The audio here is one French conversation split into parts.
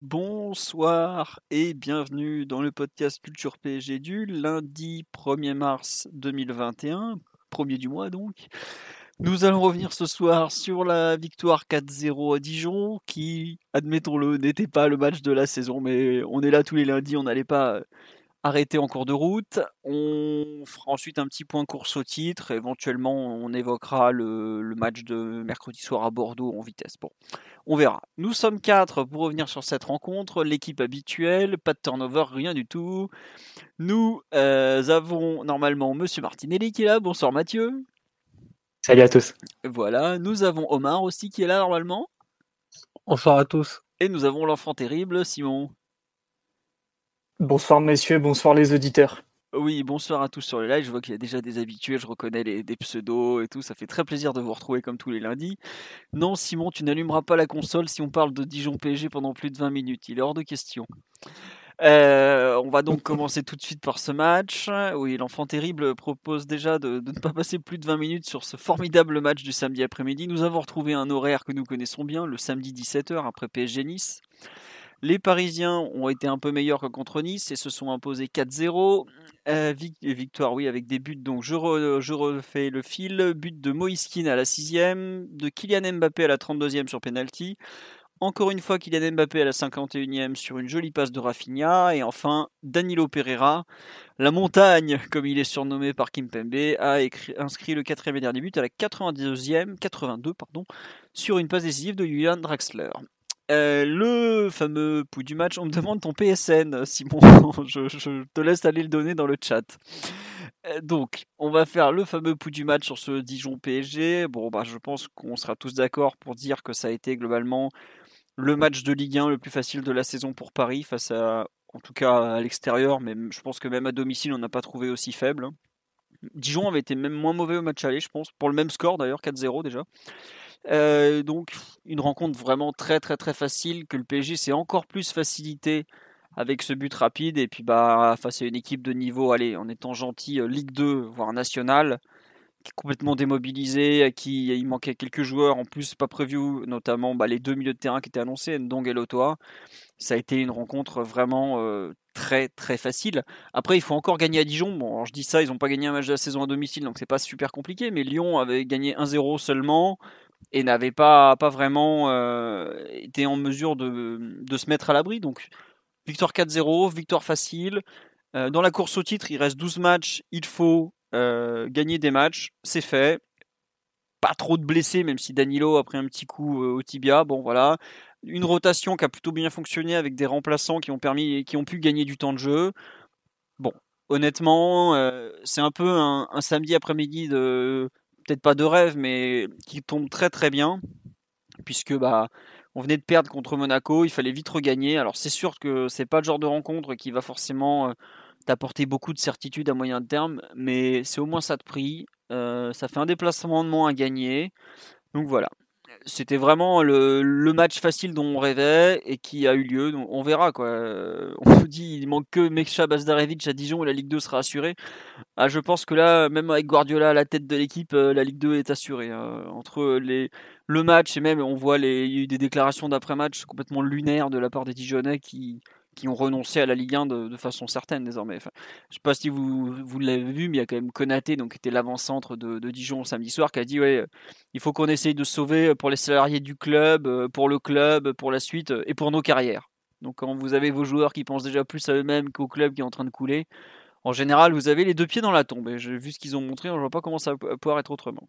Bonsoir et bienvenue dans le podcast Culture PSG du lundi 1er mars 2021, premier du mois donc. Nous allons revenir ce soir sur la victoire 4-0 à Dijon, qui, admettons-le, n'était pas le match de la saison, mais on est là tous les lundis, on n'allait pas arrêter en cours de route. On fera ensuite un petit point course au titre. Éventuellement, on évoquera le, le match de mercredi soir à Bordeaux en vitesse. Bon, on verra. Nous sommes quatre pour revenir sur cette rencontre. L'équipe habituelle, pas de turnover, rien du tout. Nous euh, avons normalement Monsieur Martinelli qui est là. Bonsoir Mathieu. Salut à tous. Voilà, nous avons Omar aussi qui est là normalement. Bonsoir à tous. Et nous avons l'enfant terrible, Simon. Bonsoir messieurs, bonsoir les auditeurs. Oui, bonsoir à tous sur le live. Je vois qu'il y a déjà des habitués, je reconnais les, des pseudos et tout. Ça fait très plaisir de vous retrouver comme tous les lundis. Non, Simon, tu n'allumeras pas la console si on parle de Dijon PSG pendant plus de 20 minutes. Il est hors de question. Euh, on va donc commencer tout de suite par ce match. Oui, l'enfant terrible propose déjà de, de, ne pas passer plus de 20 minutes sur ce formidable match du samedi après-midi. Nous avons retrouvé un horaire que nous connaissons bien, le samedi 17h après PSG Nice. Les Parisiens ont été un peu meilleurs que contre Nice et se sont imposés 4-0. Euh, victoire, oui, avec des buts. Donc je, re, je refais le fil. But de Moïskine à la 6 de Kylian Mbappé à la 32e sur penalty. Encore une fois, Kylian Mbappé à la 51e sur une jolie passe de Rafinha. Et enfin, Danilo Pereira, la montagne, comme il est surnommé par Kim Pembe, a inscrit le quatrième et dernier but à la 92e, 82 pardon, sur une passe décisive de Julian Draxler. Euh, le fameux pouls du match, on me demande ton PSN, Simon. je, te laisse aller le donner dans le chat. Euh, donc, on va faire le fameux pouls du match sur ce Dijon PSG. Bon, bah, je pense qu'on sera tous d'accord pour dire que ça a été globalement le match de Ligue 1 le plus facile de la saison pour Paris, face à, en tout cas à l'extérieur, mais je pense que même à domicile, on n'a pas trouvé aussi faible. Dijon avait été même moins mauvais au match aller, je pense, pour le même score d'ailleurs, 4-0 déjà. Euh, donc une rencontre vraiment très très très facile que le PSG s'est encore plus facilité avec ce but rapide et puis bah face à une équipe de niveau, allez, en étant gentil, Ligue 2 voire nationale, qui est complètement démobilisée, à qui il manquait quelques joueurs en plus pas prévus, notamment bah, les deux milieux de terrain qui étaient annoncés, Ndong et Lotoa. Ça a été une rencontre vraiment euh, très très facile. Après, il faut encore gagner à Dijon. Bon, je dis ça, ils n'ont pas gagné un match de la saison à domicile, donc c'est pas super compliqué. Mais Lyon avait gagné 1-0 seulement et n'avait pas, pas vraiment euh, été en mesure de, de, se mettre à l'abri. Donc, victoire 4-0, victoire facile. Euh, dans la course au titre, il reste 12 matchs. Il faut euh, gagner des matchs. C'est fait. Pas trop de blessés, même si Danilo a pris un petit coup au tibia. Bon, voilà. Une rotation qui a plutôt bien fonctionné avec des remplaçants qui ont, permis, qui ont pu gagner du temps de jeu. Bon, honnêtement, c'est un peu un, un samedi après-midi de peut-être pas de rêve, mais qui tombe très très bien, puisque bah on venait de perdre contre Monaco, il fallait vite regagner. Alors c'est sûr que c'est pas le genre de rencontre qui va forcément euh, t'apporter beaucoup de certitude à moyen terme, mais c'est au moins ça de prix. Euh, ça fait un déplacement de moins à gagner. Donc voilà c'était vraiment le, match facile dont on rêvait et qui a eu lieu. On verra quoi. On nous dit il manque que Meksha Bazdarevic à Dijon et la Ligue 2 sera assurée. Ah, je pense que là, même avec Guardiola à la tête de l'équipe, euh, la Ligue 2 est assurée. Hein. Entre les, le match et même on voit les, des déclarations d'après-match complètement lunaires de la part des Dijonnais qui, qui ont renoncé à la Ligue 1 de, façon certaine désormais. Je sais pas si vous, vous l'avez vu, mais il y a quand même Konaté, donc, qui était l'avant-centre de, Dijon samedi soir, qui a dit ouais, il faut qu'on essaye de sauver pour les salariés du club, euh, pour le club, pour la suite et pour nos carrières. Donc quand vous avez vos joueurs qui pensent déjà plus à eux-mêmes qu'au club qui est en train de couler, en général, vous avez les deux pieds dans la tombe. Et vu ce qu'ils ont montré, on ne voit pas comment ça va pouvoir être autrement.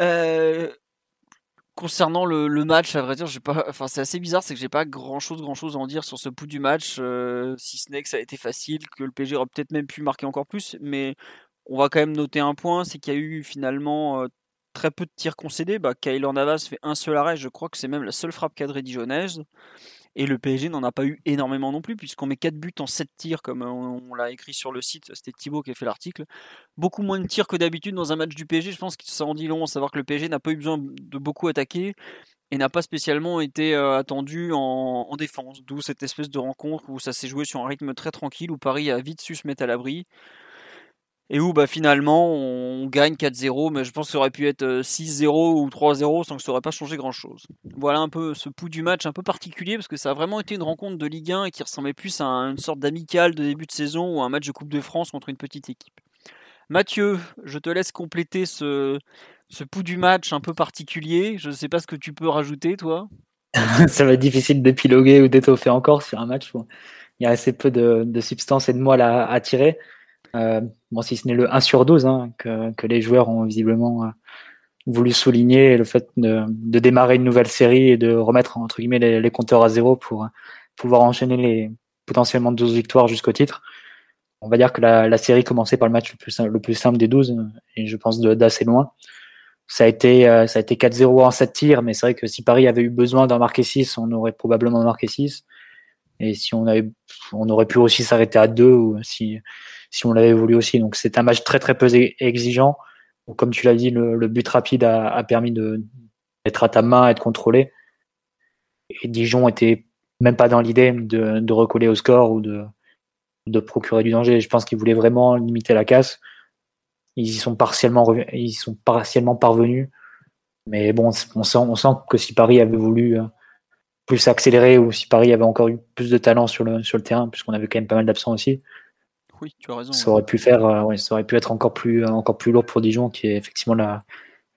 Euh, concernant le, match, à vrai dire, c'est assez bizarre, c'est que j'ai pas grand chose, grand chose à en dire sur ce bout du match, euh, si ce n'est que ça a été facile, que le PSG aurait peut-être même pu marquer encore plus, mais on va quand même noter un point, c'est qu'il y a eu finalement euh, très peu de tirs concédés. Bah, Kyler Navas fait un seul arrêt, je crois que c'est même la seule frappe cadrée dijonnaise. Et le PSG n'en a pas eu énormément non plus, puisqu'on met 4 buts en 7 tirs, comme on, l'a écrit sur le site. C'était Thibaut qui a fait l'article. Beaucoup moins de tirs que d'habitude dans un match du PSG. Je pense que ça en dit long, à savoir que le PSG n'a pas eu besoin de beaucoup attaquer et n'a pas spécialement été euh, attendu en, en défense. D'où cette espèce de rencontre où ça s'est joué sur un rythme très tranquille, où Paris a vite su se mettre à l'abri et où bah, finalement on gagne 4-0, mais je pense que ça aurait pu être 6-0 euh, ou 3-0 sans que ça aurait pas changé grand-chose. Voilà un peu ce pouls du match un peu particulier parce que ça a vraiment été une rencontre de Ligue 1 et qui ressemblait plus à une sorte d'amicale de début de saison ou un match de Coupe de France contre une petite équipe. Mathieu, je te laisse compléter ce, ce pouls du match un peu particulier. Je ne sais pas ce que tu peux rajouter, toi. ça va être difficile d'épiloguer ou d'étoffer encore sur un match où il y a assez peu de, substance et de moelle à tirer. Euh, bon, si ce n'est le 1 sur 12 hein, que, que, les joueurs ont visiblement euh, voulu souligner, le fait de, de, démarrer une nouvelle série et de remettre entre guillemets les, les compteurs à zéro pour pouvoir enchaîner les potentiellement 12 victoires jusqu'au titre. On va dire que la, la, série commençait par le match le plus, le plus simple des 12 et je pense d'assez loin. Ça a été, euh, ça a été 4-0 en 7 tirs, mais c'est vrai que si Paris avait eu besoin d'en marquer 6, on aurait probablement marqué 6. Et si on avait, on aurait pu aussi s'arrêter à 2 ou si, si on l'avait voulu aussi. Donc c'est un match très très peu exigeant. comme tu l'as dit, le, but rapide a, permis d'être à ta main, être contrôlé. Et Dijon était même pas dans l'idée de, recoller au score ou de, de procurer du danger. Je pense qu'ils voulaient vraiment limiter la casse. Ils y sont partiellement, ils sont partiellement parvenus. Mais bon, on sent, on sent que si Paris avait voulu euh, plus accélérer ou si Paris avait encore eu plus de talent sur le, sur le terrain, puisqu'on avait quand même pas mal d'absents aussi, oui, tu as raison. Ça aurait pu faire, euh, ça aurait pu être encore plus, encore plus lourd pour Dijon, qui est effectivement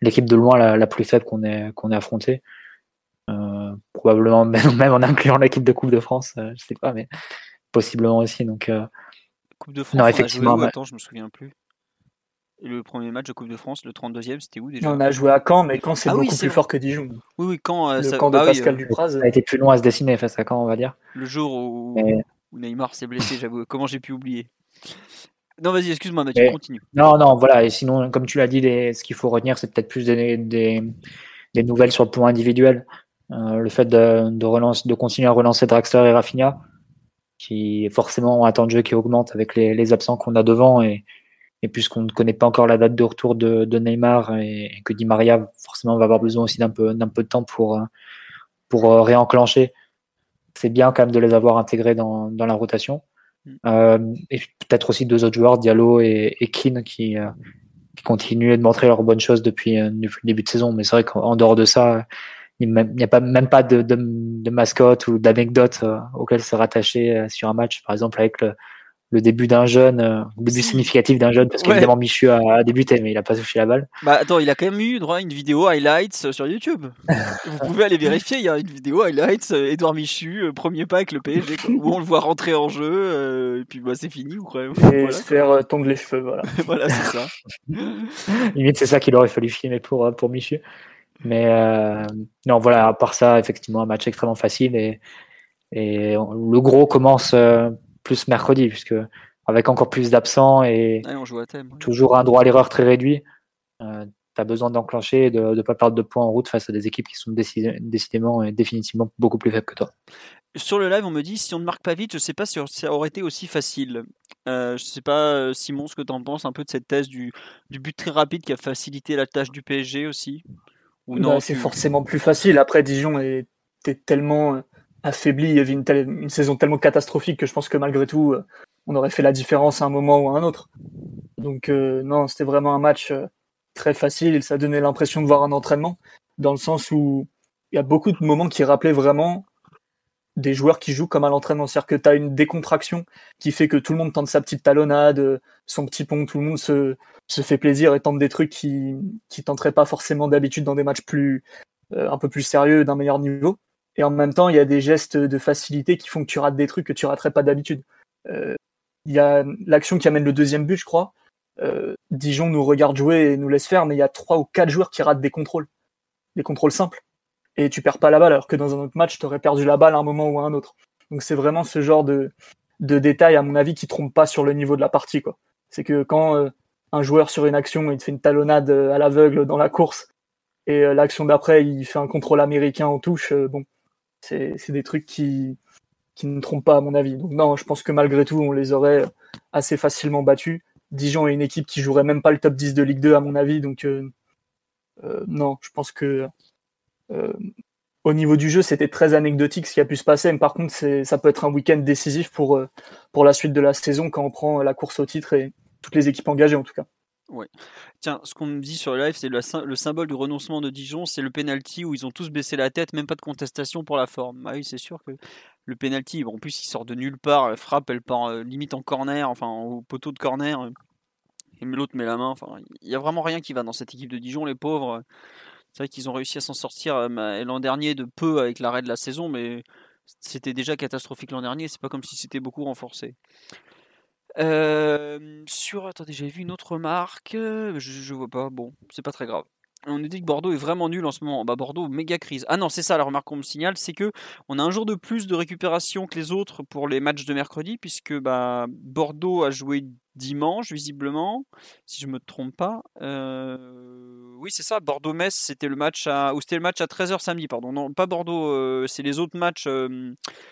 l'équipe de loin la, plus faible qu'on ait, qu'on ait affrontée. Euh, probablement même, même, en incluant l'équipe de Coupe de France, euh, je sais pas, mais possiblement aussi. Donc, Coupe de France, non, effectivement, a attends, je me souviens plus. le premier match de Coupe de France, le 32e, c'était où déjà? On a joué à Caen, mais Caen c'est ah beaucoup plus fort que Dijon. Oui, oui, Caen, le camp de bah Pascal Dupraz. A été plus loin à se dessiner face à Caen, on va dire. Le jour où, où Neymar s'est blessé, j'avoue. Comment j'ai pu oublier? Non, vas-y, excuse-moi, Mathieu, continue. Non, non, voilà. Et sinon, comme tu l'as dit, ce qu'il faut retenir, c'est peut-être plus des, des, nouvelles sur le plan individuel. Euh, le fait de, de, relance, de continuer à relancer Draxler et Rafinha, qui forcément ont un temps de jeu qui augmente avec les, les absents qu'on a devant. Et, et puisqu'on ne connaît pas encore la date de retour de, de Neymar et, que Di Maria, forcément, va avoir besoin aussi d'un peu, d'un peu de temps pour, pour euh, réenclencher, c'est bien quand même de les avoir intégrés dans, dans la rotation. Mm. Euh, et peut-être aussi deux autres joueurs, Diallo et, et Keane, qui, euh, qui continuent de montrer leurs bonnes choses depuis, euh, depuis le début de saison. Mais c'est vrai qu'en dehors de ça, il n'y a pas, même pas de, mascotte ou d'anecdote auquel se rattacher sur un match. Par exemple, avec le, le début d'un jeune, euh, le début significatif d'un jeune, parce qu'évidemment Michu a, débuté, mais il a pas touché la balle. Bah attends, il a quand même eu droit à une vidéo highlights euh, sur YouTube. Vous pouvez aller vérifier, il y a une vidéo highlights, Edouard Michu, euh, premier pas avec le PSG, où on le voit rentrer en jeu, et puis bah, c'est fini, ou quoi. Et se faire tondre les cheveux, voilà. voilà, c'est ça. Limite, c'est ça qu'il aurait fallu filmer pour, pour Michu. Mais non, voilà, à part ça, effectivement, un match extrêmement facile, et, et le gros commence plus mercredi, puisque avec encore plus d'absents et toujours un droit à l'erreur très réduit, euh, tu as besoin d'enclencher et de ne pas perdre de points en route face à des équipes qui sont décidément et définitivement beaucoup plus faibles que toi. Sur le live, on me dit si on ne marque pas vite, je ne sais pas si ça aurait été aussi facile. Euh, je ne sais pas, euh, Simon, ce que tu en penses un peu de cette thèse du, du, but très rapide qui a facilité la tâche du PSG aussi? Ou non bah, C'est forcément plus facile. Après, Dijon était tellement affaibli. Il y avait une, une, saison tellement catastrophique que je pense que malgré tout, euh, on aurait fait la différence à un moment ou à un autre. Donc euh, non, c'était vraiment un match euh, très facile. Ça donnait l'impression de voir un entraînement, dans le sens où il y a beaucoup de moments qui rappelaient vraiment des joueurs qui jouent comme à l'entraînement. C'est-à-dire que tu as une décontraction qui fait que tout le monde tente sa petite talonnade, son petit pont, tout le monde se, se fait plaisir et tente des trucs qui qui tenteraient pas forcément d'habitude dans des matchs plus un peu plus sérieux, d'un meilleur niveau et en même temps, il y a des gestes de facilité qui font que tu rates des trucs que tu raterais pas d'habitude. Euh, il y a l'action qui amène le deuxième but, je crois. Euh, Dijon nous regarde jouer et nous laisse faire, mais il y a trois ou quatre joueurs qui ratent des contrôles, des contrôles simples, et tu perds pas la balle, alors que dans un autre match, tu aurais perdu la balle à un moment ou à un autre. Donc c'est vraiment ce genre de, de détails, à mon avis, qui trompe pas sur le niveau de la partie. quoi. C'est que quand euh, un joueur sur une action, il te fait une talonnade à l'aveugle dans la course, et l'action d'après, il fait un contrôle américain en touche. bon, c'est des trucs qui, qui ne trompent pas à mon avis. Donc non, je pense que malgré tout, on les aurait assez facilement battus. Dijon est une équipe qui jouerait même pas le top 10 de Ligue 2 à mon avis, donc non, je pense que au niveau du jeu, c'était très anecdotique ce qui a pu se passer. Mais par contre, ça peut être un week-end décisif euh, pour la suite de la saison quand on prend la course au titre et toutes les équipes engagées en tout cas. Ouais. Tiens, ce qu'on me dit sur le live, c'est le, le, symbole du renoncement de Dijon, c'est le penalty où ils ont tous baissé la tête, même pas de contestation pour la forme. Ah oui, c'est sûr que le penalty, en plus, il sort de nulle part, frappe, elle part euh, limite en corner, enfin au poteau de corner, et l'autre met la main. Enfin, il y a vraiment rien qui va dans cette équipe de Dijon, les pauvres. C'est vrai qu'ils ont réussi à s'en sortir euh, l'an dernier de peu avec l'arrêt de la saison, mais c'était déjà catastrophique l'an dernier. C'est pas comme si c'était beaucoup renforcé. Sur, attendez, j'avais vu une autre remarque. Je, je vois pas. Bon, c'est pas très grave on nous dit que Bordeaux est vraiment nul en ce moment. Bah Bordeaux, méga crise. Ah non, c'est ça la remarque qu'on me signale, c'est que on a un jour de plus de récupération que les autres pour les matchs de mercredi, puisque bah, Bordeaux a joué dimanche, visiblement, si je me trompe pas. Oui, c'est ça, Bordeaux-Metz, c'était le match à... Ou c'était le match à 13h samedi, pardon. Non, pas Bordeaux, c'est les autres matchs.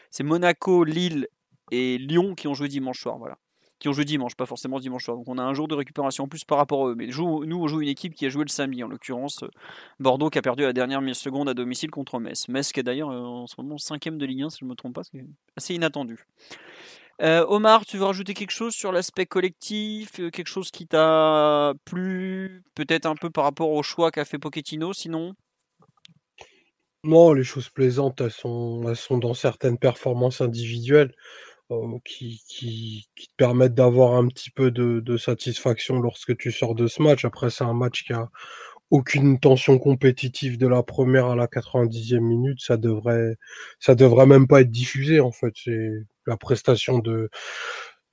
C'est Monaco, Lille et Lyon qui ont joué dimanche soir, voilà qui ont joué dimanche, pas forcément dimanche soir. Donc on a un jour de récupération en plus par rapport à eux. Mais nous, on joue une équipe qui a joué le samedi, en l'occurrence Bordeaux qui a perdu la dernière seconde à domicile contre Metz. Metz qui est d'ailleurs euh, en ce moment cinquième de Ligue 1, si je ne me trompe pas, c'est assez inattendu. Euh, Omar, tu veux rajouter quelque chose sur l'aspect collectif, euh, quelque chose qui t'a plu, peut-être un peu par rapport au choix qu'a fait Pochettino, sinon? Non, les choses plaisantes, sont, elles sont dans certaines performances individuelles. Euh, qui, qui, te permettent d'avoir un petit peu de, satisfaction lorsque tu sors de ce match. Après, c'est un match qui a aucune tension compétitive de la première à la 90e minute. Ça devrait, ça devrait même pas être diffusé, en fait. C'est la prestation de,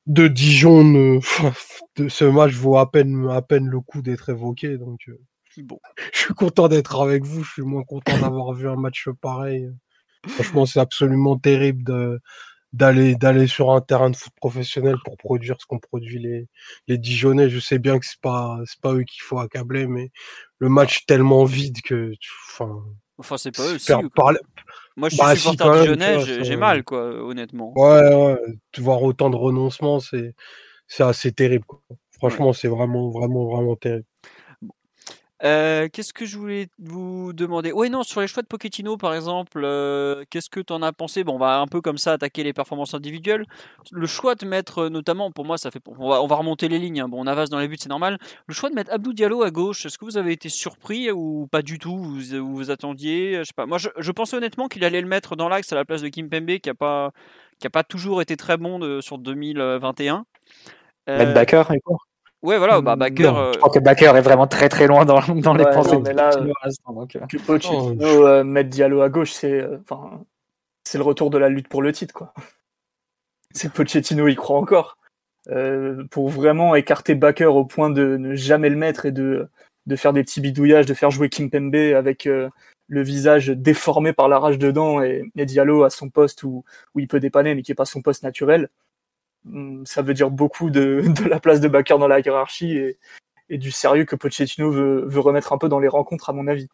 de Dijon de ce match vaut à peine, à peine le coup d'être évoqué. Donc, euh, bon. je suis content d'être avec vous. Je suis moins content d'avoir vu un match pareil. Franchement, c'est absolument terrible de, d'aller d'aller sur un terrain de foot professionnel pour produire ce qu'ont produit les les Dijonais. Je sais bien que c'est pas c'est pas eux qu'il faut accabler, mais le match tellement vide que enfin. Enfin, c'est pas eux. Si, Moi, je suis bah, supporter Dijonais, j'ai mal, quoi, honnêtement. Ouais, ouais. Voir autant de renoncements, c'est c'est assez terrible. Quoi. Franchement, c'est vraiment, vraiment, vraiment terrible. Euh, qu'est-ce que je voulais vous demander? Oui, non, sur les choix de Pochettino, par exemple, euh, qu'est-ce que tu en as pensé? Bon, on va un peu comme ça attaquer les performances individuelles. Le choix de mettre, euh, notamment, pour moi, ça fait. On va, on va remonter les lignes. Hein. Bon, on avance dans les buts, c'est normal. Le choix de mettre Abdou Diallo à gauche, est-ce que vous avez été surpris ou pas du tout? Vous, vous, attendiez Je sais pas. Moi, je, pensais honnêtement qu'il allait le mettre dans l'axe à la place de Kim Pembe, qui a pas, qui a pas toujours été très bon sur 2021. Mettre Bakker, Ouais, voilà, bah, Baker. Euh, je crois que Baker est vraiment très très loin dans, dans les pensées. mais là, donc, euh. que Pochettino oh, euh, mette Diallo à gauche, c'est enfin, c'est le retour de la lutte pour le titre, quoi. C'est Pochettino, il croit encore. pour vraiment écarter Baker au point de ne jamais le mettre et de, de faire des petits bidouillages, de faire jouer Kim Pembe avec le visage déformé par la rage dedans et, et, Diallo à son poste où, où il peut dépanner mais qui n'est pas son poste naturel. Mm, ça veut dire beaucoup de, la place de Bakker dans la hiérarchie et, du sérieux que Pochettino veut, remettre un peu dans les rencontres, à mon avis.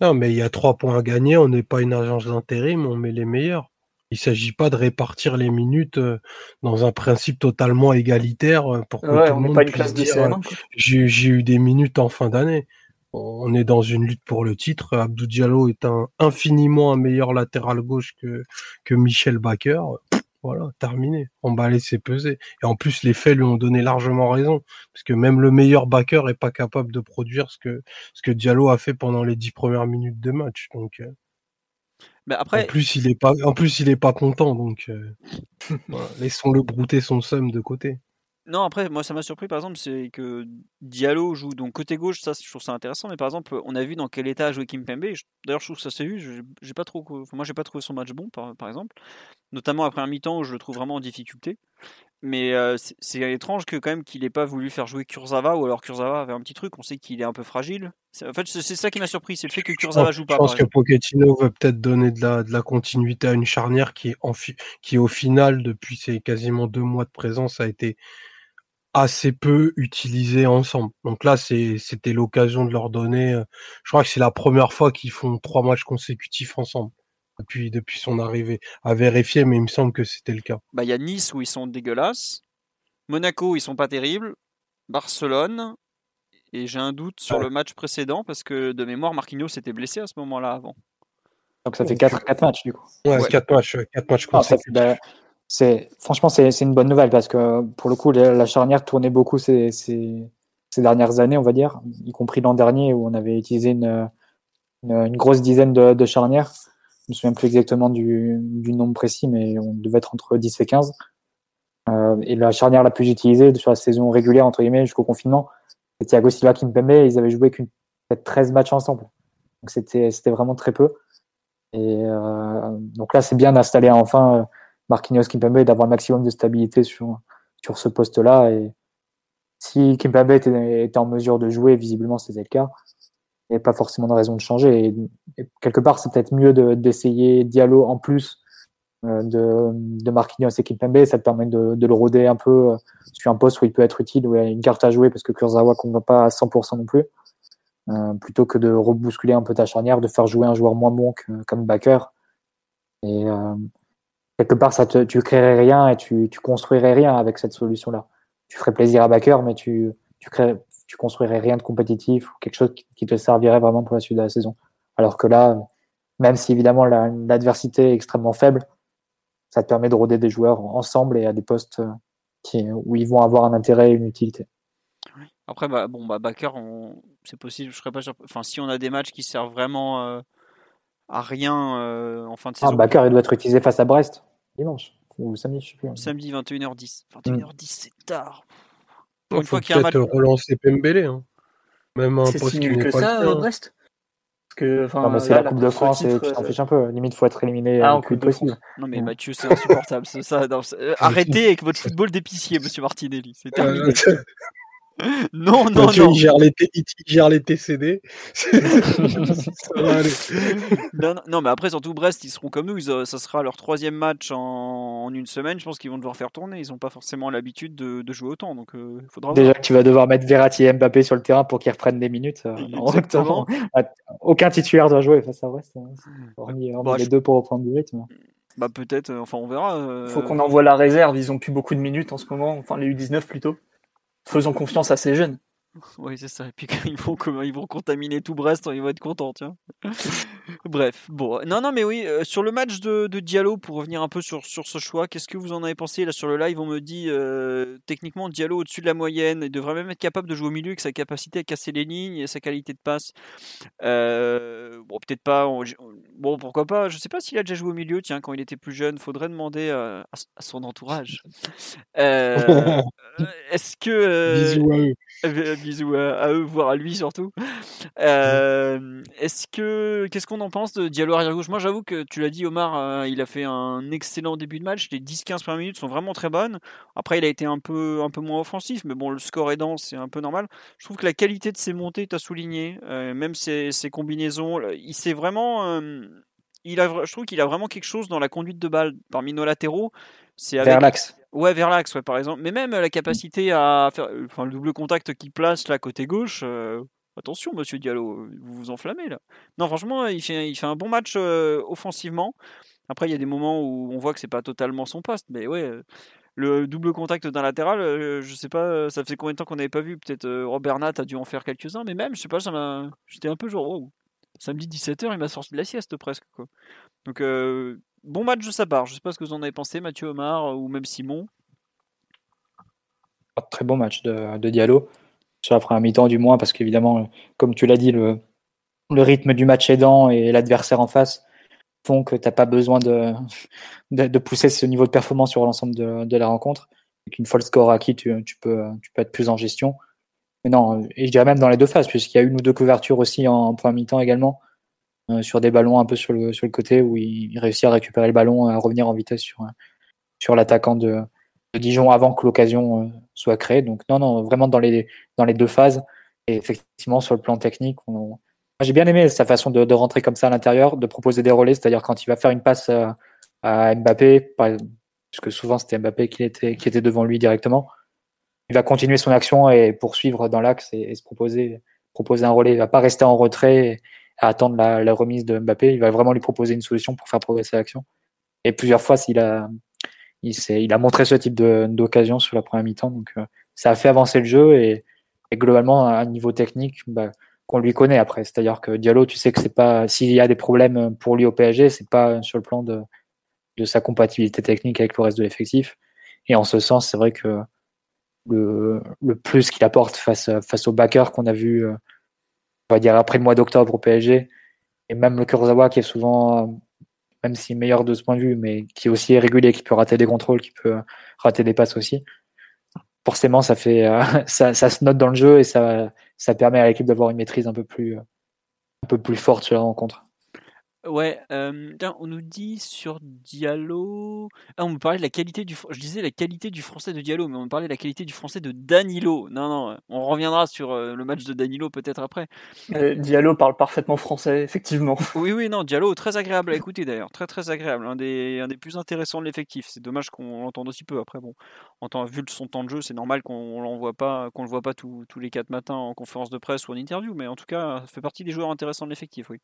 Non, mais il y a trois points à gagner. On n'est pas une agence d'intérim, on met les meilleurs. Il ne s'agit pas de répartir les minutes euh, dans un principe totalement égalitaire euh, pour que tout le monde pas une classe de euh, J'ai eu des minutes en fin d'année. On est dans une lutte pour le titre. Abdou Diallo est un, infiniment un meilleur latéral gauche que, que Michel Baker. Voilà, terminé. Emballé, c'est pesé. Et en plus, les faits lui ont donné largement raison. Parce que même le meilleur backer n'est pas capable de produire ce que, ce que Diallo a fait pendant les dix premières minutes de match. Donc, euh, Mais après... en, plus, il est pas, en plus, il est pas content. Donc, euh, laissons-le brouter son seum de côté. Non, après, moi, ça m'a surpris, par exemple, c'est que Diallo joue donc côté gauche, ça, je trouve ça intéressant, mais par exemple, on a vu dans quel état a joué Kim Pembe. D'ailleurs, je trouve que ça s'est vu. J'ai pas trop, moi, j'ai pas trouvé son match bon, par, par exemple, notamment après un mi-temps où je le trouve vraiment en difficulté. Mais euh, c'est étrange que quand même qu'il ait pas voulu faire jouer Kurzawa ou alors Kurzawa avait un petit truc. On sait qu'il est un peu fragile. En fait, c'est ça qui m'a surpris, c'est le fait que Kurzawa joue pas. Je pense que Pochettino veut peut-être donner de la, de la, continuité à une charnière qui, en, qui au final, depuis ses quasiment deux mois de présence, a été assez peu utilisés ensemble. Donc là, c'était l'occasion de leur donner. Euh, je crois que c'est la première fois qu'ils font trois matchs consécutifs ensemble depuis, depuis son arrivée. À vérifier, mais il me semble que c'était le cas. Bah, il y a Nice où ils sont dégueulasses. Monaco, ils sont pas terribles. Barcelone. Et j'ai un doute sur le match précédent parce que de mémoire, Marquinhos s'était blessé à ce moment-là avant. Donc ça fait 4, matchs du coup. Ouais, 4 matchs, 4 matchs consécutifs. Bah, c'est franchement c'est une bonne nouvelle parce que pour le coup la, charnière tournait beaucoup ces, ces, dernières années on va dire y compris l'an dernier où on avait utilisé une, une, grosse dizaine de, de, charnières. Je me souviens plus exactement du, du, nombre précis mais on devait être entre 10 et 15 euh, et la charnière la plus utilisée sur la saison régulière entre guillemets jusqu'au confinement c'était Thiago Silva Kimpembe ils avaient joué qu'une 13 matchs ensemble. Donc c'était c'était vraiment très peu. Et euh, donc là c'est bien d'installer enfin Marquinhos Kimpembe d'avoir le maximum de stabilité sur, sur ce poste-là. Et si Kimpembe était, en mesure de jouer, visiblement c'était le cas, il n'y avait pas forcément de raison de changer. Et, quelque part, c'est peut-être mieux d'essayer Diallo en plus euh, de, de Marquinhos et Kimpembe. Ça te permet de, le rôder un peu euh, sur un poste où il peut être utile, où il y a une carte à jouer, parce que Kurzawa ne va pas à 100% non plus. Euh, plutôt que de rebousculer un peu ta charnière, de faire jouer un joueur moins bon que, comme backer. Et, quelque part, ça te, tu créerais rien et tu, tu construirais rien avec cette solution-là. Tu ferais plaisir à backer, mais tu, tu, crées, tu construirais rien de compétitif ou quelque chose qui, te servirait vraiment pour la suite de la saison. Alors que là, même si évidemment l'adversité est extrêmement faible, ça te permet de rôder des joueurs ensemble et à des postes qui, où ils vont avoir un intérêt et une utilité. Après, bah, bon, bah, backer, c'est possible. Je serais pas Enfin, si on a des matchs qui servent vraiment euh, à rien euh, en fin de ah, saison. Ah, backer, il doit être utilisé face à Brest dimanche ou samedi, je sais plus. Samedi 21h10. 21h10, c'est tard. Pour une fois qu'il y a un match. relancer Pembele. Hein. Même un poste qui que ça, euh, Brest que, non, c'est la, Coupe de France et tu t'en fiches un peu. Limite, faut être éliminé ah, en plus possible. Non, mais Mathieu, c'est insupportable. ça, euh, arrêtez avec votre football d'épicier, monsieur Martinelli. C'est terminé. Non, non, non. Il gère les, il gère les TCD. non, non, mais après, surtout Brest, ils seront comme nous. Ils, ça sera leur troisième match en, en une semaine. Je pense qu'ils vont devoir faire tourner. Ils n'ont pas forcément l'habitude de, de, jouer autant. Donc, euh, faudra Déjà tu vas devoir mettre Verratti et Mbappé sur le terrain pour qu'ils reprennent des minutes. Euh, Exactement. Ah, aucun titulaire doit jouer face à Brest. Hein. Hormis, bah, les deux pour reprendre du rythme. Bah peut-être, euh, enfin on verra. Il Faut qu'on envoie la réserve, ils ont plus beaucoup de minutes en ce moment, enfin les U19 plutôt faisons confiance à ces jeunes. Oui, c'est ça. Et puis ils vont, ils vont contaminer tout Brest, ils vont être contents, tiens. Bref, bon. Non, non, mais oui, euh, sur le match de, Diallo, pour revenir un peu sur, sur ce choix, qu'est-ce que vous en avez pensé Là, sur le live, on me dit euh, techniquement Diallo au-dessus de la moyenne, il devrait même être capable de jouer au milieu avec sa capacité à casser les lignes et sa qualité de passe. Euh, bon, peut-être pas. bon, pourquoi pas? Je sais pas s'il a déjà joué au milieu, tiens, quand il était plus jeune. Faudrait demander à, son entourage. Est-ce que. Bisous à eux. Voire à lui surtout. Euh, est-ce que qu'est-ce qu'on en pense de Diallo arrière gauche? Moi, j'avoue que tu l'as dit, Omar, euh, il a fait un excellent début de match. Les 10-15 premières minutes sont vraiment très bonnes. Après, il a été un peu un peu moins offensif, mais bon, le score est dense, c'est un peu normal. Je trouve que la qualité de ses montées, tu as souligné, euh, même ses, combinaisons, il s'est vraiment je trouve qu'il a vraiment quelque chose dans la conduite de balle parmi nos latéraux. C'est avec... Vers l'axe. Ouais, vers l'axe, ouais, par exemple. Mais même la capacité à faire enfin, le double contact qui place là côté gauche. Euh, attention, monsieur Diallo, vous vous enflammez là. Non, franchement, il fait, il fait un bon match euh, offensivement. Après, il y a des moments où on voit que c'est pas totalement son poste, mais ouais, euh, le double contact d'un latéral, je sais pas, ça fait combien de temps qu'on n'avait pas vu? Peut-être Robert Nat a dû en faire quelques-uns, mais même, je sais pas, j'étais un peu genre, oh, samedi 17h, il m'a sorti de la sieste presque quoi. Donc bon match de sa part. Je sais pas ce que vous en avez pensé, Mathieu Omar ou même Simon. Très bon match de, Diallo. Sur la première mi-temps, du moins, parce qu'évidemment, comme tu l'as dit, le, rythme du match aidant et l'adversaire en face font que tu n'as pas besoin de, de, pousser ce niveau de performance sur l'ensemble de, de, la rencontre. Avec une fois score acquis, tu, tu, peux, être plus en gestion. Mais non, et je dirais même dans les deux phases, puisqu'il y a une ou deux couvertures aussi en, en première mi-temps également. Euh, sur des ballons un peu sur le, sur le côté où il, réussit à récupérer le ballon, à revenir en vitesse sur, sur l'attaquant de, Dijon avant que l'occasion euh, soit créée. Donc non, non, vraiment dans les, dans les deux phases. Et effectivement, sur le plan technique, j'ai bien aimé sa façon de, de, rentrer comme ça à l'intérieur, de proposer des relais, c'est-à-dire quand il va faire une passe à, Mbappé, puisque souvent c'était Mbappé qui était, qui était devant lui directement, il va continuer son action et poursuivre dans l'axe et, se proposer, proposer un relais. Il va pas rester en retrait et attendre la, remise de Mbappé. Il va vraiment lui proposer une solution pour faire progresser l'action. Et plusieurs fois, il a, il, il a montré ce type d'occasion sur la première mi-temps. Donc, euh, ça a fait avancer le jeu et, globalement, à un niveau technique, bah, qu'on lui connaît après. C'est-à-dire que Diallo, tu sais que c'est pas, s'il y a des problèmes pour lui au PSG, c'est pas sur le plan de, de sa compatibilité technique avec le reste de l'effectif. Et en ce sens, c'est vrai que le, le plus qu'il apporte face, face au backer qu'on a vu, euh, on va dire après le mois d'octobre au PSG, et même le Kurzawa qui est souvent, même si meilleur de ce point de vue, mais qui est aussi irrégulier, qui peut rater des contrôles, qui peut rater des passes aussi. Forcément, ça fait, euh, ça, ça, se note dans le jeu et ça, ça permet à l'équipe d'avoir une maîtrise un peu plus, un peu plus forte sur la rencontre. Ouais, on nous dit sur Diallo. Ah, on me parlait de la qualité du. Je disais la qualité du français de Diallo, mais on me parlait de la qualité du français de Danilo. Non, non, on reviendra sur le match de Danilo peut-être après. Euh, Diallo parle parfaitement français, effectivement. Oui, oui, non, Diallo, très agréable à écouter d'ailleurs. Très, très agréable. Un des, un des plus intéressants de l'effectif. C'est dommage qu'on l'entende aussi peu. Après, bon, en temps, vu son temps de jeu, c'est normal qu'on l'envoie pas, qu'on le voit pas tous les quatre matins en conférence de presse ou en interview, mais en tout cas, ça fait partie des joueurs intéressants de l'effectif, oui.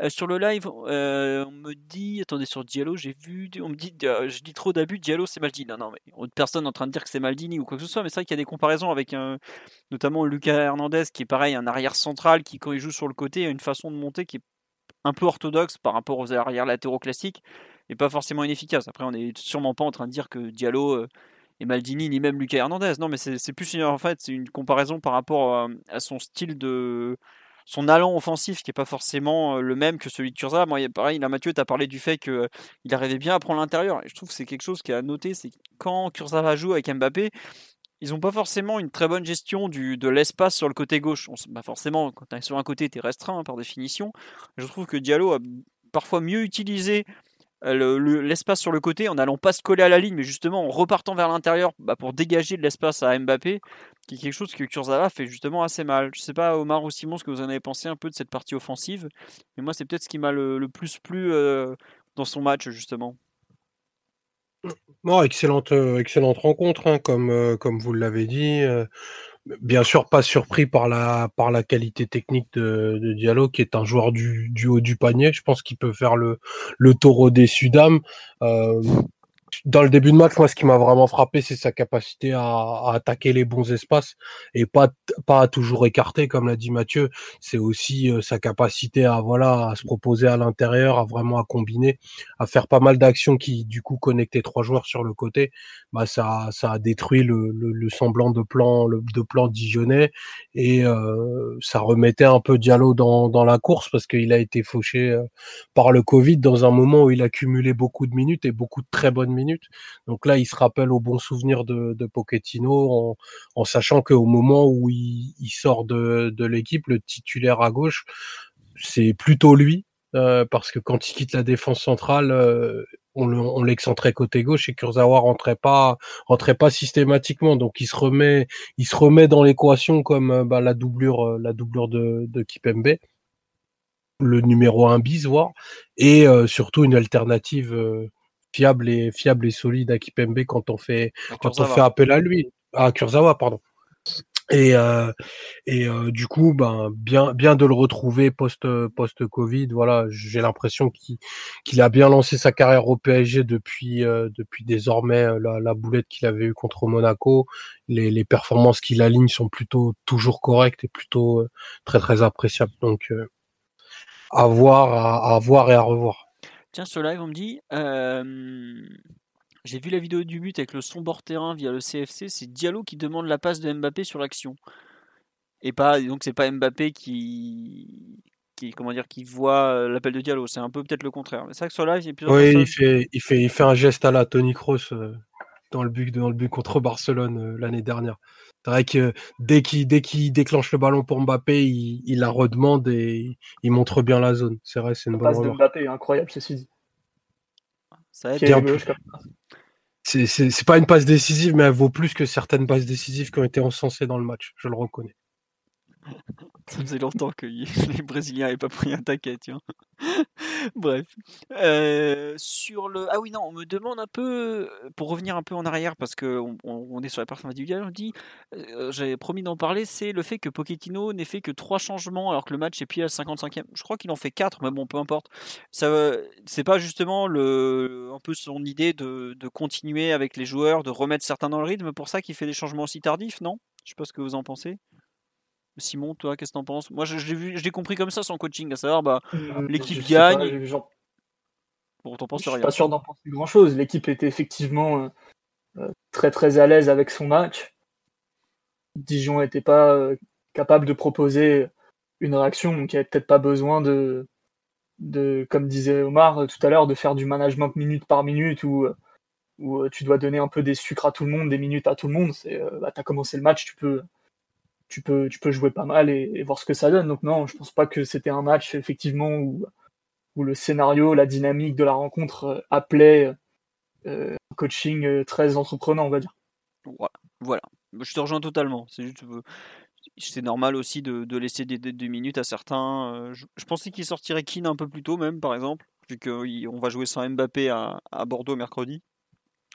Euh, sur le live, euh, on me dit, attendez, sur Diallo, j'ai vu, on me dit, euh, je dis trop d'abus, Diallo c'est Maldini. Non, non, mais personne en train de dire que c'est Maldini ou quoi que ce soit, mais c'est vrai qu'il y a des comparaisons avec un, notamment Lucas Hernandez, qui est pareil, un arrière central qui, quand il joue sur le côté, a une façon de monter qui est un peu orthodoxe par rapport aux arrières latéraux classiques et pas forcément inefficace. Après, on n'est sûrement pas en train de dire que Diallo euh, et Maldini ni même Lucas Hernandez. Non, mais c'est plus en fait, c'est une comparaison par rapport à son style de son allant offensif qui n'est pas forcément le même que celui de Kurza. Moi, pareil, là, Mathieu, tu as parlé du fait qu'il arrivait bien à prendre l'intérieur. Je trouve que c'est quelque chose qui est à noter, c'est quand Kurzawa joue avec Mbappé, ils n'ont pas forcément une très bonne gestion du, de l'espace sur le côté gauche. Bah forcément, quand tu es sur un côté, tu es restreint hein, par définition. Je trouve que Diallo a parfois mieux utilisé l'espace sur le côté en n'allant pas se coller à la ligne, mais justement en repartant vers l'intérieur bah, pour dégager de l'espace à Mbappé, qui est quelque chose que Kurzawa fait justement assez mal. Je sais pas, Omar ou Simon, ce que vous en avez pensé un peu de cette partie offensive, mais moi c'est peut-être ce qui m'a le, plus plu euh, dans son match justement. Non, excellente, euh, excellente rencontre, hein, comme, euh, comme vous l'avez dit bien sûr pas surpris par la par la qualité technique de, de Diallo qui est un joueur du, du haut du panier. Je pense qu'il peut faire le le taureau des Sudam. Euh, dans le début de match, moi, ce qui m'a vraiment frappé, c'est sa capacité à, à, attaquer les bons espaces et pas pas à toujours écarter, comme l'a dit Mathieu. C'est aussi euh, sa capacité à voilà à se proposer à l'intérieur, à vraiment à combiner, à faire pas mal d'actions qui du coup connectaient trois joueurs sur le côté. Bah ça ça a détruit le, le, le semblant de plan le, de plan dijonnais et euh, ça remettait un peu Diallo dans dans la course parce qu'il a été fauché euh, par le Covid dans un moment où il a cumulé beaucoup de minutes et beaucoup de très bonnes minutes donc là, il se rappelle au bon souvenir de, de en, sachant qu'au moment où il, sort de, l'équipe, le titulaire à gauche, c'est plutôt lui. Euh, parce que quand il quitte la défense centrale, euh, on l'excentrait côté gauche et Kurzawa rentrait pas systématiquement donc il se remet dans l'équation comme euh, bah, la doublure de Kipembe le numéro 1 bis voire et surtout une alternative fiable et fiable et solide à Kipembe quand on fait quand on fait appel à lui. À Kurzawa pardon. Et euh, et euh, du coup ben bien bien de le retrouver post post Covid voilà. J'ai l'impression qu'il qu'il a bien lancé sa carrière au PSG depuis euh, depuis désormais la, la boulette qu'il avait eu contre Monaco. Les, les performances qu'il aligne sont plutôt toujours correctes et plutôt très très appréciables. Donc à voir à, à voir et à revoir Tiens, ce live, on me dit J'ai vu la vidéo du but avec le son bord terrain via le CFC. C'est Diallo qui demande la passe de Mbappé sur l'action. Et pas, donc c'est pas Mbappé qui, qui, comment dire, qui voit l'appel de Diallo. C'est un peu peut-être le contraire. C'est vrai que sur live, il y a plusieurs Oui, il fait, il, fait, il fait un geste à la Tony Kroos dans, le but, dans le but contre Barcelone l'année dernière. C'est vrai que dès qu'il dès qu'il déclenche le ballon pour Mbappé, il, la redemande et il montre bien la zone. C'est vrai, c'est une bonne passe de Mbappé est incroyable, ceci dit. Ça C'est pas une passe décisive, mais elle vaut plus que certaines passes décisives qui ont été encensées dans le match. Je le reconnais. Ça faisait longtemps que les Brésiliens n'avaient pas pris un taquet, tu vois. Bref. Euh, sur le... Ah oui, non, on me demande un peu, pour revenir un peu en arrière, parce qu'on on est sur la partie individuelle, on dit, euh, j'avais promis d'en parler, c'est le fait que Pochettino n'ait fait que trois changements alors que le match est pile à 55e. Je crois qu'il en fait quatre, mais bon, peu importe. Ça, c'est pas justement le, un peu son idée de, de continuer avec les joueurs, de remettre certains dans le rythme, pour ça qu'il fait des changements aussi tardifs, non? Je sais pas ce que vous en pensez. Simon, toi, qu'est-ce que t'en penses? Moi, je, l'ai vu, je l'ai compris comme ça son coaching, à savoir, bah, Euh, l'équipe je sais gagne. pas, genre, Bon, t'en penses je suis rien. pas sûr d'en penser grand chose. L'équipe était effectivement euh, euh, très très à l'aise avec son match. Dijon n'était pas euh, capable de proposer une réaction, donc il n'y avait peut-être pas besoin de, de, comme disait Omar euh, tout à l'heure, de faire du management minute par minute où, euh, où euh, tu dois donner un peu des sucres à tout le monde, des minutes à tout le monde. C'est, euh, bah, t'as commencé le match, tu peux, tu peux, tu peux jouer pas mal et, voir ce que ça donne. Donc non, je pense pas que c'était un match effectivement où, où le scénario, la dynamique de la rencontre euh, appelait euh, un coaching euh, très entreprenant, on va dire. Voilà. voilà. Je te rejoins totalement. C'est juste, euh, c'est normal aussi de, laisser des, minutes à certains. Je, pensais qu'il sortirait Keane un peu plus tôt, même, par exemple, vu qu'on va jouer sans Mbappé à Bordeaux mercredi,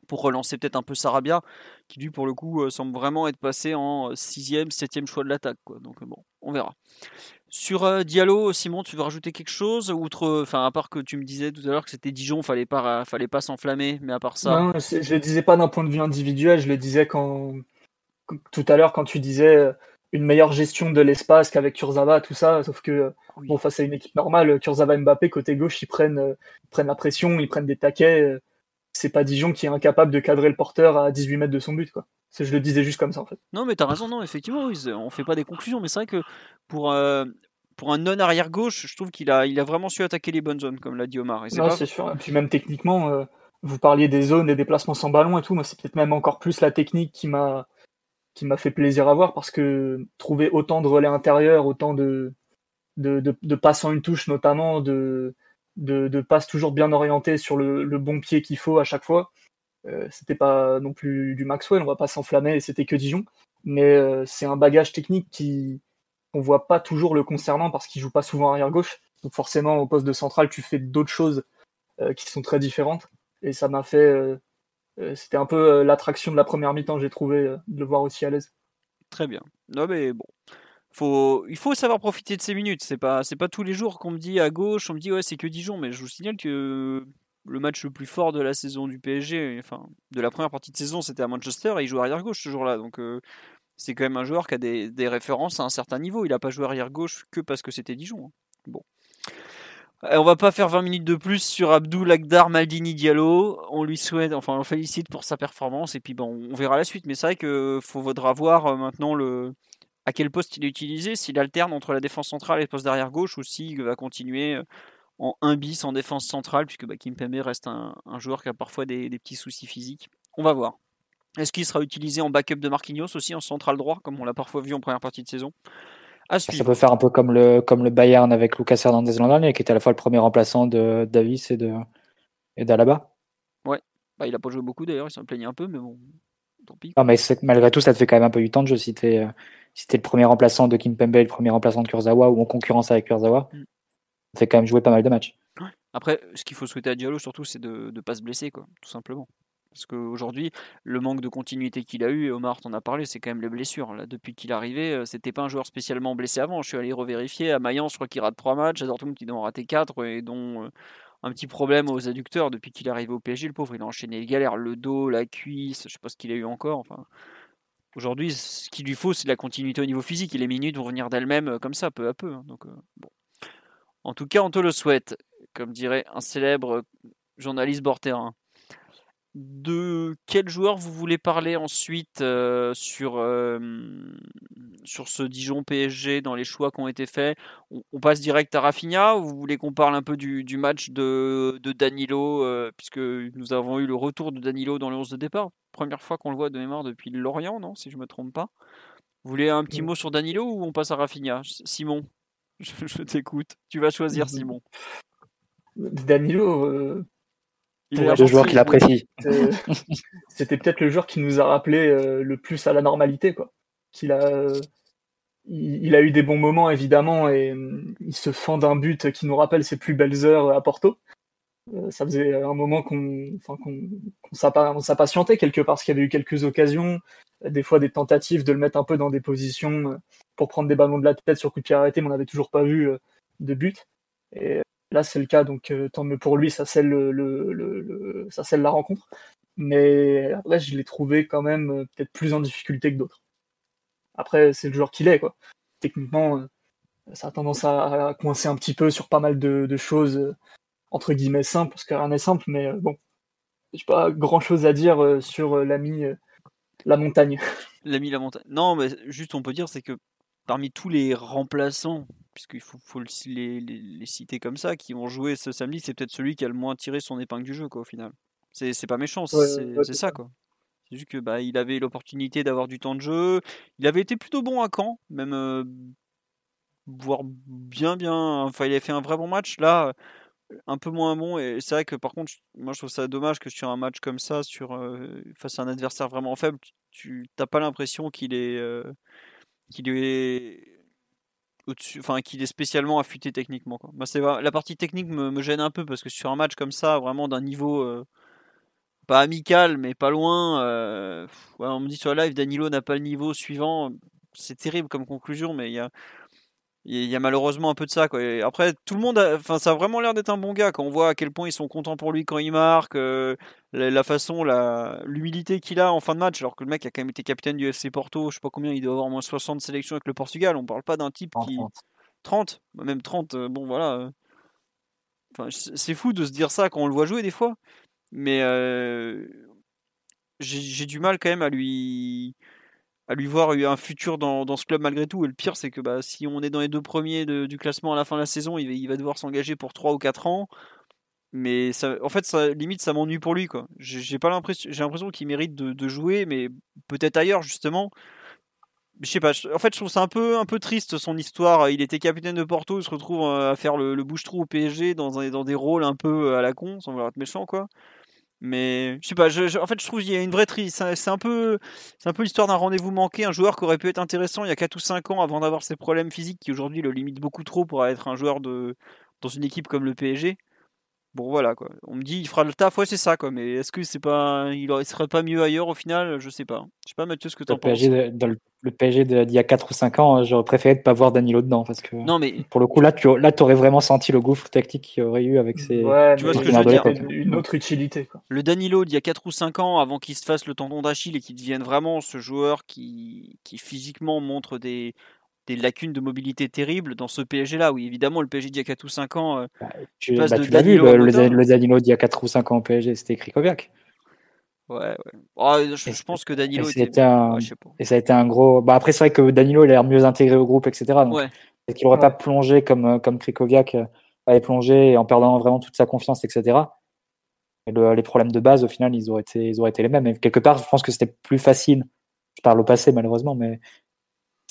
pour relancer peut-être un peu Sarabia, qui lui, pour le coup, euh, semble vraiment être passé en sixième, septième choix de l'attaque. Donc euh, bon, on verra. Sur euh, Diallo, Simon, tu veux rajouter quelque chose? Outre, enfin à part que tu me disais tout à l'heure que c'était Dijon, fallait pas, fallait pas s'enflammer, mais à part ça. Non, je le disais pas d'un point de vue individuel, je le disais quand tout à l'heure quand tu disais euh, une meilleure gestion de l'espace qu'avec Kurzawa, tout ça, sauf que euh, Oui. bon, face à une équipe normale, Kurzawa Mbappé, côté gauche, ils prennent, euh, ils prennent la pression, ils prennent des taquets. Euh, C'est pas Dijon qui est incapable de cadrer le porteur à 18 mètres de son but, quoi. Je le disais juste comme ça, en fait. Non, mais t'as raison, non, effectivement, c'est- on fait pas des conclusions, mais c'est vrai que pour, euh, pour un non-arrière gauche, je trouve qu'il a, il a vraiment su attaquer les bonnes zones, comme l'a dit Omar. Et c'est Non, c'est sûr. Et puis même techniquement, euh, vous parliez des zones, des déplacements sans ballon et tout. Moi, c'est peut-être même encore plus la technique qui m'a qui m'a fait plaisir à voir parce que trouver autant de relais intérieurs, autant de de, de, de passes en une touche notamment, de de, de passes toujours bien orientées sur le, bon pied qu'il faut à chaque fois. Euh, c'était pas non plus du Maxwell, on va pas s'enflammer, c'était que Dijon. Mais euh, c'est un bagage technique qui qu'on voit pas toujours le concernant parce qu'il joue pas souvent arrière gauche. Donc forcément au poste de central, tu fais d'autres choses euh, qui sont très différentes. Et ça m'a fait. euh, C'était un peu l'attraction de la première mi-temps, j'ai trouvé, de le voir aussi à l'aise. Très bien. Non, mais bon. Il faut savoir profiter de ces minutes. C'est pas, pas tous les jours qu'on me dit à gauche, on me dit ouais, c'est que Dijon, mais je vous signale que le match le plus fort de la saison du PSG, enfin de la première partie de saison, c'était à Manchester et il joue arrière gauche ce jour-là. Donc euh, c'est quand même un joueur qui a des, références à un certain niveau. Il a pas joué arrière gauche que parce que c'était Dijon. hein. Bon. Euh, On va pas faire 20 minutes de plus sur Abdou Lagdar Maldini Diallo. On lui souhaite, enfin on félicite pour sa performance et puis on verra la suite. Mais c'est vrai que faudra voir euh, maintenant le à quel poste il est utilisé, s'il alterne entre la défense centrale et le poste d'arrière gauche ou s'il va continuer euh, en 1 bis en défense centrale, puisque bah, Kimpembe reste un, un joueur qui a parfois des, des petits soucis physiques. On va voir. Est-ce qu'il sera utilisé en backup de Marquinhos aussi, en central droit, comme on l'a parfois vu en première partie de saison? À Ça peut faire un peu comme le, comme le Bayern avec Lucas Hernandez l'an dernier, qui était à la fois le premier remplaçant de Davis et de et d'Alaba. Bah, il a pas joué beaucoup d'ailleurs, il s'en plaignait un peu, mais bon, tant pis. Non, mais malgré tout, ça te fait quand même un peu du temps de jeu si euh, si t'es le premier remplaçant de Kimpembe le premier remplaçant de Kurzawa ou en concurrence avec Kurzawa. Mm. Ça fait quand même jouer pas mal de matchs. Après, ce qu'il faut souhaiter à Diallo surtout, c'est de ne pas se blesser, quoi, tout simplement. Parce qu'aujourd'hui, le manque de continuité qu'il a eu, et Omar t'en a parlé, c'est quand même les blessures. Là, depuis qu'il est arrivé, euh, c'était pas un joueur spécialement blessé avant. Je suis allé revérifier. À Mayence, je crois qu'il rate 3 matchs. À Dortmund, il en rater 4, et dont euh, un petit problème aux adducteurs. Depuis qu'il est arrivé au PSG, le pauvre, il a enchaîné les galères. Le dos, la cuisse, je sais pas ce qu'il a eu encore. Enfin, Aujourd'hui, ce qu'il lui faut, c'est de la continuité au niveau physique. Et les minutes vont venir d'elles-mêmes euh, comme ça, peu à peu. hein. Euh. En tout cas, on te le souhaite, comme dirait un célèbre journaliste bord terrain. De quel joueur vous voulez parler ensuite euh, sur, euh, sur ce Dijon PSG dans les choix qui ont été faits? On, on passe direct à Rafinha ou vous voulez qu'on parle un peu du, du match de, de Danilo euh, puisque nous avons eu le retour de Danilo dans le 11 de départ? Première fois qu'on le voit de mémoire depuis Lorient, non Si je me trompe pas. Vous voulez un petit mot sur Danilo ou on passe à Rafinha? Simon, je, je t'écoute. Tu vas choisir Simon. Danilo, Il est Le joueur qu'il apprécie. c'était peut-être le joueur qui nous a rappelé euh, le plus à la normalité, quoi. Qu'il a, euh, il, a eu des bons moments évidemment et hum, il se fend d'un but qui nous rappelle ses plus belles heures à Porto. Euh, ça faisait un moment qu'on enfin, qu'on s'impatientait quelque part, parce qu'il y avait eu quelques occasions, des fois des tentatives de le mettre un peu dans des positions euh, pour prendre des ballons de la tête sur coup de pied arrêté, mais on n'avait toujours pas vu euh, de but. Et là, c'est le cas, donc tant mieux pour lui, ça scelle, le, le, ça scelle la rencontre. Mais après, je l'ai trouvé quand même peut-être plus en difficulté que d'autres. Après, c'est le joueur qu'il est, quoi. Techniquement, ça a tendance à, coincer un petit peu sur pas mal de, choses entre guillemets simple, parce que rien n'est simple, mais euh, bon, j'ai pas grand chose à dire euh, sur euh, l'ami La Montagne. L'ami La Montagne. Non, mais juste on peut dire, c'est que parmi tous les remplaçants, puisqu'il faut, faut les, les, citer comme ça, qui ont joué ce samedi, c'est peut-être celui qui a le moins tiré son épingle du jeu, quoi, au final. C'est pas méchant, c'est ça, quoi. C'est juste que bah, il avait l'opportunité d'avoir du temps de jeu. Il avait été plutôt bon à Caen, même voire bien, bien. Enfin, il avait fait un vrai bon match. Là, un peu moins bon. Et c'est vrai que par contre, moi je trouve ça dommage que sur un match comme ça, sur, euh, face à un adversaire vraiment faible, tu n'as pas l'impression qu'il est, euh, qu'il est enfin qu'il est spécialement affûté techniquement. Bah, c'est, la partie technique me, gêne un peu parce que sur un match comme ça, vraiment d'un niveau euh, pas amical, mais pas loin, on me dit sur la live, Danilo n'a pas le niveau suivant. C'est terrible comme conclusion, mais il y a il y a malheureusement un peu de ça. Quoi. après, tout le monde, enfin, ça a vraiment l'air d'être un bon gars. Quand on voit à quel point ils sont contents pour lui quand il marque, euh, la, façon, l'humilité qu'il a en fin de match, alors que le mec a quand même été capitaine du FC Porto, je sais pas combien, il doit avoir au moins 60 sélections avec le Portugal. On parle pas d'un type qui. 30. Bah, même 30, euh, bon voilà. Euh. Enfin, c'est fou de se dire ça quand on le voit jouer des fois. Mais j'ai du mal quand même à lui à lui voir un futur dans, ce club malgré tout. Et le pire, c'est que bah, si on est dans les deux premiers du classement à la fin de la saison, il va, devoir s'engager pour 3 ou 4 ans. Mais en fait, limite, ça m'ennuie pour lui. Quoi. J'ai, l'impression, qu'il mérite de, jouer, mais peut-être ailleurs, justement. Je sais pas, en fait, je trouve ça un peu, un peu triste son histoire. Il était capitaine de Porto, il se retrouve euh, à faire le, bouche-trou au PSG dans, dans des rôles un peu à la con, sans vouloir être méchant, quoi. Mais je sais pas, en fait, je trouve qu'il y a une vraie tri. C'est un peu, c'est un peu l'histoire d'un rendez-vous manqué. Un joueur qui aurait pu être intéressant il y a 4 ou 5 ans avant d'avoir ses problèmes physiques qui aujourd'hui le limitent beaucoup trop pour être un joueur de, dans une équipe comme le PSG. Bon voilà quoi. On me dit il fera le taf, ouais c'est ça quoi. Mais est-ce que c'est pas, il aurait, serait pas mieux ailleurs au final? Je sais pas. Je sais pas Mathieu ce que tu en penses. dans le, PSG d'il y a 4 ou 5 ans, j'aurais préféré de pas voir Danilo dedans parce que. Non mais pour le coup là tu là aurais vraiment senti le gouffre tactique qu'il aurait eu avec ses. Ouais, tu vois ce que je veux dire? Une autre utilité quoi. Le Danilo d'il y a 4 ou 5 ans avant qu'il se fasse le tendon d'Achille et qu'il devienne vraiment ce joueur qui qui physiquement montre des des lacunes de mobilité terribles dans ce PSG là. Oui, évidemment, le PSG d'il y a 4 ou 5 ans. Euh, bah, tu, bah, l'as vu, le, le, Danilo d'il y a 4 ou 5 ans au PSG, c'était Krikoviak. Ouais, ouais. Oh, je, pense que Danilo était. Un... et ça a été un gros. Bah, après, c'est vrai que Danilo, il a l'air mieux intégré au groupe, etc. Donc, ouais. qu'il n'aurait pas plongé comme, euh, comme Krikoviak euh, avait plongé en perdant vraiment toute sa confiance, etc. Et les problèmes de base, au final, ils auraient été, ils auraient été les mêmes. Et quelque part, je pense que c'était plus facile. Je parle au passé, malheureusement, mais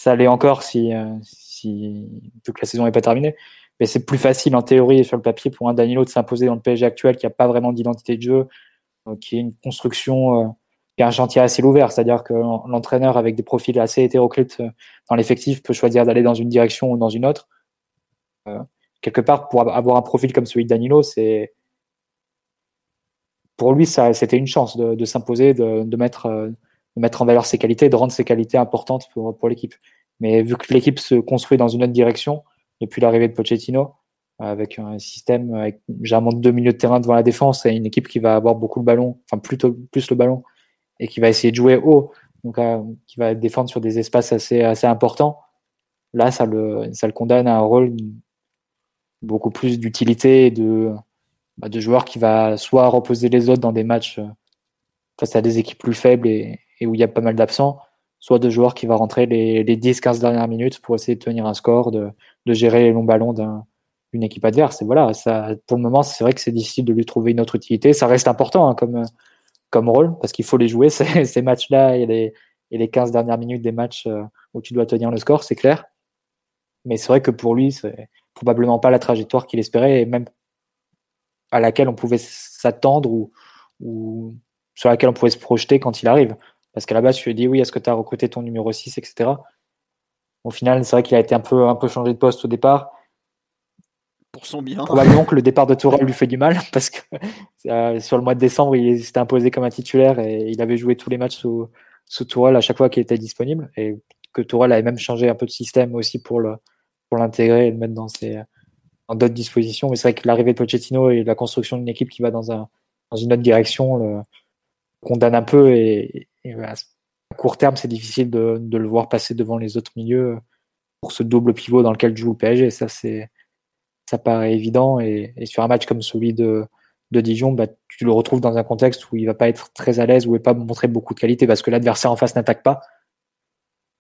ça l'est encore si, euh, si toute la saison n'est pas terminée. Mais c'est plus facile en théorie et sur le papier pour un Danilo de s'imposer dans le PSG actuel qui n'a pas vraiment d'identité de jeu, euh, qui est une construction, euh, qui est un chantier assez ouvert. C'est-à-dire que l'entraîneur avec des profils assez hétéroclites dans l'effectif peut choisir d'aller dans une direction ou dans une autre. quelque part, pour avoir un profil comme celui de Danilo, c'est pour lui, c'était une chance de, s'imposer, de, mettre de mettre en valeur ses qualités, de rendre ses qualités importantes pour, pour l'équipe. Mais vu que l'équipe se construit dans une autre direction, depuis l'arrivée de Pochettino, avec un système avec généralement deux milieux de terrain devant la défense et une équipe qui va avoir beaucoup le ballon, enfin plutôt plus le ballon, et qui va essayer de jouer haut, donc euh, qui va défendre sur des espaces assez, assez importants, là, ça le, ça le condamne à un rôle beaucoup plus d'utilité de, bah, de joueur qui va soit reposer les autres dans des matchs euh, face à des équipes plus faibles et, et où il y a pas mal d'absents, soit de joueurs qui vont rentrer les, les 10-15 dernières minutes pour essayer de tenir un score, de, gérer les longs ballons d'une équipe adverse. Voilà, pour le moment, c'est vrai que c'est difficile de lui trouver une autre utilité. Ça reste important hein, comme, rôle, parce qu'il faut les jouer, ces, matchs-là, et les, et les 15 dernières minutes des matchs euh, où tu dois tenir le score, c'est clair. Mais c'est vrai que pour lui, c'est probablement pas la trajectoire qu'il espérait, et même à laquelle on pouvait s'attendre ou sur laquelle on pouvait se projeter quand il arrive. Parce qu'à la base, tu lui dis oui, est-ce que tu as recruté ton numéro 6, etc. Au final, c'est vrai qu'il a été un peu, un peu changé de poste au départ. Pour son bien. Probablement que le départ de Tourelle lui fait du mal parce que sur le mois de décembre, il s'était imposé comme un titulaire et il avait joué tous les matchs sous, sous Tourelle à chaque fois qu'il était disponible. Et que Tourelle avait même changé un peu de système aussi pour le pour l'intégrer et le mettre dans ses dans d'autres dispositions. Mais c'est vrai que l'arrivée de Pochettino et la construction d'une équipe qui va dans un dans une autre direction le condamne un peu et, à court terme c'est difficile de, de, le voir passer devant les autres milieux pour ce double pivot dans lequel joue le PSG. Ça ça paraît évident et, et, sur un match comme celui de de Dijon, bah, tu le retrouves dans un contexte où il va pas être très à l'aise, où il va pas montrer beaucoup de qualité parce que l'adversaire en face n'attaque pas.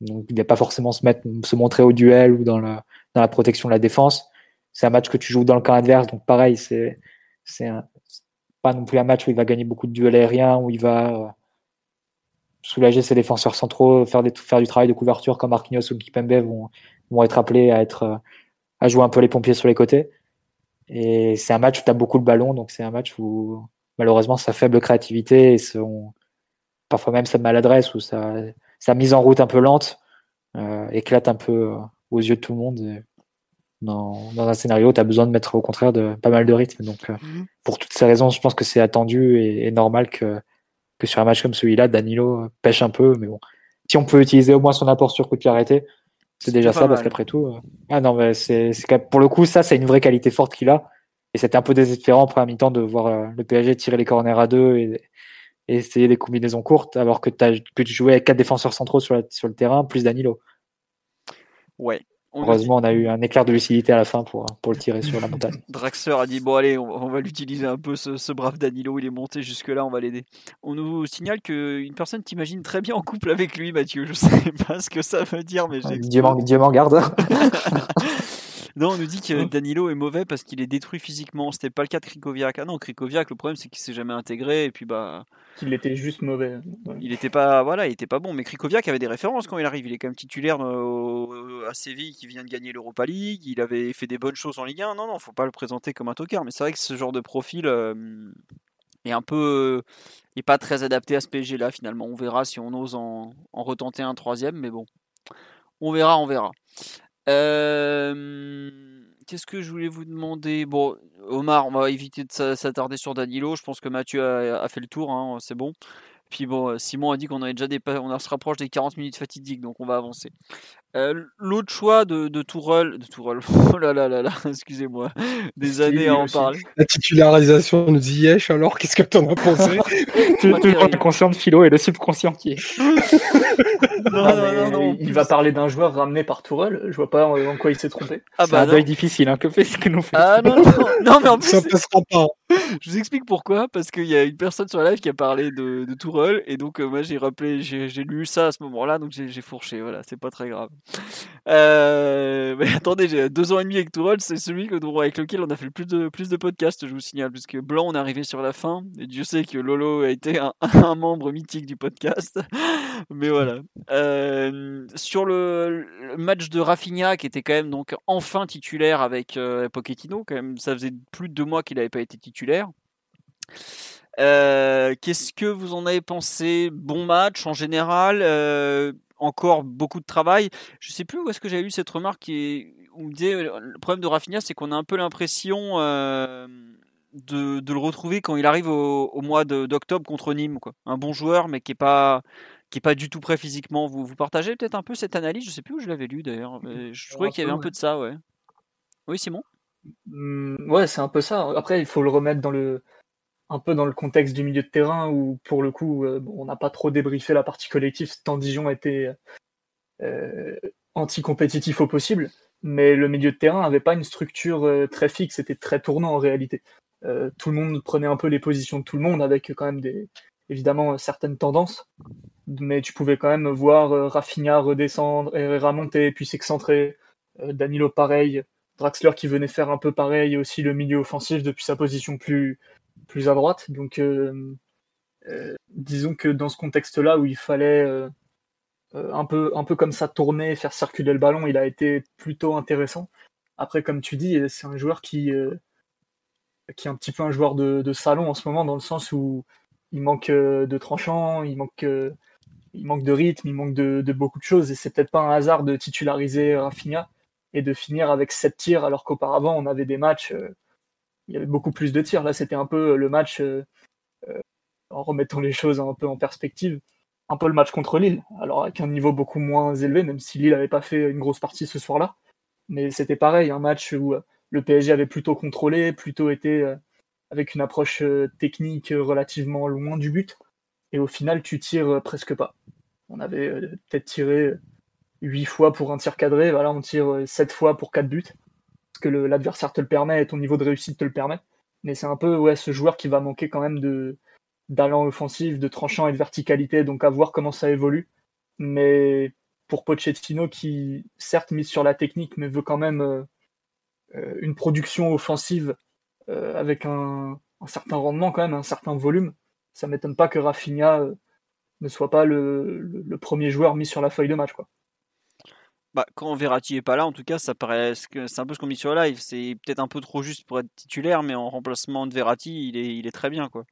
Donc, il va pas forcément se mettre, se montrer au duel ou dans la, dans la protection de la défense. C'est un match que tu joues dans le camp adverse, donc pareil, c'est, c'est pas non plus un match où il va gagner beaucoup de duels aériens, où il va euh, soulager ses défenseurs centraux, faire, des, faire du travail de couverture comme Marquinhos ou Kipembe vont, vont être appelés à être, à jouer un peu les pompiers sur les côtés. Et c'est un match où tu as beaucoup de ballons, donc c'est un match où malheureusement sa faible créativité et son, parfois même sa maladresse ou sa, sa mise en route un peu lente euh, éclate un peu euh, aux yeux de tout le monde. Dans, dans, un scénario, tu as besoin de mettre au contraire de pas mal de rythme. Donc, euh, mhm. pour toutes ces raisons, je pense que c'est attendu et, et, normal que, que sur un match comme celui-là, Danilo pêche un peu. Mais bon, si on peut utiliser au moins son apport sur coup de pied arrêté, c'est déjà ça, parce qu'après tout, euh, ah non, mais c'est, pour le coup, ça, c'est une vraie qualité forte qu'il a. Et c'était un peu désespérant en première mi-temps de voir euh, le PSG tirer les corners à deux et, et essayer des combinaisons courtes, alors que, as, que tu jouais avec quatre défenseurs centraux sur, sur le terrain, plus Danilo. Ouais, Heureusement, on a eu un éclair de lucidité à la fin pour, pour le tirer sur la montagne. Draxler a dit Bon, allez, on, va l'utiliser un peu, ce, brave Danilo. Il est monté jusque-là, on va l'aider. On nous signale qu'une personne t'imagine très bien en couple avec lui, Mathieu. Je sais pas ce que ça veut dire, mais j'ai. Dieu m'en garde. Non, on nous dit que hein Danilo est mauvais parce qu'il est détruit physiquement. C'était pas le cas de Krikoviak. Ah non, Krikoviak, le problème c'est qu'il s'est jamais intégré et puis bah. Qu'il était juste mauvais. Il était pas, voilà, il était pas bon. Mais Krikoviak avait des références quand il arrive. Il est quand même titulaire à Séville qui vient de gagner l'Europa League. Il avait fait des bonnes choses en Ligue 1. Non, non, faut pas le présenter comme un tocard. Mais c'est vrai que ce genre de profil euh, est un peu, est pas très adapté à ce PSG là finalement. On verra si on ose en, en retenter un troisième, mais bon, on verra, on verra. Qu'est-ce que je voulais vous demander? Bon, Omar, on va éviter de s'attarder sur Danilo. Je pense que Mathieu a, fait le tour, hein, c'est bon. Puis bon, Simon a dit qu'on avait déjà des, on se rapproche des 40 minutes fatidiques, donc on va avancer. Euh, l'autre choix de, de Tourelle, de Tourelle, oh là là là là, excusez-moi, des années à en parler. La titularisation nous dit Yesh, alors qu'est-ce que t'en as pensé? Tout le conscient de philo et le subconscient qui est. non, non, non, il va parler d'un joueur ramené par Tourelle, je vois pas en, quoi il s'est trompé. Ah bah, c'est un deuil difficile, hein. que fait ce que nous fait Ah non, non, non, mais en plus. Ça passera pas. Je vous explique pourquoi, parce qu'il y a une personne sur la live qui a parlé de, de et donc euh, moi j'ai rappelé, j'ai lu ça à ce moment-là, donc j'ai fourché, voilà, c'est pas très grave. Euh, mais attendez, j'ai deux ans et demi avec Tourelle, c'est celui avec lequel on a fait le plus de, plus de podcasts, je vous signale, puisque Blanc, on est arrivé sur la fin, et Dieu sait que Lolo a été un, membre mythique du podcast. Mais voilà. Euh, sur le, match de Rafinha, qui était quand même donc enfin titulaire avec Pochettino, quand même, ça faisait plus de deux mois qu'il n'avait pas été titulaire. Qu'est-ce que vous en avez pensé? Bon match en général encore beaucoup de travail. Je sais plus où est-ce que j'avais lu cette remarque où on disait le problème de Rafinha, c'est qu'on a un peu l'impression euh, de, le retrouver quand il arrive au, mois d'octobre contre Nîmes. Quoi. Un bon joueur, mais qui est pas qui est pas du tout prêt physiquement. Vous, vous partagez peut-être un peu cette analyse? Je sais plus où je l'avais lu d'ailleurs. Je trouvais qu'il y avait un peu de ça, ouais. Oui, Simon? Mmh, ouais, c'est un peu ça. Après, il faut le remettre dans le un peu dans le contexte du milieu de terrain où, pour le coup, euh, on n'a pas trop débriefé la partie collective, tant Dijon était euh, anti-compétitif au possible. Mais le milieu de terrain n'avait pas une structure euh, très fixe, c'était très tournant en réalité. tout le monde prenait un peu les positions de tout le monde avec quand même évidemment certaines tendances. Mais tu pouvais quand même voir Rafinha redescendre, Herrera monter, puis s'excentrer, Danilo pareil, Draxler qui venait faire un peu pareil, aussi le milieu offensif depuis sa position plus, plus à droite. Donc, euh, euh, disons que dans ce contexte-là où il fallait euh, un, peu, un peu comme ça tourner, faire circuler le ballon, il a été plutôt intéressant. Après, comme tu dis, c'est un joueur qui, qui est un petit peu un joueur de, salon en ce moment, dans le sens où il manque de tranchant, il manque il manque de rythme, il manque de, de beaucoup de choses, et c'est peut-être pas un hasard de titulariser Rafinha et de finir avec 7 tirs, alors qu'auparavant, on avait des matchs, euh, il y avait beaucoup plus de tirs. Là, c'était un peu le match, euh, euh, en remettant les choses un peu en perspective, un peu le match contre Lille, alors avec un niveau beaucoup moins élevé, même si Lille n'avait pas fait une grosse partie ce soir-là. Mais c'était pareil, un match où le PSG avait plutôt contrôlé, plutôt été avec une approche technique relativement loin du but. Et au final, tu tires presque pas. On avait peut-être tiré 8 fois pour un tir cadré, voilà, on tire 7 fois pour 4 buts. Parce que l'adversaire te le permet et ton niveau de réussite te le permet. Mais c'est un peu ouais, ce joueur qui va manquer quand même de d'allant offensif, de tranchant et de verticalité, donc à voir comment ça évolue. Mais pour Pochettino, qui certes mise sur la technique, mais veut quand même euh, euh, une production offensive euh, avec un, certain rendement quand même, un certain volume, ça m'étonne pas que Rafinha ne soit pas le, premier joueur mis sur la feuille de match. Quoi. Bah, quand Verratti est pas là, en tout cas, ça paraît c'est un peu ce qu'on dit sur live. C'est peut-être un peu trop juste pour être titulaire, mais en remplacement de Verratti, il est, il est très bien, quoi.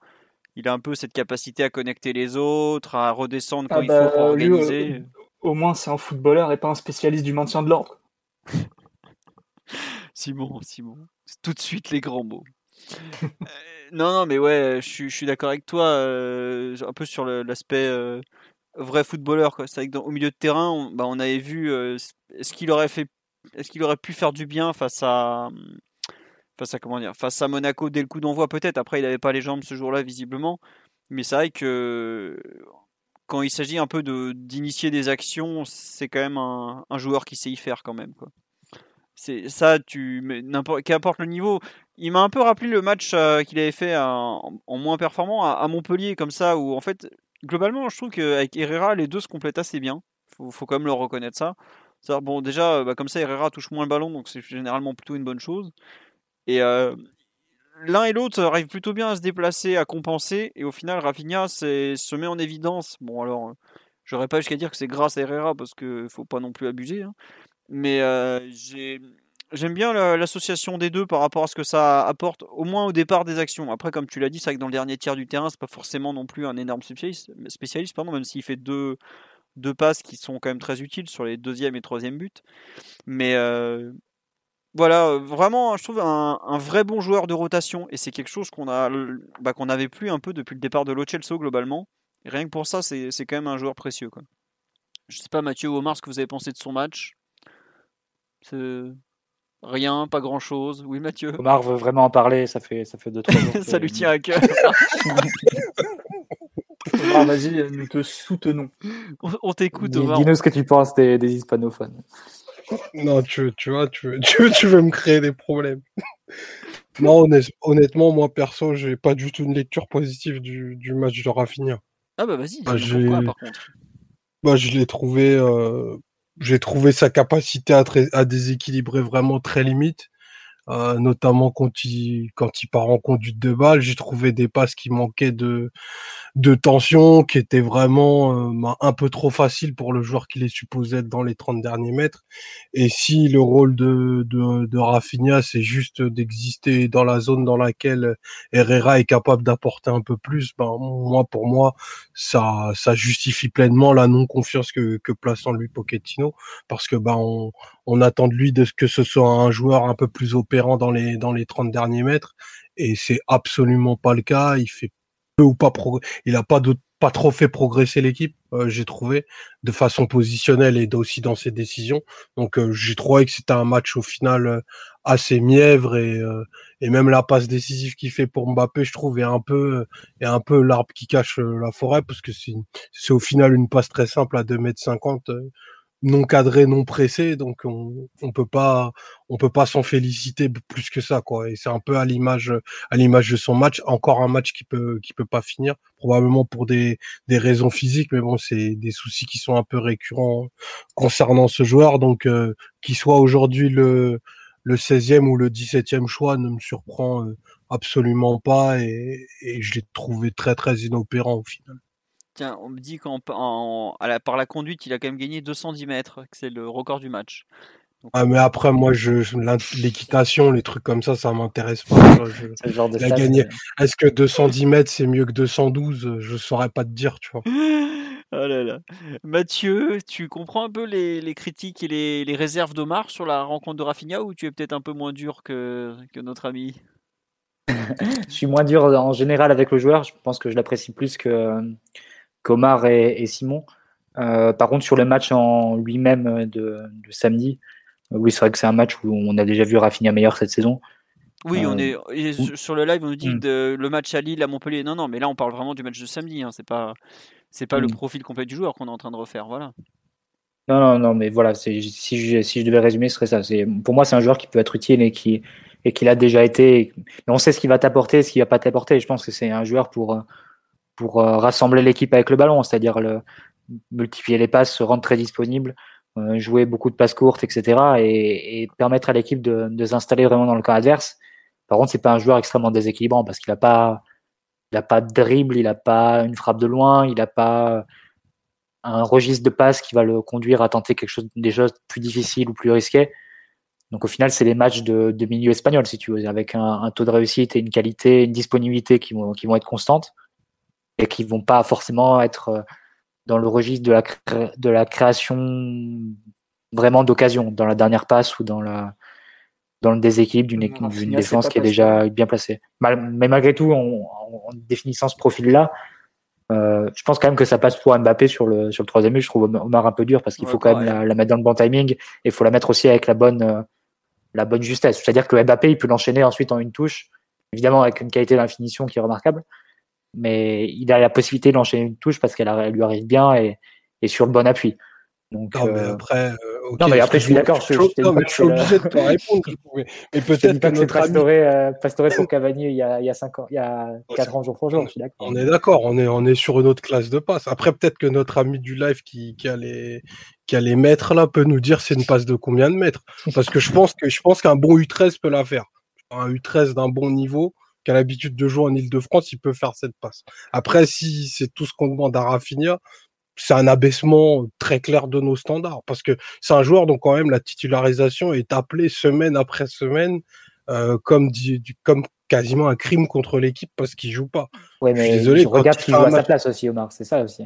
Il a un peu cette capacité à connecter les autres, à redescendre quand ah il faut bah, organiser. au moins, c'est un footballeur et pas un spécialiste du maintien de l'ordre. Simon, Simon, tout de suite les grands mots. Euh, non, non, mais ouais, je, suis d'accord avec toi, euh, un peu sur l'aspect euh, vrai footballeur. C'est vrai qu'au milieu de terrain, on, bah, on avait vu est-ce qu'il aurait fait, est-ce qu'il aurait pu faire du bien face à, face à comment dire, face à Monaco dès le coup d'envoi peut-être. Après, il n'avait pas les jambes ce jour-là visiblement, mais c'est vrai que quand il s'agit un peu d'initier des actions, c'est quand même un, joueur qui sait y faire quand même. C'est ça, tu qu'importe le niveau. Il m'a un peu rappelé le match euh, qu'il avait fait en, moins performant à, Montpellier, comme ça, où en fait, globalement, je trouve qu'avec Herrera, les deux se complètent assez bien. Faut, faut quand même leur reconnaître ça. bon, déjà, bah, comme ça, Herrera touche moins le ballon, donc c'est généralement plutôt une bonne chose. Et euh, l'un et l'autre arrivent plutôt bien à se déplacer, à compenser, et au final, Rafinha se met en évidence. Bon, alors, j'aurais pas jusqu'à dire que c'est grâce à Herrera, parce qu'il faut pas non plus abuser. Hein. Mais euh, j'aime bien l'association des deux par rapport à ce que ça apporte, au moins au départ des actions. Après, comme tu l'as dit, c'est vrai que dans le dernier tiers du terrain, c'est pas forcément non plus un énorme spécialiste, pardon, même s'il fait deux, deux passes qui sont quand même très utiles sur les deuxième et troisième buts. Mais euh, voilà, vraiment, je trouve un, vrai bon joueur de rotation et c'est quelque chose qu'on a, bah, qu'on n'avait plus un peu depuis le départ de Lo globalement. rien que pour ça, c'est quand même un joueur précieux. Quoi. Je sais pas, Mathieu ou Omar, ce que vous avez pensé de son match? Rien, pas grand chose. Oui, Mathieu. Omar veut vraiment en parler, ça fait, ça fait deux, trois jours. ça lui tient à cœur. Omar, vas-y, nous te soutenons. On, t'écoute, Omar. Dis-nous ce que tu penses des, hispanophones. Non, tu, tu vois, tu, tu, tu, veux me créer des problèmes. non, honnêtement, moi perso, j'ai pas du tout une lecture positive du, du match de Rafinha. Ah bah vas-y, bah, pourquoi par contre bah, Je l'ai trouvé euh, j'ai trouvé sa capacité à, déséquilibrer vraiment très limite. Euh, notamment quand il, quand il part en conduite de balle, j'ai trouvé des passes qui manquaient de, de tension, qui étaient vraiment euh, bah, un peu trop faciles pour le joueur qui les supposé être dans les 30 derniers mètres. Et si le rôle de, de, de Rafinha, c'est juste d'exister dans la zone dans laquelle Herrera est capable d'apporter un peu plus, ben, moi, pour moi, ça, ça justifie pleinement la non-confiance que, que place en lui Pochettino, parce que ben, on, on attend de lui de que ce soit un joueur un peu plus opérant dans les dans les 30 derniers mètres et c'est absolument pas le cas. Il fait peu ou pas il a pas pas trop fait progresser l'équipe, euh, j'ai trouvé, de façon positionnelle et aussi dans ses décisions. Donc euh, j'ai trouvé que c'était un match au final euh, assez mièvre et, et même la passe décisive qu'il fait pour Mbappé, je trouve, est un peu est un peu l'arbre qui cache la forêt parce que c'est c'est au final une passe très simple à 2 mètres 50 non cadré, non pressé, donc on, on peut pas, on peut pas s'en féliciter plus que ça, quoi. Et c'est un peu à l'image, à l'image de son match, encore un match qui peut, qui peut pas finir, probablement pour des, des raisons physiques, mais bon, c'est des soucis qui sont un peu récurrents concernant ce joueur, donc euh, qu'il soit aujourd'hui le, le 16e ou le 17e choix ne me surprend euh, absolument pas. Et, et je l'ai trouvé très très inopérant au final on me dit qu'en par la conduite, il a quand même gagné 210 mètres, que c'est le record du match. ah, mais après, moi, je, l'équitation, les trucs comme ça, ça m'intéresse pas. Est-ce que 210 mètres, c'est mieux que 212 Je saurais pas te dire, tu vois. Oh là là. Mathieu, tu comprends un peu les, les critiques et les, les réserves d'Omar sur la rencontre de Rafinha ou tu es peut-être un peu moins dur que, que notre ami? Je suis moins dur en général avec le joueur. Je pense que je l'apprécie plus que qu'Omar et, et Simon. Euh, par contre, sur le match en lui-même de, de samedi, euh, oui, c'est vrai que c'est un match où on a déjà vu Rafinha meilleur cette saison. Oui, on Euh, est sur- le live, on nous dit Mm. de, le match à Lille, à Montpellier. Non, non, mais là, on parle vraiment du match de samedi. Hein. C'est pas, c'est pas le Mm. profil complet du joueur qu'on est en train de refaire. Voilà. Non, non, non, mais voilà, si, je, si je devais résumer, ce serait ça. C'est, pour moi, c'est un joueur qui peut être utile et qui, et qui l'a déjà été. Mais on sait ce qu'il va t'apporter, ce qu'il va pas t'apporter. Je pense que c'est un joueur pour, pour euh, rassembler l'équipe avec le ballon, c'est-à-dire le, multiplier les passes, se rendre très disponible, euh, jouer beaucoup de passes courtes, etc. et, et permettre à l'équipe de, de s'installer vraiment dans le camp adverse. Par contre, c'est pas un joueur extrêmement déséquilibrant parce qu'il a pas, il a pas de dribble, il a pas une frappe de loin, il a pas un registre de passe qui va le conduire à tenter quelque chose des choses plus difficiles ou plus risquées. Donc au final, c'est les matchs de, de milieu espagnol, si tu veux, avec un, un taux de réussite et une qualité, une disponibilité qui vont, qui vont être constantes et qui vont pas forcément être euh, dans le registre de la, cré- de la création vraiment d'occasion, dans la dernière passe ou dans la dans le déséquilibre d'une défense qui est déjà bien placée. Mal- mais malgré tout, en, en définissant ce profil-là, euh, je pense quand même que ça passe pour Mbappé sur le sur le troisième but. Je trouve Omar un peu dur parce qu'il Ouais, faut quand même la, la mettre dans le bon timing et il faut la mettre aussi avec la bonne euh, la bonne justesse. C'est-à-dire que Mbappé il peut l'enchaîner ensuite en une touche, évidemment avec une qualité de la finition qui est remarquable, mais il a la possibilité d'enchaîner une touche parce qu'elle elle lui arrive bien et, et sur le bon appui. Donc Non, mais euh, après, euh, non, mais après, je suis d'accord, je- non, mais je suis obligé de te répondre. mais, mais peut-être que que notre ami, Pastore, euh, Pastore pour Cavani il y a il y a cinq ans, il y a quatre ans jour pour jour. Je suis d'accord. on est d'accord, on est, on est sur une autre classe de passe. Après, peut-être que notre ami du live qui, qui, a les, qui a les mètres là peut nous dire c'est une passe de combien de mètres. Parce que je pense que je pense qu'un bon U13 peut la faire. Un U13 d'un bon niveau, qui a l'habitude de jouer en Ile-de-France, il peut faire cette passe. Après, si c'est tout ce qu'on demande à Rafinha, c'est un abaissement très clair de nos standards. Parce que c'est un joueur dont quand même la titularisation est appelée semaine après semaine euh, comme, du, du- comme quasiment un crime contre l'équipe parce qu'il joue pas. Ouais, Je suis mais désolé, je regarde qui joue à sa place aussi, Omar. C'est ça aussi.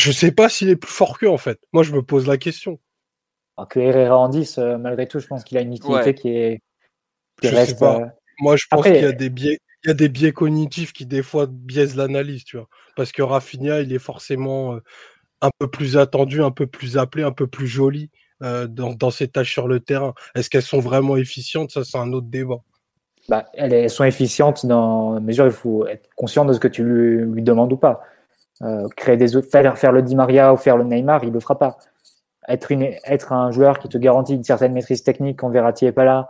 Je sais pas s'il est plus fort qu'eux en fait. Moi, je me pose la question. Alors que Herrera en 10, euh, malgré tout, je pense qu'il a une utilité Ouais. qui est. Qui Je sais reste, pas. Moi, je pense Après- qu'il y a des biais, il y a des biais cognitifs qui des fois biaisent l'analyse, tu vois. Parce que Rafinha, il est forcément euh, un peu plus attendu, un peu plus appelé, un peu plus joli euh, dans, dans ses tâches sur le terrain. Est-ce qu'elles sont vraiment efficientes? Ça, c'est un autre débat. bah, elles, sont efficientes dans la mesure où il faut être conscient de ce que tu lui, lui demandes ou pas. Euh, créer des faire, faire le Di Maria ou faire le Neymar, il le fera pas. Être, une, être un joueur qui te garantit une certaine maîtrise technique quand Verratti est pas là,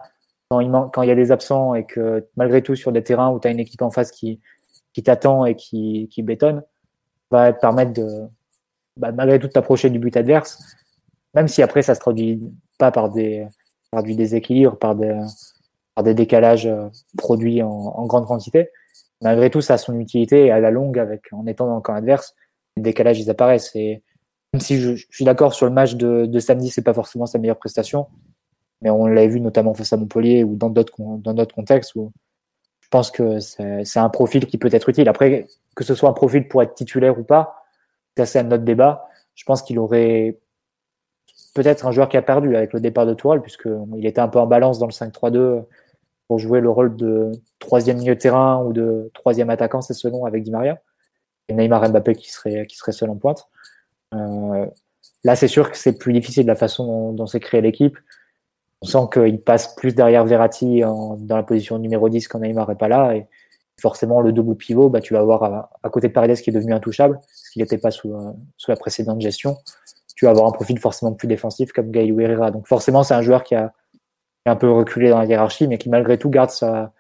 quand il, quand il y a des absents et que malgré tout sur des terrains où tu as une équipe en face qui, qui t'attend et qui, qui bétonne, va te permettre de bah, malgré tout t'approcher du but adverse, même si après ça se traduit pas par des par du déséquilibre, par des par des décalages euh, produits en, en grande quantité. Malgré tout, ça a son utilité et à la longue, avec en étant dans le camp adverse, les décalages ils apparaissent. Et même si je, je suis d'accord sur le match de, de samedi, c'est pas forcément sa meilleure prestation, mais on l'a vu notamment face à Montpellier ou dans d'autres dans d'autres contextes où je pense que c'est un profil qui peut être utile. Après, que ce soit un profil pour être titulaire ou pas, ça c'est un autre débat. Je pense qu'il aurait peut-être un joueur qui a perdu avec le départ de Tourelle, puisqu'il était un peu en balance dans le 5-3-2 pour jouer le rôle de troisième milieu de terrain ou de troisième attaquant, c'est selon, avec Di Maria. Et Neymar Mbappé qui serait, qui serait seul en pointe. Euh, là, c'est sûr que c'est plus difficile la façon dont, dont s'est créée l'équipe. On sent qu'il passe plus derrière Verratti en- dans la position numéro 10 quand Neymar n'est pas là. Et forcément, le double pivot, bah, tu vas avoir à, côté de Paredes qui est devenu intouchable, ce qui n'était pas sous, euh, sous la précédente gestion. Tu vas avoir un profil forcément plus défensif comme Gaël Herrera. Donc forcément, c'est un joueur qui a, un peu reculé dans la hiérarchie, mais qui malgré tout garde sa,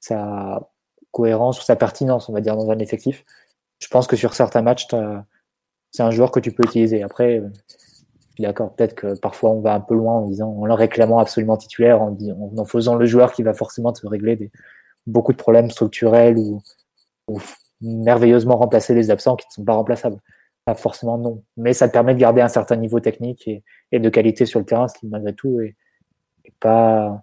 sa cohérence ou sa pertinence, on va dire, dans un effectif. Je pense que sur certains matchs, c'est un joueur que tu peux utiliser. Après, euh, suis d'accord, peut-être que parfois on va un peu loin en disant, en le réclamant absolument titulaire, en, en en faisant le joueur qui va forcément te régler des, beaucoup de problèmes structurels ou, merveilleusement remplacer les absents qui ne sont pas remplaçables. Pas forcément non. Mais ça te permet de garder un certain niveau technique et, et de qualité sur le terrain, ce qui malgré tout est, est pas,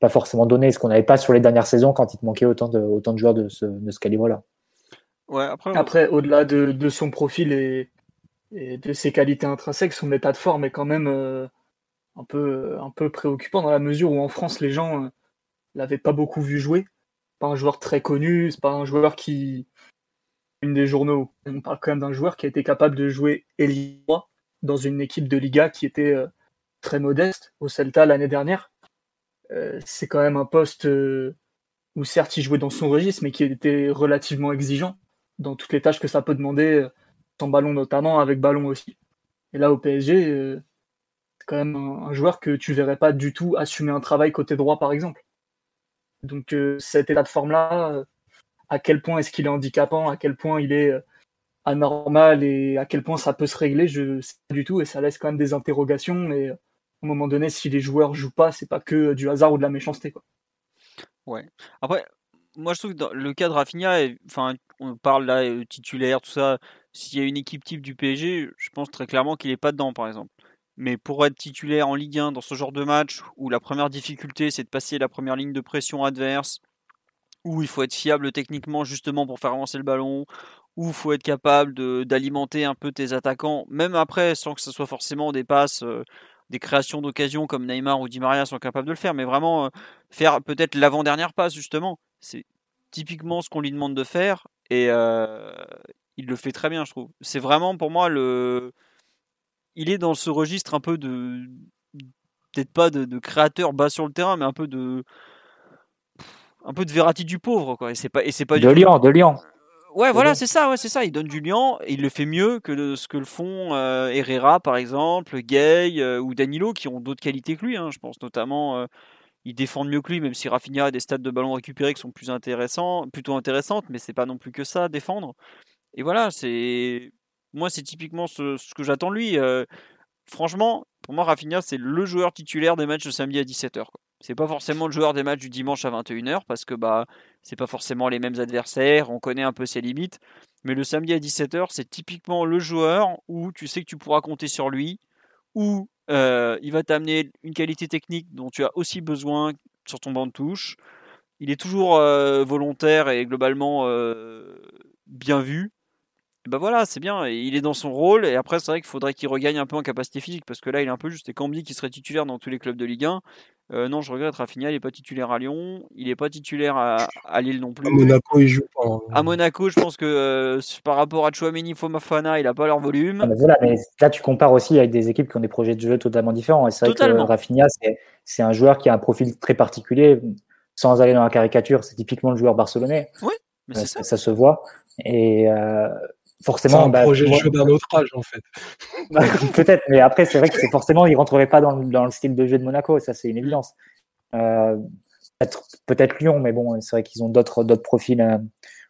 pas forcément donné, ce qu'on n'avait pas sur les dernières saisons quand il te manquait autant de, autant de joueurs de ce, de ce calibre-là. Ouais, après, Après, au-delà de, de son profil et, et de ses qualités intrinsèques, son état de forme est quand même euh, un, peu, un peu préoccupant dans la mesure où en France, les gens euh, l'avaient pas beaucoup vu jouer. Pas un joueur très connu, c'est pas un joueur qui. Une des journaux, on parle quand même d'un joueur qui a été capable de jouer ailier dans une équipe de Liga qui était euh, très modeste au Celta l'année dernière. c'est quand même un poste où certes il jouait dans son registre, mais qui était relativement exigeant dans toutes les tâches que ça peut demander ballon notamment, avec ballon aussi. Et là, au PSG, euh, quand même un, joueur que tu verrais pas du tout assumer un travail côté droit, par exemple. Donc, euh, cet état de forme-là, euh, à quel point est-ce qu'il est handicapant, à quel point il est anormal et à quel point ça peut se régler, je sais pas du tout. Et ça laisse quand même des interrogations. Mais un moment donné, si les joueurs jouent pas, c'est pas que du hasard ou de la méchanceté. Quoi. Ouais. Après, moi je trouve que dans le cas de Rafinha, enfin, on parle là titulaire, tout ça. S'il y a une équipe type du PSG, je pense très clairement qu'il n'est pas dedans, par exemple. Mais pour être titulaire en Ligue 1 dans ce genre de match où la première difficulté c'est de passer la première ligne de pression adverse, où il faut être fiable techniquement justement pour faire avancer le ballon, où il faut être capable d'alimenter un peu tes attaquants, même après sans que ce soit forcément des passes, euh, des créations d'occasion comme Neymar ou Di Maria sont capables de le faire, mais vraiment euh, faire peut-être l'avant-dernière passe justement. C'est typiquement ce qu'on lui demande de faire et euh, il le fait très bien, je trouve. C'est vraiment pour moi le. Il est dans ce registre un peu de. Peut-être pas de, créateur bas sur le terrain, mais un peu de. Un peu de Verratti du pauvre, quoi. Et c'est pas, et c'est pas de Lyon, de Lyon. Ouais, voilà, c'est ça, ouais, c'est ça. Il donne du lien, et il le fait mieux que ce que le font euh, Herrera, par exemple, Gay euh, ou Danilo, qui ont d'autres qualités que lui. Hein, je pense notamment, euh, ils défendent mieux que lui, même si Rafinha a des stats de ballon récupérés qui sont plus intéressants, plutôt intéressantes, mais c'est pas non plus que ça défendre. Et voilà, c'est moi c'est typiquement ce, que j'attends de lui. Euh, franchement, pour moi Rafinha c'est le joueur titulaire des matchs de samedi à 17h. C'est pas forcément le joueur des matchs du dimanche à 21h parce que bah c'est pas forcément les mêmes adversaires, on connaît un peu ses limites. Mais le samedi à 17h, c'est typiquement le joueur où tu sais que tu pourras compter sur lui, où euh, il va t'amener une qualité technique dont tu as aussi besoin sur ton banc de touche. Il est toujours euh, volontaire et globalement bien vu ben voilà, c'est bien, il est dans son rôle, et après c'est vrai qu'il faudrait qu'il regagne un peu en capacité physique, parce que là il est un peu juste, et Cambi qui serait titulaire dans tous les clubs de Ligue 1, euh, non je regrette, Rafinha il n'est pas titulaire à Lyon, il n'est pas titulaire à, Lille non plus. À Monaco il joue pas. Hein. À Monaco je pense que euh, par rapport à Chouameni, Fomafana, il n'a pas leur volume. Ah, voilà, mais là tu compares aussi avec des équipes qui ont des projets de jeu totalement différents, et c'est vrai que Rafinha c'est un joueur qui a un profil très particulier, sans aller dans la caricature, c'est typiquement le joueur barcelonais. Oui, mais c'est ça. ça. se voit. Et euh, forcément. C'est un bah, projet de jeu d'un autre âge, en fait. Bah, peut-être, mais après, c'est vrai que c'est forcément, il rentrerait pas dans, dans, le style de jeu de Monaco, ça c'est une évidence. Euh, peut-être Lyon, mais bon, c'est vrai qu'ils ont d'autres d'autres profils euh,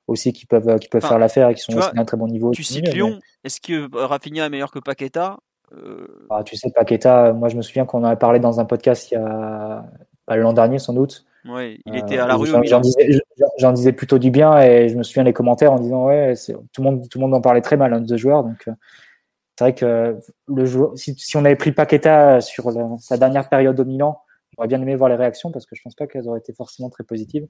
aussi qui peuvent qui peuvent faire l'affaire et qui sont aussi d'un très bon niveau. Tu cites Lyon, est-ce que Rafinha est meilleur que Paqueta ah, Tu sais, Paqueta, moi je me souviens qu'on en a parlé dans un podcast il y a bah, l'an dernier sans doute. Ouais, il était à la rue. J'en disais, plutôt du bien et je me souviens des commentaires en disant ouais, tout le monde, tout le monde en parlait très mal hein, de ce joueur. Donc euh, c'est vrai que le joueur, si, on avait pris Paqueta sur sa dernière période au Milan, j'aurais bien aimé voir les réactions parce que je pense pas qu'elles auraient été forcément très positives.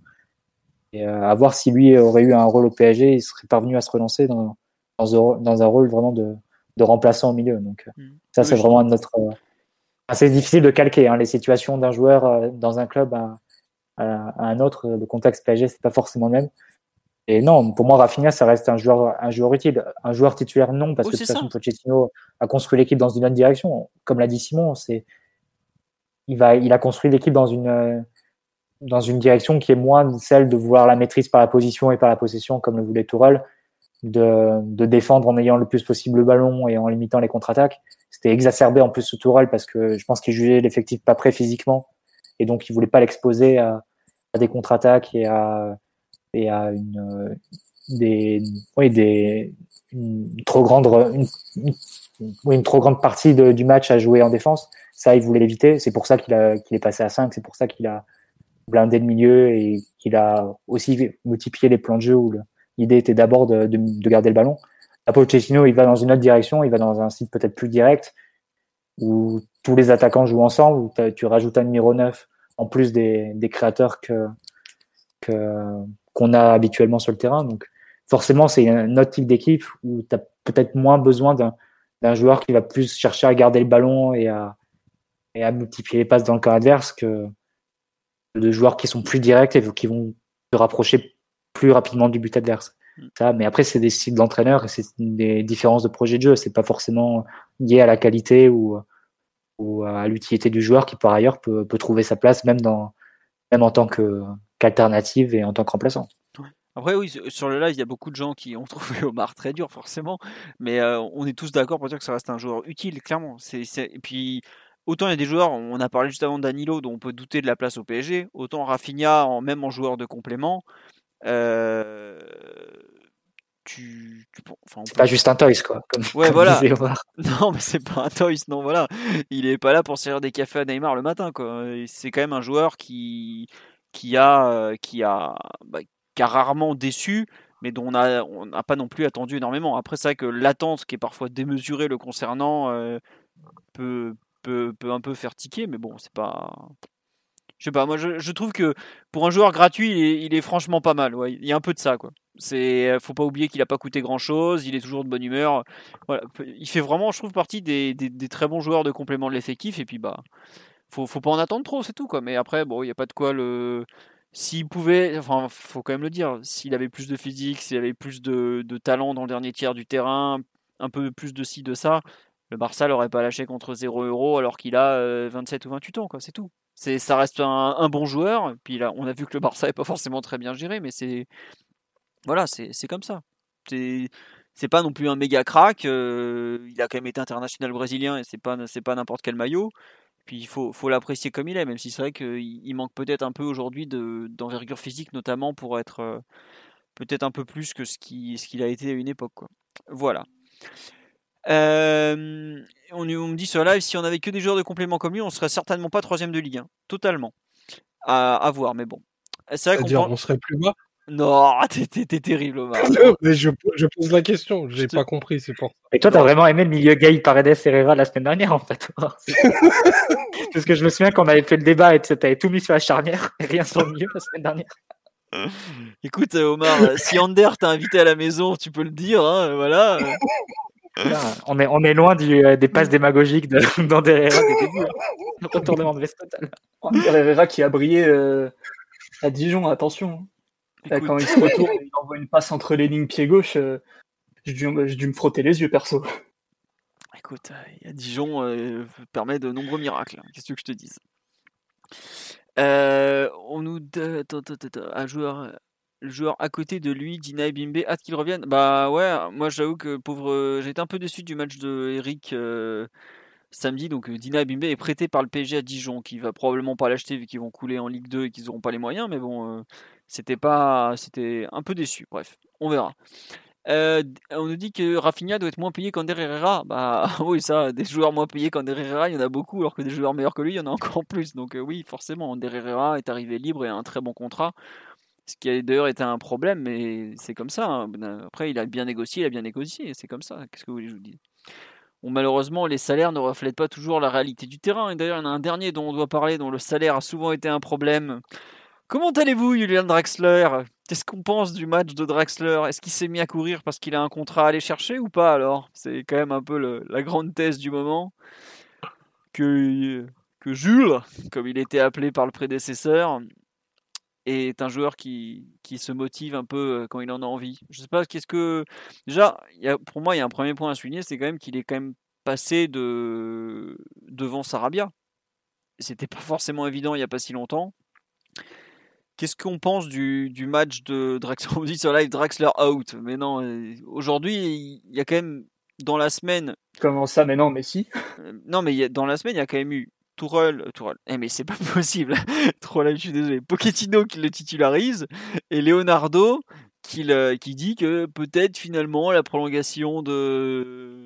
Et euh, à voir si lui aurait eu un rôle au PSG, il serait parvenu à se relancer dans, dans, un rôle vraiment de, de, remplaçant au milieu. Donc euh, mm. ça, c'est vraiment notre. c'est difficile de calquer hein, les situations d'un joueur dans un club à, un autre. Le contexte PSG, c'est pas forcément le même. Et non, pour moi, Rafinha, ça reste un joueur, un joueur utile. Un joueur titulaire, non, parce que de toute façon, Pochettino a construit l'équipe dans une autre direction. Comme l'a dit Simon, c'est, il va, il a construit l'équipe dans une, dans une direction qui est moins celle de vouloir la maîtrise par la position et par la possession, comme le voulait Tourelle, de, de défendre en ayant le plus possible le ballon et en limitant les contre-attaques. C'était exacerbé en plus sous Tourelle parce que je pense qu'il jugeait l'effectif pas prêt physiquement et donc il voulait pas l'exposer à, des contre-attaques et à, et à une, des, oui, des, une trop grande, une, une trop grande partie du match à jouer en défense. Ça, il voulait l'éviter. C'est pour ça qu'il qu'il est passé à 5. C'est pour ça qu'il a blindé le milieu et qu'il a aussi multiplié les plans de jeu où l'idée était d'abord de, de, garder le ballon. Pochettino, il va dans une autre direction. Il va dans un site peut-être plus direct où tous les attaquants jouent ensemble, où tu rajoutes un numéro 9 en plus des, créateurs qu'on a habituellement sur le terrain. Donc forcément, c'est un autre type d'équipe où tu as peut-être moins besoin d'un joueur qui va plus chercher à garder le ballon et à, multiplier les passes dans le camp adverse que de joueurs qui sont plus directs et qui vont se rapprocher plus rapidement du but adverse. Ça, mais après, c'est des styles d'entraîneur et c'est des différences de projet de jeu. C'est pas forcément lié à la qualité ou, ou à l'utilité du joueur qui, par ailleurs, peut, peut, trouver sa place même, dans, même en tant qu'alternative et en tant que remplaçant. Après, oui, sur le live, il y a beaucoup de gens qui ont trouvé Omar très dur, forcément. Mais euh, on est tous d'accord pour dire que ça reste un joueur utile, clairement. C'est, Et puis, autant il y a des joueurs, on a parlé juste avant Danilo, dont on peut douter de la place au PSG. Autant Rafinha, même en joueur de complément. Euh, tu, c'est pas juste un toys quoi. Comme, ouais voilà. Non mais c'est pas un toys non voilà. Il est pas là pour servir des cafés à Neymar le matin quoi. C'est quand même un joueur qui qui a euh, qui a bah, qui a rarement déçu, mais dont on n'a on pas non plus attendu énormément. Après, c'est vrai que l'attente qui est parfois démesurée le concernant euh, peut, peut, peut, un peu faire tiquer, mais bon, c'est pas. Je sais pas, moi je, trouve que pour un joueur gratuit, il est, franchement pas mal. Il y a un peu de ça, quoi. C'est, faut pas oublier qu'il a pas coûté grand chose, il est toujours de bonne humeur. Il fait vraiment, je trouve, partie des, très bons joueurs de complément de l'effectif, et puis bah, faut, faut pas en attendre trop, c'est tout, quoi. Mais après, bon, il n'y a pas de quoi le s'il pouvait, enfin, faut quand même le dire, s'il avait plus de physique, s'il avait plus de, talent dans le dernier tiers du terrain, un peu plus de ci, de ça, le Barça l'aurait pas lâché contre 0 euros alors qu'il a 27 euh, ou 28 ans, quoi, c'est tout. C'est, ça reste un, bon joueur, puis là, on a vu que le Barça n'est pas forcément très bien géré, mais c'est. Voilà, c'est, comme ça. C'est, c'est pas non plus un méga crack, euh, il a quand même été international brésilien et c'est pas, c'est pas n'importe quel maillot. Puis il faut, faut l'apprécier comme il est, même si c'est vrai qu'il manque peut-être un peu aujourd'hui d'envergure physique, notamment pour être euh, peut-être un peu plus que ce qu'il ce qu'il a été à une époque. Quoi. Voilà. Euh, on, on, me dit sur live, si on avait que des joueurs de complément comme lui, on serait certainement pas troisième de Ligue 1. Totalement. À, à voir, mais bon. C'est vrai qu'on on serait plus bas? Non, t'es terrible, Omar. mais je, je, pose la question, j'ai pas compris, c'est pour Et toi, t'as vraiment aimé le milieu Gay Paredes Herrera la semaine dernière, en fait. Parce que je me souviens qu'on avait fait le débat et t'avais tout mis sur la charnière et rien sur le milieu la semaine dernière. Écoute, euh, Omar, si Ander t'a invité à la maison, tu peux le dire, hein, voilà. On, est, on est loin du, euh, des passes démagogiques d'Ander Herrera des débuts. Hein. Retournement de veste total. Herrera qui a brillé à Dijon, attention. Quand il se retourne il envoie une passe entre les lignes pied gauche, euh, j'ai dû, me frotter les yeux perso. Écoute, euh, a Dijon euh, permet de nombreux miracles. Hein. Qu'est-ce que je te dise? On nous un joueur, le joueur à côté de lui, Dina et Bimbe, hâte qu'il revienne. Bah ouais, moi j'avoue que pauvre, j'ai été un peu déçu du match de Eric samedi. Donc Dina Bimbe est prêté par le PSG à Dijon, qui va probablement pas l'acheter vu qu'ils vont couler en Ligue 2 et qu'ils n'auront pas les moyens. Mais bon, c'était pas, c'était un peu déçu. Bref, on verra. Euh, on nous dit que Rafinha doit être moins payé qu'Ander Herrera. Bah oui, ça, des joueurs moins payés qu'Ander Herrera, il y en a beaucoup, alors que des joueurs meilleurs que lui, il y en a encore plus. Donc euh, oui, forcément, Ander Herrera est arrivé libre et a un très bon contrat. Ce qui d'ailleurs été un problème, mais c'est comme ça. Hein. Après, il a bien négocié, il a bien négocié, c'est comme ça. Qu'est-ce que vous voulez que je vous dise? Malheureusement, les salaires ne reflètent pas toujours la réalité du terrain. Et d'ailleurs, il y en a un dernier dont on doit parler, dont le salaire a souvent été un problème. Comment allez-vous, Julian Draxler? Qu'est-ce qu'on pense du match de Draxler? Est-ce qu'il s'est mis à courir parce qu'il a un contrat à aller chercher ou pas alors? C'est quand même un peu la grande thèse du moment. Que, que Jules, comme il était appelé par le prédécesseur, est un joueur qui, qui se motive un peu euh, quand il en a envie. Je sais pas, qu'est-ce que. Déjà, y a, pour moi, il y a un premier point à souligner, c'est quand même qu'il est quand même passé de devant Sarabia. C'était pas forcément évident il n'y a pas si longtemps. Qu'est-ce qu'on pense du, du, match de Draxler? On dit sur live Draxler out. Mais non, euh, aujourd'hui, il y a quand même dans la semaine. Comment ça Mais non, mais si. Euh, non, mais dans la semaine, il y a quand même eu Tourelle. Tourelle. Eh, mais c'est pas possible. Tourelle, je suis désolé. Pochettino qui le titularise et Leonardo qui, qui dit que peut-être finalement la prolongation de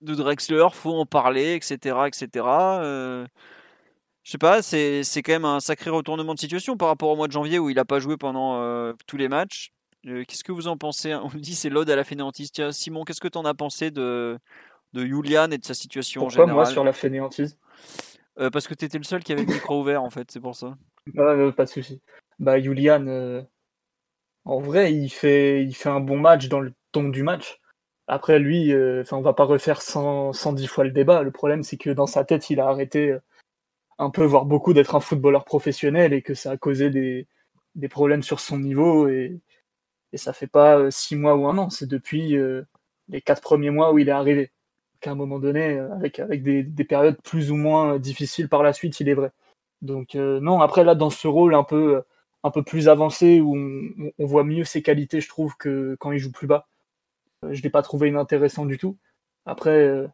de Drexler, faut en parler, etc., etc. Euh, je sais pas, c'est, quand même un sacré retournement de situation par rapport au mois de janvier où il n'a pas joué pendant euh, tous les matchs. Euh, qu'est-ce que vous en pensez? On me dit c'est l'ode à la fainéantise. Tiens, Simon, qu'est-ce que tu en as pensé de, de Julian et de sa situation Pourquoi en général? moi sur la fainéantise? Euh, Parce que tu étais le seul qui avait le micro ouvert en fait, c'est pour ça. pas de souci. Bah Julian, en vrai, il fait, un bon match dans le ton du match. Après, lui, euh, enfin, on va pas refaire 100, 110 fois le débat. Le problème, c'est que dans sa tête, il a arrêté un peu, voire beaucoup, d'être un footballeur professionnel et que ça a causé des, des problèmes sur son niveau. Et, et ça fait pas six mois ou un an, c'est depuis les quatre premiers mois où il est arrivé. Qu'à un moment donné, avec, avec des, des, périodes plus ou moins difficiles par la suite, il est vrai. Donc non, après là, dans ce rôle un peu un peu plus avancé où on, voit mieux ses qualités, je trouve, que quand il joue plus bas. Euh, je l'ai pas trouvé inintéressant du tout. Après, euh,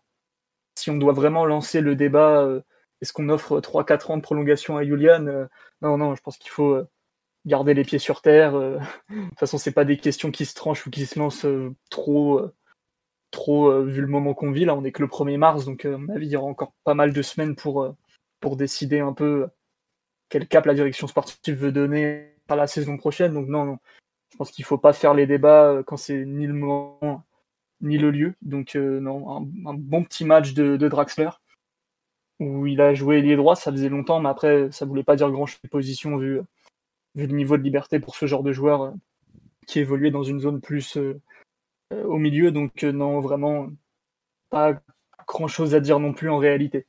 si on doit vraiment lancer le débat, euh, est-ce qu'on offre 3-4 ans de prolongation à Julian Non, non, je pense qu'il faut garder les pieds sur terre. de toute façon, c'est pas des questions qui se tranchent ou qui se lancent trop, trop vu le moment qu'on vit. Là, on est que le 1er mars, donc à mon avis, il y aura encore pas mal de semaines pour, pour décider un peu quel cap la direction sportive veut donner à la saison prochaine. Donc non, non. je pense qu'il faut pas faire les débats euh, quand c'est ni le moment ni le lieu. Donc euh, non, un, bon petit match de, Draxler où il a joué ailier droit, ça faisait longtemps, mais après ça voulait pas dire grand chose de position vu, vu le niveau de liberté pour ce genre de joueur euh, qui évoluait dans une zone plus au milieu. Donc non, vraiment pas grand chose à dire non plus en réalité.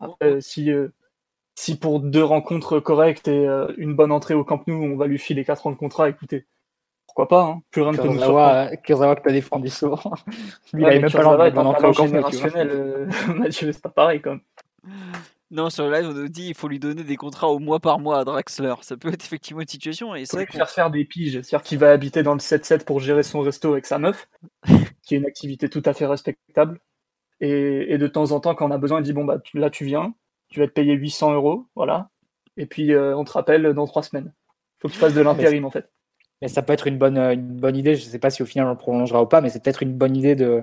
Après, si si pour deux rencontres correctes et euh, une bonne entrée au Camp Nou, on va lui filer quatre ans de contrat, écoutez, pourquoi pas hein Plus rien ne peut nous sortir. Kurzawa que t'as défendu souvent. il avait même pas l'entrée de au Camp. Euh, Mathieu, c'est pas pareil quand même. Non, sur le live, on nous dit qu'il faut lui donner des contrats au mois par mois à Draxler. Ça peut être effectivement une situation. Et c'est faire faire des piges. C'est-à-dire qu'il va habiter dans le 7-7 pour gérer son resto avec sa meuf, qui est une activité tout à fait respectable. Et, et, de temps en temps, quand on a besoin, il dit Bon, bah là, tu viens, tu vas te payer 800 euros, voilà. Et puis euh, on te rappelle dans trois semaines. Il faut que tu fasses de l'intérim en fait. Mais ça peut être une bonne, une bonne idée. Je ne sais pas si au final on le prolongera ou pas, mais c'est peut-être une bonne idée de,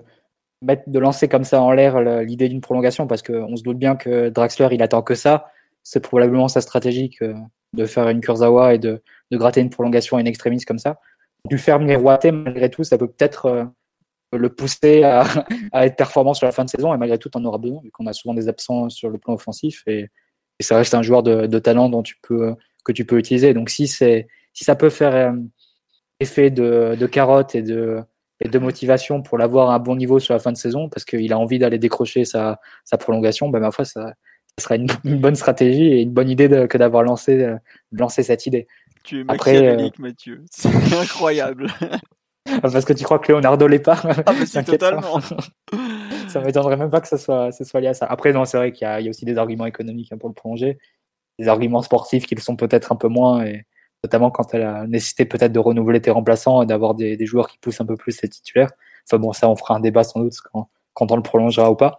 mettre, de lancer comme ça en l'air l'idée d'une prolongation parce qu'on se doute bien que Draxler il attend que ça. C'est probablement sa stratégie de faire une Kurzawa et de, de gratter une prolongation in extremis comme ça. Du faire miroiter malgré tout, ça peut peut-être euh, le pousser à, être performant sur la fin de saison. Et malgré tout, on aura besoin, vu qu'on a souvent des absents sur le plan offensif. Et, ça reste un joueur de, talent dont tu peux, que tu peux utiliser. Donc si, si ça peut faire euh, effet de carotte et de, de motivation pour l'avoir à un bon niveau sur la fin de saison, parce qu'il a envie d'aller décrocher sa, prolongation, ben, ma foi, ça, sera une, bonne stratégie et une bonne idée que d'avoir lancé, euh, lancé cette idée. Tu es machiavélique, euh, Mathieu. C'est incroyable. Parce que tu crois que Leonardo l'est pas Ah, mais c'est totalement. ça m'étonnerait même pas que ce soit, soit lié à ça. Après, non, c'est vrai qu'il y, y, a aussi des arguments économiques hein, pour le prolonger, des arguments sportifs qui le sont peut-être un peu moins, et notamment quand elle a nécessité peut-être de renouveler tes remplaçants et d'avoir des, joueurs qui poussent un peu plus ses titulaires. Enfin bon, ça, on fera un débat sans doute quand, on le prolongera ou pas.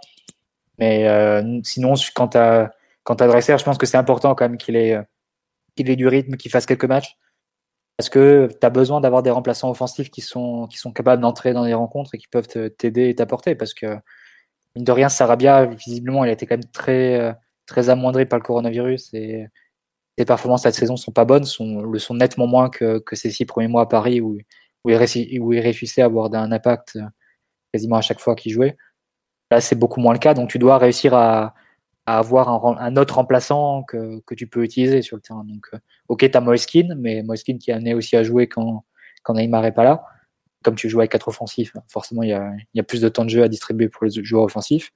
Mais euh, sinon, quant à, quant à Dresser, je pense que c'est important quand même qu'il ait, ait du rythme, qu'il fasse quelques matchs parce que tu as besoin d'avoir des remplaçants offensifs qui sont, qui sont capables d'entrer dans les rencontres et qui peuvent t'aider et t'apporter. Parce que, mine de rien, Sarabia, visiblement, il a été quand même très, très amoindri par le coronavirus et ses performances cette saison sont pas bonnes, sont, le sont nettement moins que, que ses six premiers mois à Paris où, où, il, où il réussissait à avoir un impact quasiment à chaque fois qu'il jouait. Là, c'est beaucoup moins le cas, donc tu dois réussir à, à avoir un, autre remplaçant que, que, tu peux utiliser sur le terrain. Donc, euh, ok, tu as Moeskin, mais Moeskin qui est amené aussi à jouer quand, quand Neymar n'est pas là. Comme tu joues avec quatre offensifs, forcément, il y a, y a, plus de temps de jeu à distribuer pour les joueurs offensifs.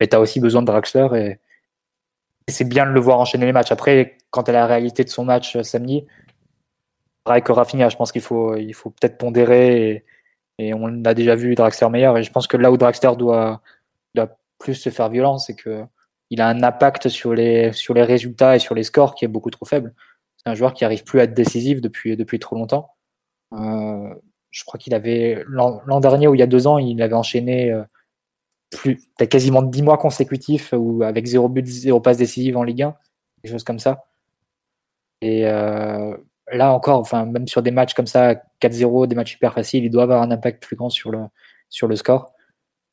Mais tu as aussi besoin de Draxler et, c'est bien de le voir enchaîner les matchs. Après, quant à la réalité de son match euh, samedi, pareil que Rafinha, je pense qu'il faut, il faut peut-être pondérer et, on a déjà vu Draxler meilleur. Et je pense que là où Draxler doit, doit plus se faire violence, c'est que il a un impact sur les, sur les résultats et sur les scores qui est beaucoup trop faible. C'est un joueur qui arrive plus à être décisif depuis, depuis trop longtemps. Euh, je crois qu'il avait l'an dernier ou il y a deux ans, il avait enchaîné plus quasiment dix mois consécutifs ou avec zéro but, zéro passe décisive en Ligue 1, des choses comme ça. Et euh, là encore, enfin même sur des matchs comme ça, 4-0, des matchs super faciles, il doit avoir un impact plus grand sur le sur le score.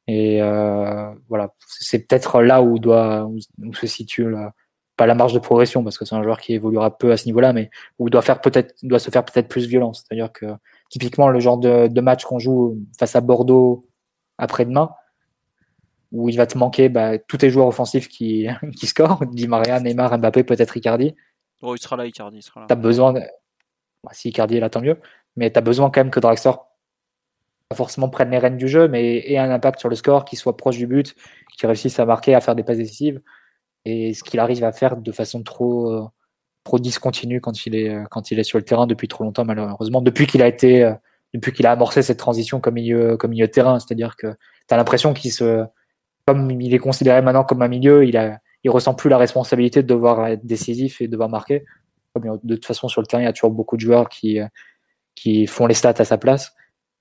Et euh, voilà, c'est peut-être là où, doit, où, se situe la, pas la marge de progression, parce que c'est un joueur qui évoluera peu à ce niveau-là, mais où doit, faire peut-être, doit se faire peut-être plus violence. C'est-à-dire que typiquement le genre de, de match qu'on joue face à Bordeaux après-demain, où il va te manquer bah, tous tes joueurs offensifs qui, qui scorent, Di Maria, Neymar, Mbappé, peut-être Icardi. Oh, il sera là, Icardi. Tu as besoin, de... bah, si Icardi est là, tant mieux, mais tu as besoin quand même que Draxler forcément prenne les rênes du jeu, mais ait un impact sur le score, qui soit proche du but, qui réussisse à marquer, à faire des passes décisives. Et ce qu'il arrive à faire de façon trop, trop discontinue quand il, est, quand il est sur le terrain depuis trop longtemps, malheureusement, depuis qu'il a été, depuis qu'il a amorcé cette transition comme milieu, comme milieu de terrain. C'est-à-dire que tu as l'impression qu'il se, comme il est considéré maintenant comme un milieu, il a, il ressent plus la responsabilité de devoir être décisif et de devoir marquer. De toute façon, sur le terrain, il y a toujours beaucoup de joueurs qui, qui font les stats à sa place.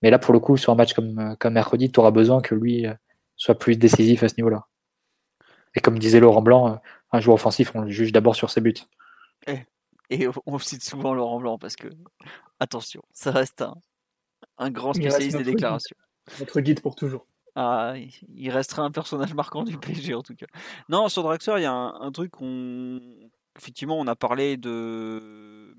Mais là, pour le coup, sur un match comme, comme mercredi, tu auras besoin que lui soit plus décisif à ce niveau-là. Et comme disait Laurent Blanc, un joueur offensif, on le juge d'abord sur ses buts. Et, et, on cite souvent Laurent Blanc parce que, attention, ça reste un, un grand spécialiste des déclarations. Notre guide pour toujours. Ah, il restera un personnage marquant du PSG en tout cas. Non, sur Draxler, il y a un, truc qu'on. Effectivement, on a parlé de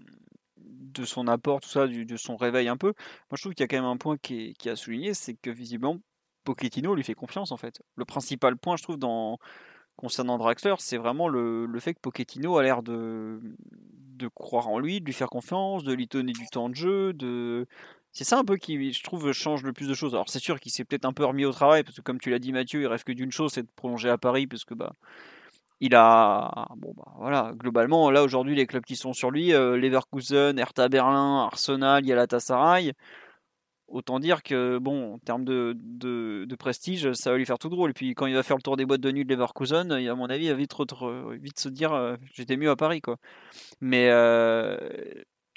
de son apport, tout ça, de son réveil un peu. Moi, je trouve qu'il y a quand même un point qui, est, qui a souligné, c'est que visiblement, Pochettino lui fait confiance en fait. Le principal point, je trouve, concernant Draxler, c'est vraiment le, le, fait que Pochettino a l'air de, de croire en lui, de lui faire confiance, de lui donner du temps de jeu, de c'est ça un peu qui, je trouve, change le plus de choses. Alors c'est sûr qu'il s'est peut-être un peu remis au travail, parce que comme tu l'as dit Mathieu, il rêve que d'une chose, c'est de prolonger à Paris, parce que bah, il a... Bon bah voilà, globalement, là aujourd'hui, les clubs qui sont sur lui, euh, Leverkusen, Hertha Berlin, Arsenal, Galatasaray, autant dire que, bon, en termes de, prestige, ça va lui faire tout drôle. Et puis quand il va faire le tour des boîtes de nuit de Leverkusen, à mon avis, il va vite, vite se dire, euh, j'étais mieux à Paris, quoi. Mais euh,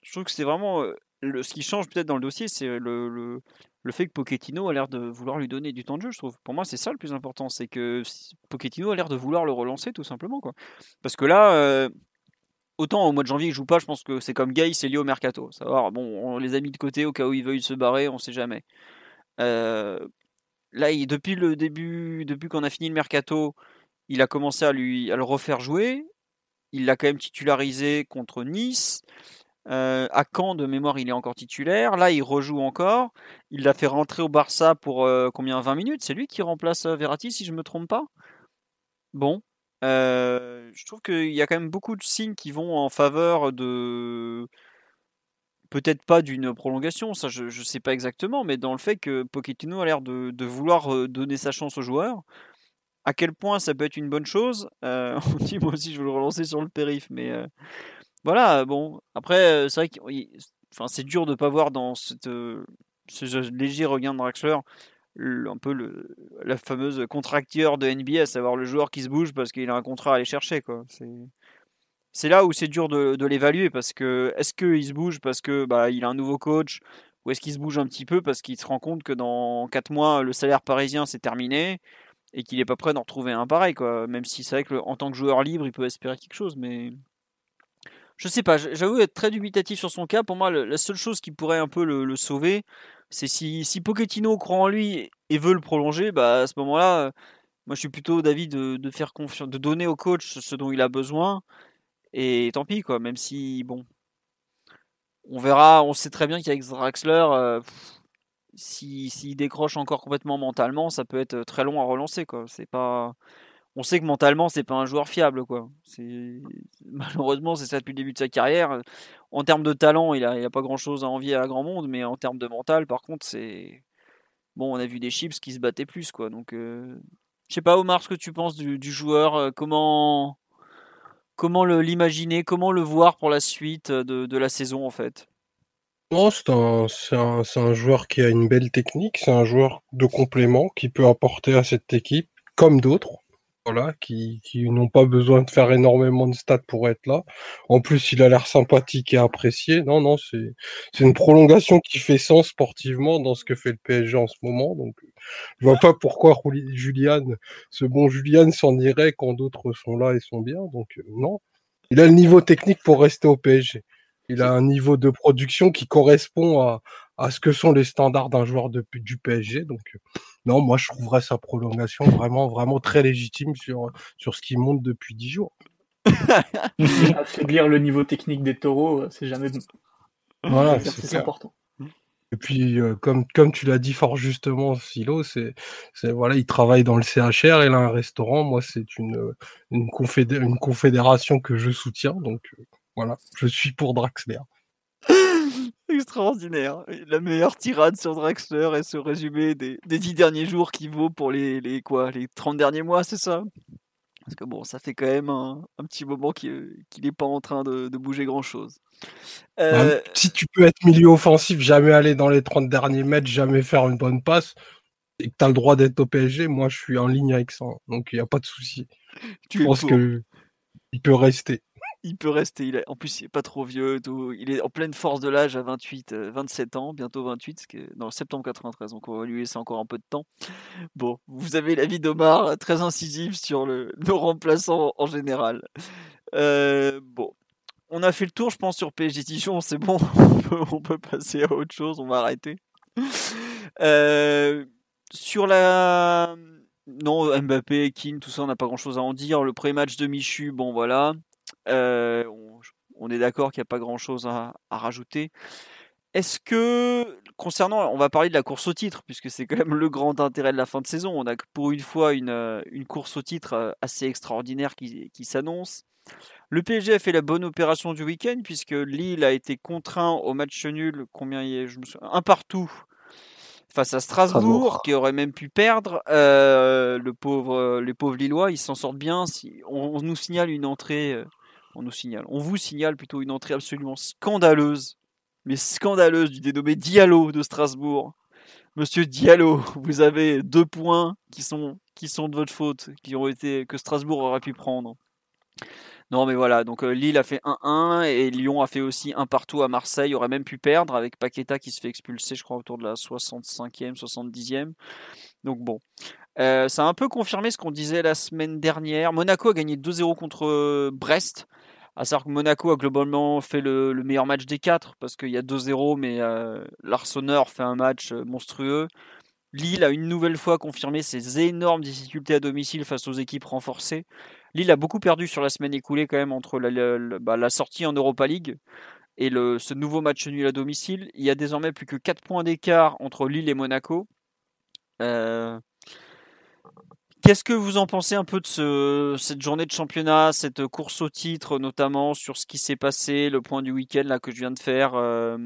je trouve que c'est vraiment ce qui change peut-être dans le dossier, c'est le, le, fait que Pochettino a l'air de vouloir lui donner du temps de jeu, je trouve. Pour moi, c'est ça le plus important, c'est que Pochettino a l'air de vouloir le relancer tout simplement. Quoi. Parce que là, autant au mois de janvier, il joue pas, je pense que c'est comme Gay, c'est lié au mercato. Savoir, bon, on les a mis de côté au cas où il veuille se barrer, on sait jamais. Là, depuis le début, depuis qu'on a fini le mercato, il a commencé à, lui, à le refaire jouer. Il l'a quand même titularisé contre Nice. Euh, à Caen, de mémoire, il est encore titulaire. Là, il rejoue encore. Il l'a fait rentrer au Barça pour euh, combien 20 minutes? C'est lui qui remplace euh, Verratti, si je ne me trompe pas? Bon. je trouve qu'il y a quand même beaucoup de signes qui vont en faveur de. Peut-être pas d'une prolongation, ça je ne sais pas exactement, mais dans le fait que Pochettino a l'air de, de, vouloir donner sa chance aux joueurs. À quel point ça peut être une bonne chose? On dit moi aussi je veux le relancer sur le périph', mais voilà, bon, après, c'est vrai que c'est dur de ne pas voir dans cette, ce léger regain de Draxler un peu le, la fameuse contracteur de NBA, à savoir le joueur qui se bouge parce qu'il a un contrat à aller chercher. Quoi. C'est, là où c'est dur de, l'évaluer parce que est-ce qu'il se bouge parce que bah, il a un nouveau coach ou est-ce qu'il se bouge un petit peu parce qu'il se rend compte que dans 4 mois le salaire parisien c'est terminé et qu'il n'est pas prêt d'en retrouver un pareil quoi. Même si c'est vrai que en tant que joueur libre il peut espérer quelque chose mais je sais pas, j'avoue être très dubitatif sur son cas. Pour moi, la seule chose qui pourrait un peu le, sauver, c'est si, si Pochettino croit en lui et veut le prolonger, bah à ce moment-là, moi je suis plutôt d'avis de, faire confiance, de donner au coach ce dont il a besoin. Et tant pis, quoi, même si, bon, on verra, on sait très bien qu'avec Draxler, euh, s'il décroche encore complètement mentalement, ça peut être très long à relancer, quoi. C'est pas on sait que mentalement, c'est pas un joueur fiable, quoi. Malheureusement, c'est ça depuis le début de sa carrière. En termes de talent, il a, a pas grand-chose à envier à grand monde, mais en termes de mental, par contre, c'est bon. On a vu des chips qui se battaient plus, quoi. Donc, euh... je sais pas, Omar, ce que tu penses du, joueur, euh, comment comment l'imaginer, comment le voir pour la suite de, la saison, en fait? c'est un, un, joueur qui a une belle technique, c'est un joueur de complément qui peut apporter à cette équipe, comme d'autres voilà, qui, qui n'ont pas besoin de faire énormément de stats pour être là. En plus, il a l'air sympathique et apprécié. Non, non, c'est c'est une prolongation qui fait sens sportivement dans ce que fait le PSG en ce moment. Donc, je vois pas pourquoi Julian, ce bon Julian, s'en irait quand d'autres sont là et sont bien. Donc, euh, non, il a le niveau technique pour rester au PSG. Il a un niveau de production qui correspond à, à ce que sont les standards d'un joueur de, du PSG. Donc, euh, non, moi, je trouverais sa prolongation vraiment, vraiment très légitime sur, sur ce qui monte depuis dix jours. Affaiblir le niveau technique des taureaux, euh, c'est jamais bon. Voilà, c'est important. Et puis, euh, comme, comme tu l'as dit fort justement, Philo, c'est, voilà, il travaille dans le CHR, il a un restaurant. Moi, c'est une, une, une confédération que je soutiens. Donc, voilà, je suis pour Draxler. Extraordinaire. La meilleure tirade sur Draxler et ce résumé des, des 10 derniers jours qui vaut pour les, les, quoi, les 30 derniers mois, c'est ça? Parce que bon, ça fait quand même un, un petit moment qu'il n'est pas en train de, de bouger grand-chose. Euh... Si tu peux être milieu offensif, jamais aller dans les 30 derniers mètres, jamais faire une bonne passe, et que tu as le droit d'être au PSG, moi je suis en ligne avec ça. Donc il n'y a pas de souci. Je pense qu'il peut rester il peut rester. Il En plus, il n'est pas trop vieux. Tout. Il est en pleine force de l'âge à 28, 27 euh, ans, bientôt 28, dans septembre 93. Donc, on va lui laisser encore un peu de temps. Bon, vous avez l'avis d'Omar, euh, très incisif sur le, nos remplaçants en général. Euh, bon, on a fait le tour, je pense, sur PSG Dijon. C'est bon, on peut, passer à autre chose. On va arrêter. sur la. Non, Mbappé, Kin, tout ça, on n'a pas grand chose à en dire. Le pré-match de Michu, bon voilà. Euh, on, est d'accord qu'il n'y a pas grand-chose à, rajouter. Est-ce que, concernant, on va parler de la course au titre, puisque c'est quand même le grand intérêt de la fin de saison, on a pour une fois une, euh, une course au titre euh, assez extraordinaire qui, qui s'annonce. Le PSG a fait la bonne opération du week-end, puisque Lille a été contraint au match nul, combien il y a, je me souviens, un partout face à Strasbourg, qui aurait même pu perdre. le pauvre, les pauvres Lillois, ils s'en sortent bien. Si, on, nous signale une entrée on nous signale, on vous signale plutôt une entrée absolument scandaleuse, mais scandaleuse du dénommé Diallo de Strasbourg. Monsieur Diallo, vous avez deux points qui sont, de votre faute, qui ont été que Strasbourg aurait pu prendre. Non, mais voilà, donc euh, Lille a fait 1-1 et Lyon a fait aussi un partout à Marseille, aurait même pu perdre avec Paqueta qui se fait expulser, je crois, autour de la 65e, 70e. Donc bon, euh, ça a un peu confirmé ce qu'on disait la semaine dernière. Monaco a gagné 2-0 contre euh, Brest. À savoir que Monaco a globalement fait le, meilleur match des quatre parce qu'il y a 2-0, mais euh, l'Arseneur fait un match euh, monstrueux. Lille a une nouvelle fois confirmé ses énormes difficultés à domicile face aux équipes renforcées. Lille a beaucoup perdu sur la semaine écoulée quand même entre la, bah, sortie en Europa League et ce nouveau match nul à domicile. Il y a désormais plus que 4 points d'écart entre Lille et Monaco. Euh, Qu'est-ce que vous en pensez un peu de ce, cette journée de championnat, cette course au titre, notamment sur ce qui s'est passé, le point du week-end là que je viens de faire euh,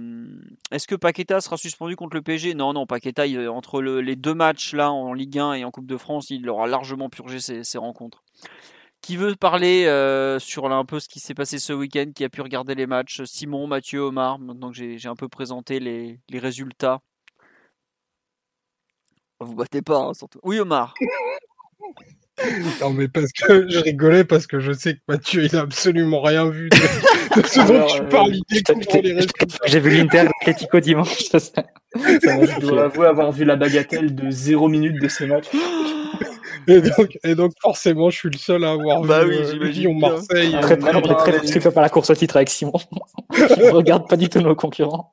Est-ce que Paqueta sera suspendu contre le PSG Non, non, Paqueta, entre les deux matchs là en Ligue 1 et en Coupe de France, il aura largement purgé ses, rencontres. Qui veut parler euh, sur un peu ce qui s'est passé ce week-end, qui a pu regarder les matchs? Simon, Mathieu, Omar, maintenant que j'ai un peu présenté les résultats. Vous battez pas, hein, surtout. Oui, Omar. Non, mais parce que je rigolais parce que je sais que Mathieu, il a absolument rien vu de, ce dont tu parles. J'ai vu l'Inter Atletico dimanche. Ça, ça, je dois avouer avoir vu la bagatelle de 0 minutes de ce match. Et donc, et donc, forcément, je suis le seul à avoir bah vu oui, euh, Lyon Marseille. Très, très, très, très, très par la course au titre avec Simon. Je regarde pas du tout nos concurrents.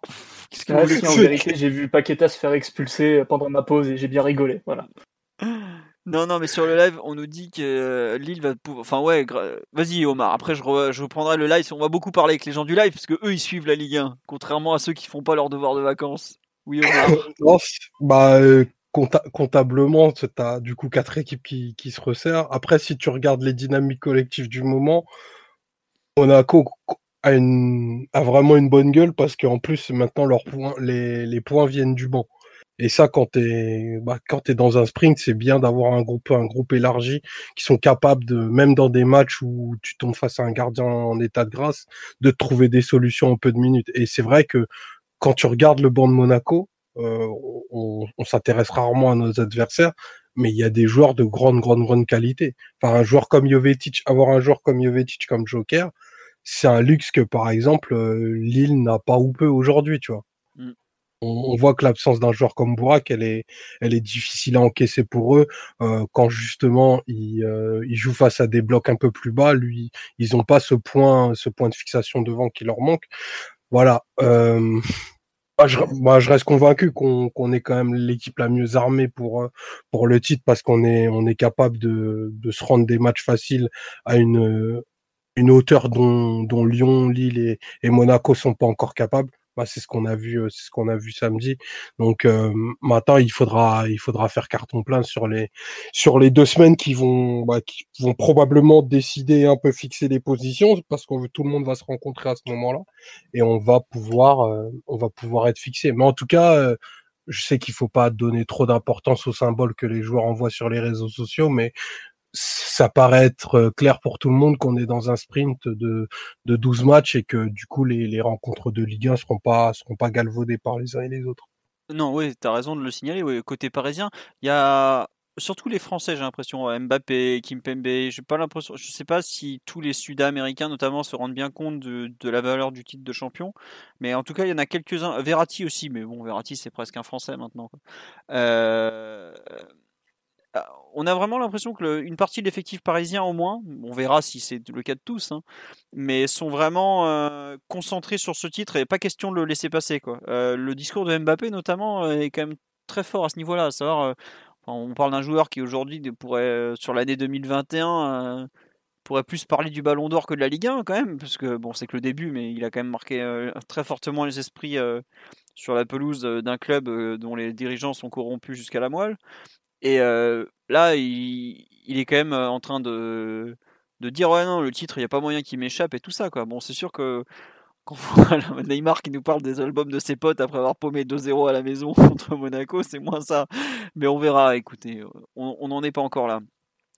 Que ah, en vérité, j'ai vu Paqueta se faire expulser pendant ma pause et j'ai bien rigolé. Voilà. Non, non, mais sur le live, on nous dit que euh, Lille va pouvoir. Enfin, ouais, vas-y, Omar. Après, je, je reprendrai le live. On va beaucoup parler avec les gens du live, parce que eux, ils suivent la Ligue 1, contrairement à ceux qui font pas leur devoir de vacances. Oui, Omar. bah, euh, comptablement, tu as du coup quatre équipes qui, qui, se resserrent. Après, si tu regardes les dynamiques collectives du moment, Monaco a, une, vraiment une bonne gueule, parce qu'en plus, maintenant, leurs points, les, les points viennent du banc. Et ça, quand tu es, bah, quand es dans un sprint, c'est bien d'avoir un groupe, un groupe élargi qui sont capables de, même dans des matchs où tu tombes face à un gardien en état de grâce, de trouver des solutions en peu de minutes. Et c'est vrai que quand tu regardes le banc de Monaco, euh, on, on s'intéresse rarement à nos adversaires, mais il y a des joueurs de grande, grande, grande qualité. Enfin, un joueur comme Jovetic, avoir un joueur comme Jovetic comme joker, c'est un luxe que, par exemple, euh, Lille n'a pas ou peu aujourd'hui, tu vois. Mmh on, voit que l'absence d'un joueur comme Bourak, elle est, elle est difficile à encaisser pour eux. Euh, quand justement ils, euh, ils, jouent face à des blocs un peu plus bas, lui, ils n'ont pas ce point, ce point de fixation devant qui leur manque. Voilà. Euh, moi, je, moi, je, reste convaincu qu'on qu'on est quand même l'équipe la mieux armée pour pour le titre parce qu'on est on est capable de, de se rendre des matchs faciles à une une hauteur dont, dont Lyon, Lille et, et Monaco sont pas encore capables bah, c'est ce qu'on a vu, c'est ce qu'on a vu samedi. Donc maintenant, il faudra, il faudra faire carton plein sur les sur les deux semaines qui vont, bah, qui vont probablement décider un peu fixer les positions parce que tout le monde va se rencontrer à ce moment-là et on va pouvoir, on va pouvoir être fixé. Mais en tout cas je sais qu'il faut pas donner trop d'importance aux symboles que les joueurs envoient sur les réseaux sociaux, mais ça paraît être clair pour tout le monde qu'on est dans un sprint de, de 12 matchs et que du coup les, rencontres de Ligue 1 seront pas seront pas galvaudées par les uns et les autres. Non, oui, tu as raison de le signaler. Oui, côté parisien, il y a surtout les Français, j'ai l'impression, Mbappé, Kimpembe, j'ai pas l'impression, je sais pas si tous les Sud-Américains notamment se rendent bien compte de, de, la valeur du titre de champion, mais en tout cas il y en a quelques-uns, Verratti aussi, mais bon Verratti c'est presque un Français maintenant. Euh, on a vraiment l'impression que une partie de l'effectif parisien au moins, on verra si c'est le cas de tous, hein, mais sont vraiment euh, concentrés sur ce titre et pas question de le laisser passer. Euh, le discours de Mbappé notamment est quand même très fort à ce niveau-là, on parle d'un joueur qui aujourd'hui pourrait, euh, sur l'année 2021, euh, pourrait plus parler du Ballon d'Or que de la Ligue 1 quand même, parce que bon, c'est que le début, mais il a quand même marqué euh, très fortement les esprits sur la pelouse d'un club dont les dirigeants sont corrompus jusqu'à la moelle. Et là, il, est quand même en train de, de dire ouais non, le titre, il n'y a pas moyen qu'il m'échappe et tout ça quoi. Bon, c'est sûr que quand Neymar qui nous parle des albums de ses potes après avoir paumé 2-0 à la maison contre Monaco, c'est moins ça. Mais on verra, écoutez, on n'en est pas encore là.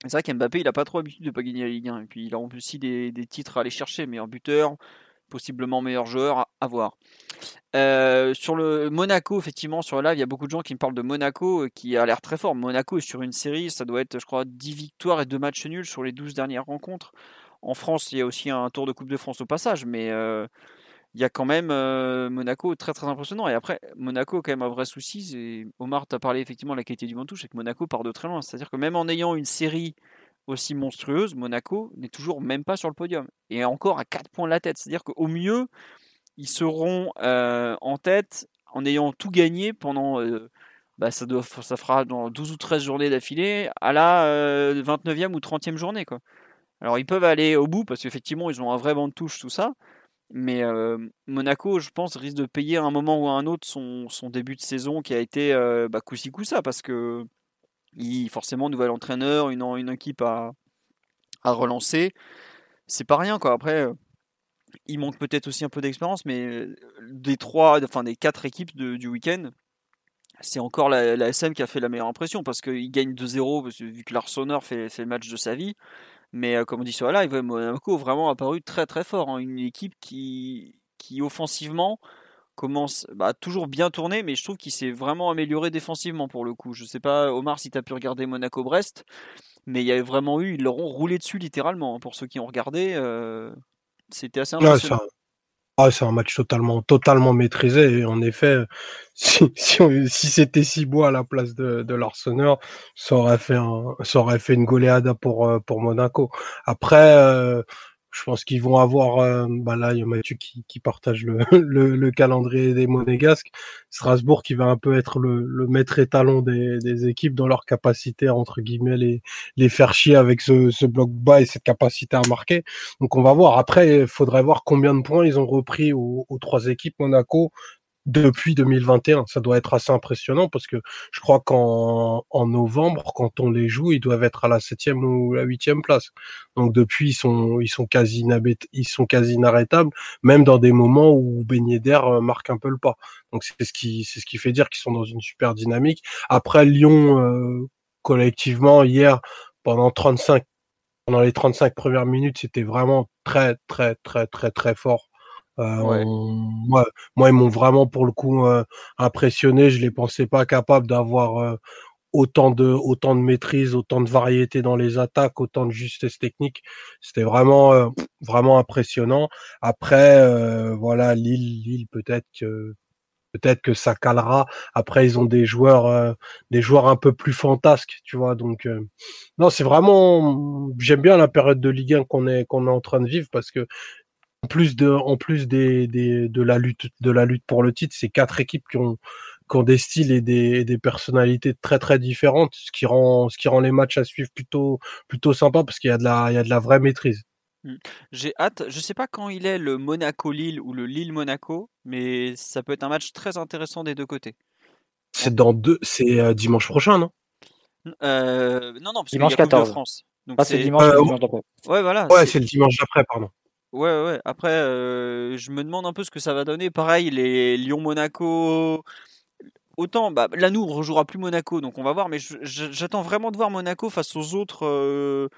C'est vrai qu'Mbappé, il n'a pas trop l'habitude de pas gagner la Ligue 1. Et puis il a aussi des, des titres à aller chercher, meilleur buteur, possiblement meilleur joueur, à, voir. Euh, sur le Monaco, effectivement, sur le live, il y a beaucoup de gens qui me parlent de Monaco, euh, qui a l'air très fort. Monaco est sur une série, ça doit être, je crois, 10 victoires et 2 matchs nuls sur les 12 dernières rencontres. En France, il y a aussi un tour de Coupe de France au passage, mais euh, il y a quand même Monaco très très impressionnant. Et après, Monaco quand même un vrai souci. Omar, tu parlé effectivement de la qualité du Mantoux, c'est que Monaco part de très loin. C'est-à-dire que même en ayant une série aussi monstrueuse, Monaco n'est toujours même pas sur le podium. Et encore à 4 points de la tête. C'est-à-dire qu'au mieux, ils seront euh, en tête en ayant tout gagné pendant. bah, ça, fera dans 12 ou 13 journées d'affilée à la 29e ou 30e journée. Alors ils peuvent aller au bout parce qu'effectivement ils ont un vrai banc de touche, tout ça. Mais Monaco, je pense, risque de payer à un moment ou à un autre son, début de saison qui a été euh, bah, coup ça parce que il, forcément, nouvel entraîneur, une, une équipe à, relancer. C'est pas rien, quoi. Après, il manque peut-être aussi un peu d'expérience, mais des trois, enfin des quatre équipes du week-end, c'est encore la, SM qui a fait la meilleure impression parce qu'il gagne 2-0 vu que l'Arseneur fait, fait le match de sa vie. Mais euh, comme on dit sur la live, Monaco vraiment apparu très très fort. Hein. Une équipe qui, qui offensivement commence bah, toujours bien tourner, mais je trouve qu'il s'est vraiment amélioré défensivement pour le coup. Je sais pas, Omar, si tu as pu regarder Monaco-Brest, mais il y a vraiment eu, ils leur ont roulé dessus littéralement. Hein. Pour ceux qui ont regardé, euh, c'était assez impressionnant. Ah, c'est un match totalement, totalement maîtrisé. Et en effet, si, si, si c'était Cibois à la place de, de l'Arsenal, ça aurait fait un, ça aurait fait une goleada pour, euh, pour Monaco. Après, euh, je pense qu'ils vont avoir, euh, bah là, il y a Mathieu qui, partage le, le, le, calendrier des Monégasques. Strasbourg qui va un peu être le, maître étalon des, des, équipes dans leur capacité à, entre guillemets, les, faire chier avec ce, bloc bas et cette capacité à marquer. Donc on va voir. Après, il faudrait voir combien de points ils ont repris aux trois équipes Monaco depuis 2021. Ça doit être assez impressionnant parce que je crois qu'en en novembre, quand on les joue, ils doivent être à la septième ou la huitième place. Donc depuis, ils sont ils sont quasi ils sont quasi inarrêtables, même dans des moments où Ben d'air euh, marque un peu le pas. Donc c'est ce qui c'est ce qui fait dire qu'ils sont dans une super dynamique. Après Lyon, euh, collectivement hier pendant 35 pendant les 35 premières minutes, c'était vraiment très très très très très fort euh, moi, moi, ils m'ont vraiment pour le coup euh, impressionné. Je les pensais pas capables d'avoir euh, autant de autant de maîtrise, autant de variété dans les attaques, autant de justesse technique. C'était vraiment vraiment impressionnant. Après, voilà, Lille, Lille peut-être que peut-être que ça calera. Après, ils ont des joueurs des joueurs un peu plus fantasques, tu vois. Donc non, c'est vraiment j'aime bien la période de Ligue 1 qu'on est qu'on est en train de vivre parce que en plus de, en plus des, des, de la lutte, de la lutte pour le titre, c'est quatre équipes qui ont, qui ont des styles et des, des personnalités très très différentes, ce qui rend, ce qui rend les matchs à suivre plutôt, plutôt sympa parce qu'il y a de la, il y a de la vraie maîtrise. Hmm. J'ai hâte, je sais pas quand il est le Monaco-Lille ou le Lille-Monaco, mais ça peut être un match très intéressant des deux côtés. C'est dans deux, c'est euh, dimanche prochain, non? Euh, Non, non, parce dimanche y a 14. de France. Donc Ah, c'est dimanche, Euh. Ouais, voilà. Ouais, c'est- c'est le dimanche d'après, pardon. Ouais, ouais. Après, euh, je me demande un peu ce que ça va donner. Pareil, les Lyon-Monaco. Autant, bah, là, nous, on rejouera plus Monaco, donc on va voir. Mais j'attends vraiment de voir Monaco face aux autres euh,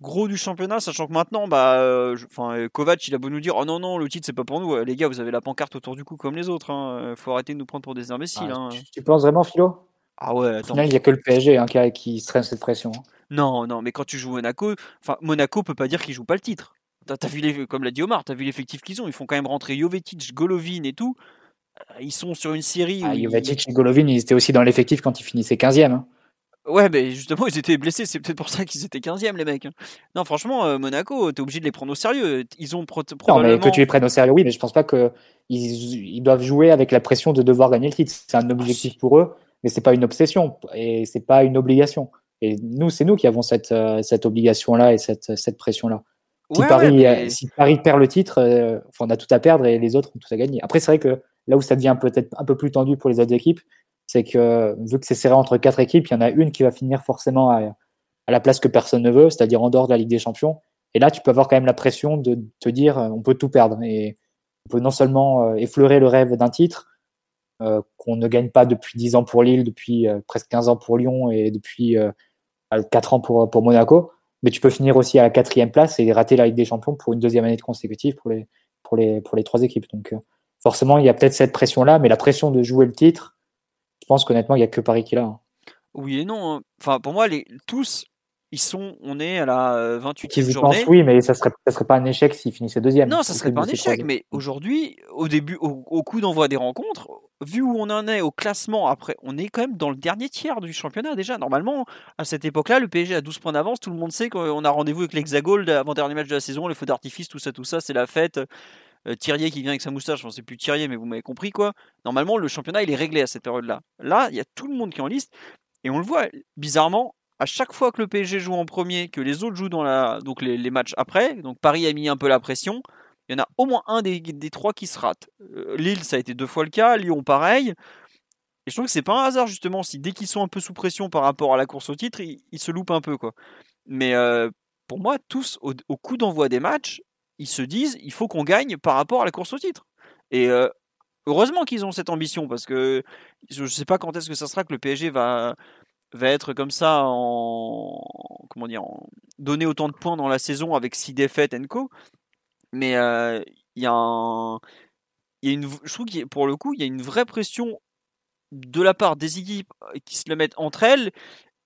gros du championnat, sachant que maintenant, bah, euh, je- Kovac, il a beau nous dire, oh non, non, le titre, c'est pas pour nous. Les gars, vous avez la pancarte autour du cou comme les autres. Hein. Faut arrêter de nous prendre pour des imbéciles. Ah, hein. tu, tu penses vraiment, Philo? Ah ouais, attends. il n'y a que le PSG hein, qui, qui se traîne cette pression. hein. Non, non, mais quand tu joues Monaco, enfin Monaco peut pas dire qu'ils jouent pas le titre. T'as as vu les, comme l'a dit Omar, t'as vu l'effectif qu'ils ont. Ils font quand même rentrer Jovetic, Golovin et tout. Euh, Ils sont sur une série. Ah, ils- Jovetic et Golovin, ils étaient aussi dans l'effectif quand ils finissaient 15e. hein. Ouais, mais justement, ils étaient blessés. C'est peut-être pour ça qu'ils étaient 15e, les mecs. hein. Non, franchement, euh, Monaco, t'es obligé de les prendre au sérieux. Ils ont pro- Non, mais que tu les prennes au sérieux, oui, mais je pense pas que ils, ils doivent jouer avec la pression de devoir gagner le titre. C'est un objectif pour eux, mais c'est pas une obsession et c'est pas une obligation. Et nous, c'est nous qui avons cette, euh, cette obligation-là et cette, cette pression-là. Si, Ouais, ouais, Paris, mais- euh, si Paris perd le titre, euh, enfin, on a tout à perdre et les autres ont tout à gagner. Après, c'est vrai que là où ça devient peut-être un peu plus tendu pour les autres équipes, c'est que vu que c'est serré entre quatre équipes, il y en a une qui va finir forcément à, à la place que personne ne veut, c'est-à-dire en dehors de la Ligue des Champions. Et là, tu peux avoir quand même la pression de te dire euh, on peut tout perdre. Et on peut non seulement euh, effleurer le rêve d'un titre, euh, qu'on ne gagne pas depuis 10 ans pour Lille, depuis euh, presque 15 ans pour Lyon et depuis euh, 4 ans pour, pour Monaco, mais tu peux finir aussi à la quatrième place et rater la Ligue des Champions pour une deuxième année de consécutive pour les, pour les, pour les trois équipes. Donc euh, forcément, il y a peut-être cette pression-là, mais la pression de jouer le titre, je pense qu'honnêtement, il n'y a que Paris qui l'a. hein. Oui et non. hein. Enfin, pour moi, les, tous, ils sont. On est à la euh, 28e Qu'ils y journée. pensent, oui, mais ça serait, ça serait pas un échec s'ils finissaient deuxième. Non, ça Au serait pas un échec, mais aujourd'hui, au début, au, au coup d'envoi des rencontres, vu où on en est au classement, après, on est quand même dans le dernier tiers du championnat déjà. Normalement, à cette époque-là, le PSG a 12 points d'avance, tout le monde sait qu'on a rendez-vous avec l'Hexagol avant-dernier match de la saison, les feux d'artifice, tout ça, tout ça, c'est la fête. Euh, Thierry qui vient avec sa moustache, enfin c'est plus Thierry, mais vous m'avez compris quoi. Normalement, le championnat il est réglé à cette période-là. Là, il y a tout le monde qui est en liste, et on le voit bizarrement. À chaque fois que le PSG joue en premier, que les autres jouent dans la, donc les matchs après, donc Paris a mis un peu la pression, il y en a au moins un des, trois qui se rate. Euh, Lille, ça a été deux fois le cas. Lyon, pareil. Et je trouve que c'est pas un hasard, justement, si dès qu'ils sont un peu sous pression par rapport à la course au titre, ils, se loupent un peu. quoi. Mais euh, pour moi, tous, au, coup d'envoi des matchs, ils se disent il faut qu'on gagne par rapport à la course au titre. Et euh, heureusement qu'ils ont cette ambition, parce que je sais pas quand est-ce que ça sera que le PSG va, va être comme ça en comment dire en, donner autant de points dans la saison avec six défaites and co mais il y a une je trouve a- pour le coup il y a une vraie pression de la part des équipes qui se le mettent entre elles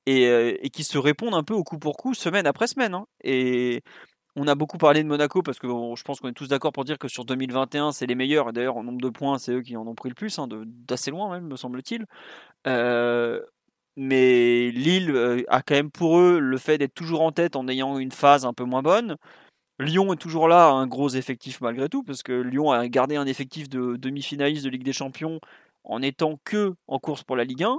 et, qui se répondent un peu au coup pour coup semaine après semaine hein. et on a beaucoup parlé de Monaco parce que je pense qu'on est tous d'accord pour dire que sur 2021 c'est les meilleurs et d'ailleurs en nombre de points c'est eux qui en ont pris le plus hein, d'assez loin même me semble-t-il mais Lille a quand même pour eux le fait d'être toujours en tête en ayant une phase un peu moins bonne. Lyon est toujours là, un gros effectif malgré tout, parce que Lyon a gardé un effectif de demi-finaliste de Ligue des Champions en étant que en course pour la Ligue 1.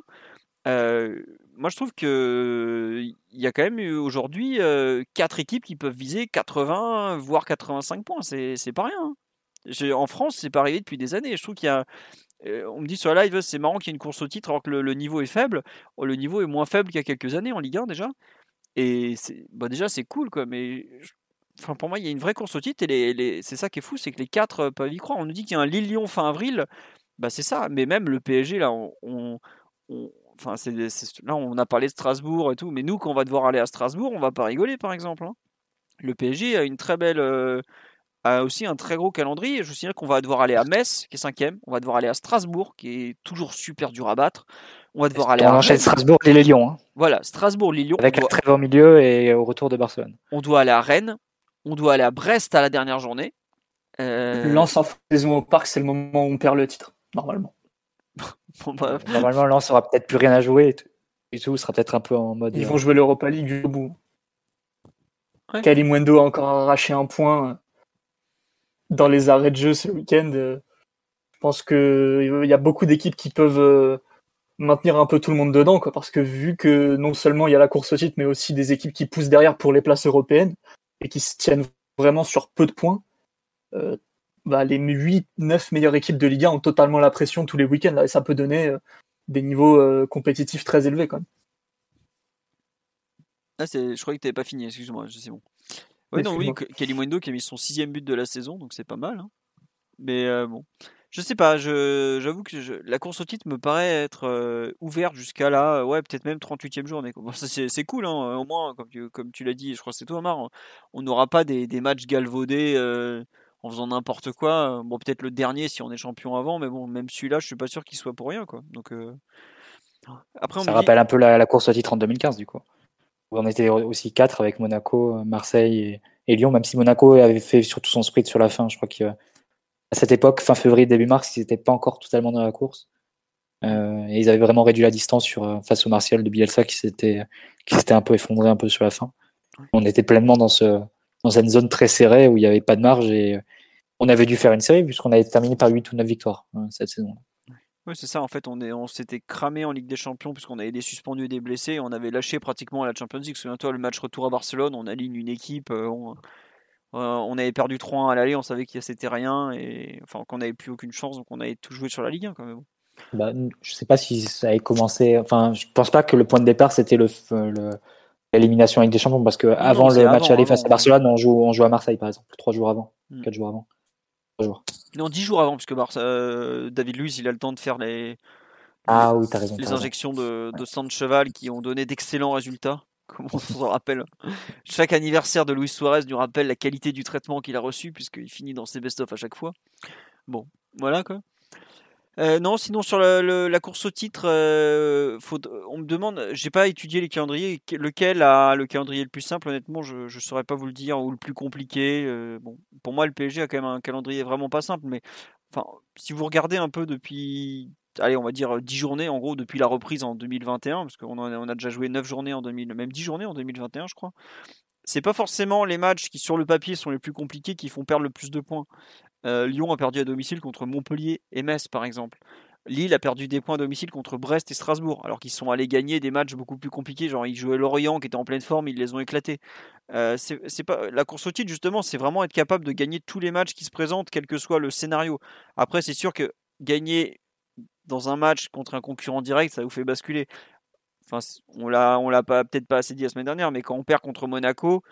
Euh, moi, je trouve que il y a quand même eu aujourd'hui euh, quatre équipes qui peuvent viser 80 voire 85 points. C'est pas rien. hein. En France, c'est pas arrivé depuis des années. Je trouve qu'il y a euh, on me dit sur la live, c'est marrant qu'il y ait une course au titre alors que le, niveau est faible. Oh, Le niveau est moins faible qu'il y a quelques années en Ligue 1 déjà. Et bah déjà, c'est cool, quoi. Mais enfin, pour moi, il y a une vraie course au titre. Et les, les- c'est ça qui est fou, c'est que les quatre euh, peuvent y croire. On nous dit qu'il y a un Lille-Lyon fin avril. Bah, c'est ça. Mais même le PSG, là, on. on- on- Enfin, là, on a parlé de Strasbourg et tout, mais nous, quand on va devoir aller à Strasbourg, on va pas rigoler, par exemple. hein. Le PSG a une très belle, euh, a aussi un très gros calendrier. Je vous signale qu'on va devoir aller à Metz, qui est cinquième. On va devoir aller à Strasbourg, qui est toujours super dur à battre. On va devoir aller On à enchaîne. Strasbourg et les Lyon, hein, Voilà, Strasbourg, Lyon. avec la doit, trêve au milieu et au retour de Barcelone. on doit aller à Rennes. On doit aller à Brest à la dernière journée. Euh, Lance en saison au parc, c'est le moment où on perd le titre, normalement. bon, bah, Normalement, Lens aura peut-être plus rien à jouer et tout. Et tout sera peut-être un peu en mode. Ils euh, vont jouer l'Europa League au bout. Ouais. Kalimundo a encore arraché un point euh, dans les arrêts de jeu ce week-end. euh. Je pense qu'il y a beaucoup d'équipes qui peuvent maintenir un peu tout le monde dedans, quoi, parce que vu que non seulement il y a la course au titre, mais aussi des équipes qui poussent derrière pour les places européennes et qui se tiennent vraiment sur peu de points, bah, les 8-9 meilleures équipes de Ligue 1 ont totalement la pression tous les week-ends. et ça peut donner des niveaux compétitifs très élevés quand même. Ah, je croyais que tu n'avais pas fini, excuse-moi, c'est bon. Oui, non, oui, Kalimundo qui a mis son sixième but de la saison, donc c'est pas mal. Hein. Mais bon, je sais pas, j'avoue que la course au titre me paraît être euh, ouverte jusqu'à là, ouais, peut-être même 38e journée. c'est cool, hein, au moins, comme tu, comme tu l'as dit, je crois que c'est toi, Omar, on n'aura pas des, des, matchs galvaudés euh, en faisant n'importe quoi. Bon, peut-être le dernier si on est champion avant, mais bon, même celui-là, je suis pas sûr qu'il soit pour rien, quoi. Donc, euh, après, on Ça rappelle un peu la, course au titre en 2015, du coup. Où on était aussi quatre avec Monaco, Marseille et, et Lyon, même si Monaco avait fait surtout son sprint sur la fin, je crois qu'il à cette époque, fin février, début mars, ils n'étaient pas encore totalement dans la course. Euh, et ils avaient vraiment réduit la distance sur, euh, face au Martial de Bielsa qui s'était qui s'était un peu effondré un peu sur la fin. On était pleinement dans ce dans une zone très serrée où il n'y avait pas de marge et on avait dû faire une série puisqu'on avait terminé par 8 ou 9 victoires hein, cette saison. Oui, c'est ça. En fait, on, est, on s'était cramé en Ligue des Champions puisqu'on avait des suspendus et des blessés. On avait lâché pratiquement la Champions League. Souviens-toi, le match retour à Barcelone, on aligne une équipe. Euh, euh, on avait perdu 3-1 à l'aller, on savait qu'il c'était rien, et enfin qu'on n'avait plus aucune chance, donc on avait tout joué sur la Ligue 1 quand même. Bah, je sais pas si ça avait commencé. Enfin, je pense pas que le point de départ c'était le, l'élimination avec des champions, parce que avant le match aller face à Barcelone, on joue, on joue à Marseille par exemple, trois jours avant, hmm. quatre jours avant. jours. Non, dix jours avant, puisque Barça, euh, David Luiz, il a le temps de faire les, ah, oui, raison, les injections de, de sang de cheval qui ont donné d'excellents résultats on rappelle. Chaque anniversaire de Luis Suarez nous rappelle la qualité du traitement qu'il a reçu, puisqu'il finit dans ses best-of à chaque fois. Bon, voilà quoi. Euh, non, sinon sur la, course au titre, euh, on me demande, j'ai pas étudié les calendriers, lequel a le calendrier le plus simple, honnêtement, je ne saurais pas vous le dire, ou le plus compliqué. Euh, pour moi, le PSG a quand même un calendrier vraiment pas simple, mais si vous regardez un peu depuis allez, on va dire 10 journées en gros depuis la reprise en 2021, parce qu'on a, déjà joué 9 journées en 2000, même 10 journées en 2021, je crois. C'est pas forcément les matchs qui, sur le papier, sont les plus compliqués qui font perdre le plus de points. Euh, Lyon a perdu à domicile contre Montpellier et Metz, par exemple. Lille a perdu des points à domicile contre Brest et Strasbourg, alors qu'ils sont allés gagner des matchs beaucoup plus compliqués. Genre, ils jouaient Lorient qui était en pleine forme, ils les ont éclatés. Euh, c'est pas la course au titre justement, c'est vraiment être capable de gagner tous les matchs qui se présentent, quel que soit le scénario. Après, c'est sûr que gagner dans un match contre un concurrent direct, ça vous fait basculer. Enfin, on l'a, on l'a pas, peut-être pas assez dit la semaine dernière, mais quand on perd contre Monaco,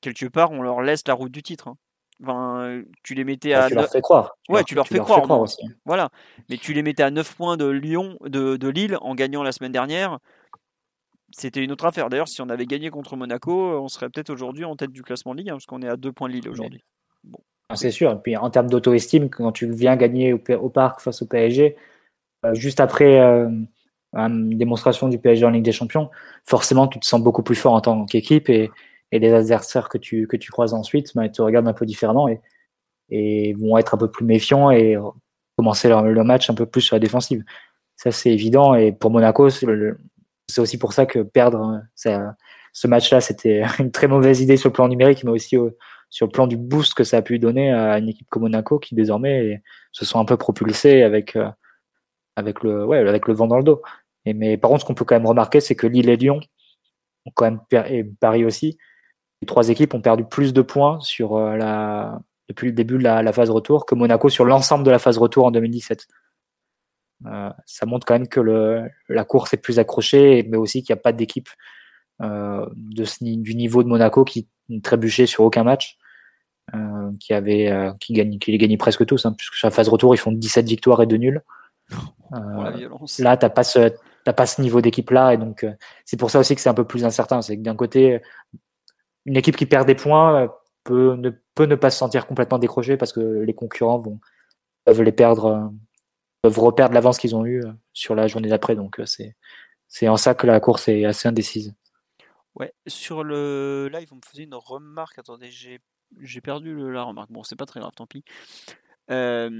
quelque part, on leur laisse la route du titre. Hein. Enfin, tu les mettais à. tu leur fais croire. Ouais, tu leur, fais, croire, aussi. Voilà. Mais tu les mettais à 9 points de Lyon, de, de Lille en gagnant la semaine dernière. C'était une autre affaire. D'ailleurs, si on avait gagné contre Monaco, on serait peut-être aujourd'hui en tête du classement de Ligue, parce qu'on est à 2 points de Lille aujourd'hui. Bon. C'est sûr. Et puis en termes d'auto-estime, quand tu viens gagner au, au parc face au PSG, juste après euh, une démonstration du PSG en Ligue des Champions, forcément, tu te sens beaucoup plus fort en tant qu'équipe et, et les adversaires que tu, que tu croises ensuite bah, te regardent un peu différemment et, et vont être un peu plus méfiants et commencer le, match un peu plus sur la défensive. Ça, c'est évident. Et pour Monaco, c'est aussi pour ça que perdre ce match-là, c'était une très mauvaise idée sur le plan numérique, mais aussi sur le plan du boost que ça a pu donner à une équipe comme Monaco qui désormais se sont un peu propulsés avec, euh, avec le, ouais, avec le vent dans le dos. Mais par contre, ce qu'on peut quand même remarquer, c'est que Lille et Lyon ont quand même et Paris aussi, les trois équipes ont perdu plus de points sur euh, la, depuis le début de la, phase retour que Monaco sur l'ensemble de la phase retour en 2017. Euh, ça montre quand même que le, la course est plus accrochée, mais aussi qu'il n'y a pas d'équipe euh, du niveau de Monaco qui trébuchait sur aucun match, euh, qui avait euh, qui gagne qui les gagnait presque tous, hein, puisque sur la phase retour ils font 17 victoires et 2 nuls. Euh, là, tu n'as pas, ce, pas ce niveau d'équipe-là. Et donc, euh, c'est pour ça aussi que c'est un peu plus incertain. C'est que d'un côté, une équipe qui perd des points euh, peut ne, peut ne pas se sentir complètement décrochée parce que les concurrents vont, peuvent les perdre, peuvent reperdre l'avance qu'ils ont eu sur la journée d'après. Donc, c'est, c'est en ça que la course est assez indécise. Ouais, sur le live, on me faisait une remarque. Attendez, j'ai, j'ai perdu la remarque. Bon, c'est pas très grave, tant pis. Euh,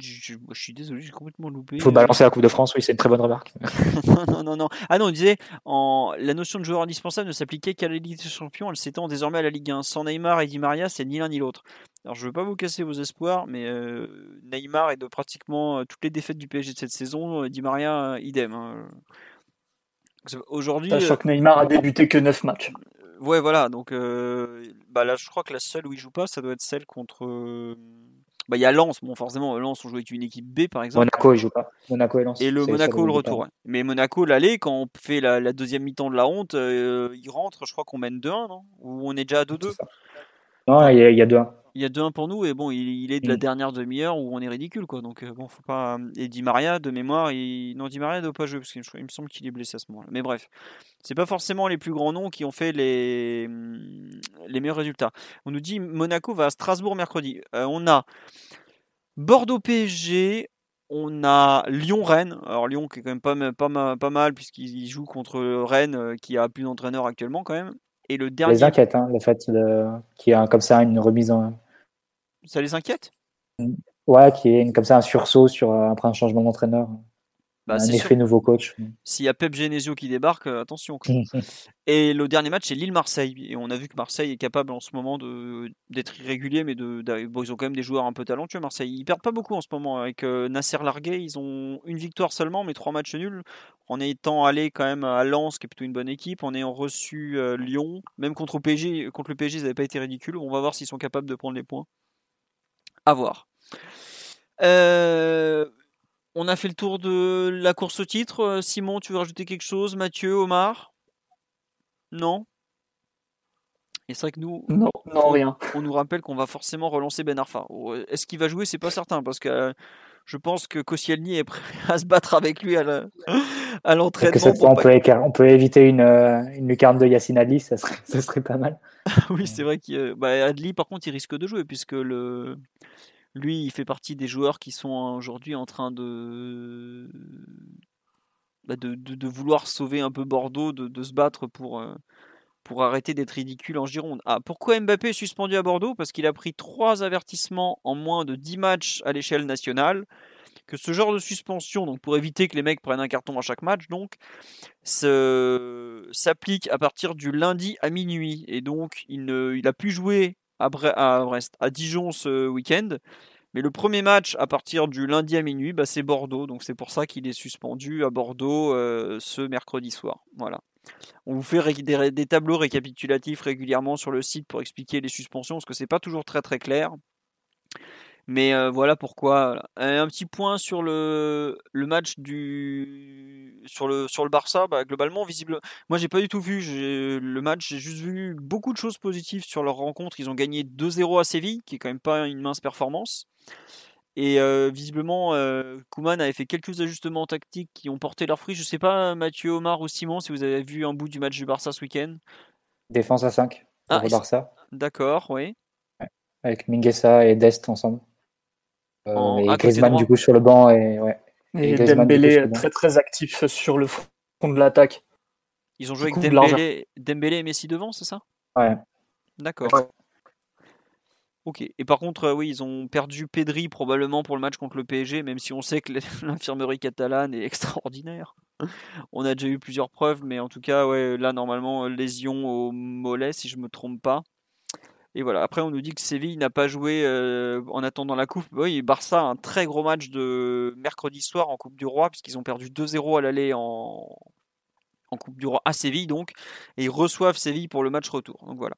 je, suis désolé, j'ai complètement loupé. Il faut balancer la Coupe de France, oui, c'est une très bonne remarque. non, non, non, Ah non, on disait, en, la notion de joueur indispensable ne s'appliquait qu'à la Ligue des Champions, elle s'étend désormais à la Ligue 1. Sans Neymar et Di Maria, c'est ni l'un ni l'autre. Alors je veux pas vous casser vos espoirs, mais euh, Neymar est de pratiquement euh, toutes les défaites du PSG de cette saison, Di Maria, idem. Hein. Aujourd'hui. Sachant que Neymar a débuté que 9 matchs. Ouais, voilà. Donc, bah là, je crois que la seule où il joue pas, ça doit être celle contre. Bah, il y a Lens. Bon, forcément, Lens, on joue avec une équipe B, par exemple. Monaco, il joue pas. Monaco et Lens. Et le Monaco, le retour. Mais Monaco, l'aller, quand on fait la, deuxième mi-temps de la honte, il rentre. Je crois qu'on mène 2-1, non? Ou on est déjà à 2-2 Non, il y a, 2-1. Il y a 2-1 pour nous, et bon, il, est de la mm. dernière demi-heure où on est ridicule, quoi. Donc, bon, faut pas. Et Di Maria, de mémoire, il... non, Di Maria ne doit pas jouer, parce qu'il me semble qu'il est blessé à ce moment-là. Mais bref, c'est pas forcément les plus grands noms qui ont fait les, les meilleurs résultats. On nous dit Monaco va à Strasbourg mercredi. on a Bordeaux PSG, on a Lyon-Rennes. Alors Lyon qui est quand même pas, pas, pas mal puisqu'il joue contre Rennes euh, qui a plus d'entraîneur actuellement quand même. Et le dernier. Les inquiète, hein, le fait de... qu'il y a comme ça une remise en. Ça les inquiète? Ouais, qui est comme ça un sursaut sur après un changement d'entraîneur. Bah, un effet nouveau coach. S'il y a Pep Genesio qui débarque, euh, attention. et le dernier match, c'est Lille-Marseille. Et on a vu que Marseille est capable en ce moment d'être irrégulier, mais de, bon, ils ont quand même des joueurs un peu talentueux. Marseille, ils perdent pas beaucoup en ce moment. Avec euh, Nasser Largué, ils ont une victoire seulement, mais trois matchs nuls. En étant allé quand même à Lens, qui est plutôt une bonne équipe, en ayant reçu euh, Lyon, même contre, PSG, contre le PSG, ils n'avaient pas été ridicules. On va voir s'ils sont capables de prendre les points. À voir. Euh, on a fait le tour de la course au titre. Euh, Simon, tu veux rajouter quelque chose? Mathieu, Omar? Non? Et c'est vrai que nous. Non, non, rien. On nous rappelle qu'on va forcément relancer Ben Arfa. Euh, est-ce qu'il va jouer? C'est pas certain parce que euh, je pense que Koscielny est prêt à se battre avec lui à l'entraînement. cette fois, on, peut, éviter une, une lucarne de Yacine Adli, ça serait, ça serait pas mal. oui, c'est vrai qu'Adli, bah, par contre, il risque de jouer puisque le lui, il fait partie des joueurs qui sont aujourd'hui en train de... Bah, de, de, vouloir sauver un peu Bordeaux, de, se battre pour, euh, pour arrêter d'être ridicule en Gironde. Ah, pourquoi Mbappé est suspendu à Bordeaux? Parce qu'il a pris trois avertissements en moins de 10 matchs à l'échelle nationale. Que ce genre de suspension, donc pour éviter que les mecs prennent un carton à chaque match, donc s'applique à partir du lundi à minuit. Et donc il, ne, il a pu jouer à, Brest, à Dijon ce week-end. Mais le premier match à partir du lundi à minuit, bah, c'est Bordeaux. Donc c'est pour ça qu'il est suspendu à Bordeaux euh, ce mercredi soir. Voilà. On vous fait des, tableaux récapitulatifs régulièrement sur le site pour expliquer les suspensions, parce que c'est pas toujours très très clair. Mais euh, voilà pourquoi. Un petit point sur le, le match du sur le sur le Barça. Bah, globalement, visible. Moi, j'ai pas du tout vu le match. J'ai juste vu beaucoup de choses positives sur leur rencontre. Ils ont gagné 2-0 à Séville, qui est quand même pas une mince performance. Et euh, visiblement, euh, Kuman avait fait quelques ajustements tactiques qui ont porté leurs fruits. Je sais pas, Mathieu, Omar ou Simon, si vous avez vu un bout du match du Barça ce week-end. Défense à 5 pour ah, Barça. D'accord, oui. Avec Minguesa et Dest ensemble. Euh, et Griezmann du coup sur le banc et ouais. Et, Dembélé très très actif sur le front de l'attaque. Ils ont joué avec Dembélé, Dembélé, et Messi devant, c'est ça? Ouais. D'accord. Ok. Et par contre, euh, oui, ils ont perdu Pedri probablement pour le match contre le PSG, même si on sait que l'infirmerie catalane est extraordinaire. on a déjà eu plusieurs preuves, mais en tout cas, ouais, là normalement lésion au mollet, si je me trompe pas. Et voilà. Après, on nous dit que Séville n'a pas joué euh, en attendant la coupe. Oui, Barça un très gros match de mercredi soir en Coupe du Roi, puisqu'ils ont perdu 2-0 à l'aller en, en Coupe du Roi à Séville, donc. Et ils reçoivent Séville pour le match retour. Donc voilà.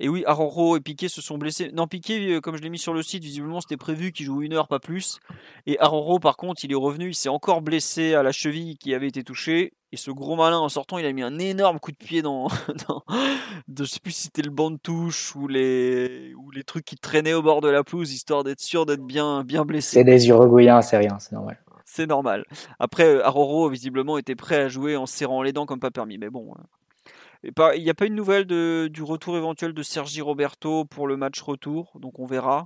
Et oui, Aroro et Piqué se sont blessés. Non, Piqué, euh, comme je l'ai mis sur le site, visiblement c'était prévu qu'il joue une heure, pas plus. Et Aroro, par contre, il est revenu, il s'est encore blessé à la cheville qui avait été touchée. Et ce gros malin, en sortant, il a mis un énorme coup de pied dans. dans je sais plus si c'était le banc de touche ou les, ou les trucs qui traînaient au bord de la pelouse, histoire d'être sûr d'être bien, bien blessé. C'est des Uruguayens, c'est rien, c'est normal. C'est normal. Après, euh, Aroro, visiblement, était prêt à jouer en serrant les dents comme pas permis. Mais bon. Hein. Il n'y a pas une nouvelle du retour éventuel de Sergi Roberto pour le match retour, donc on verra.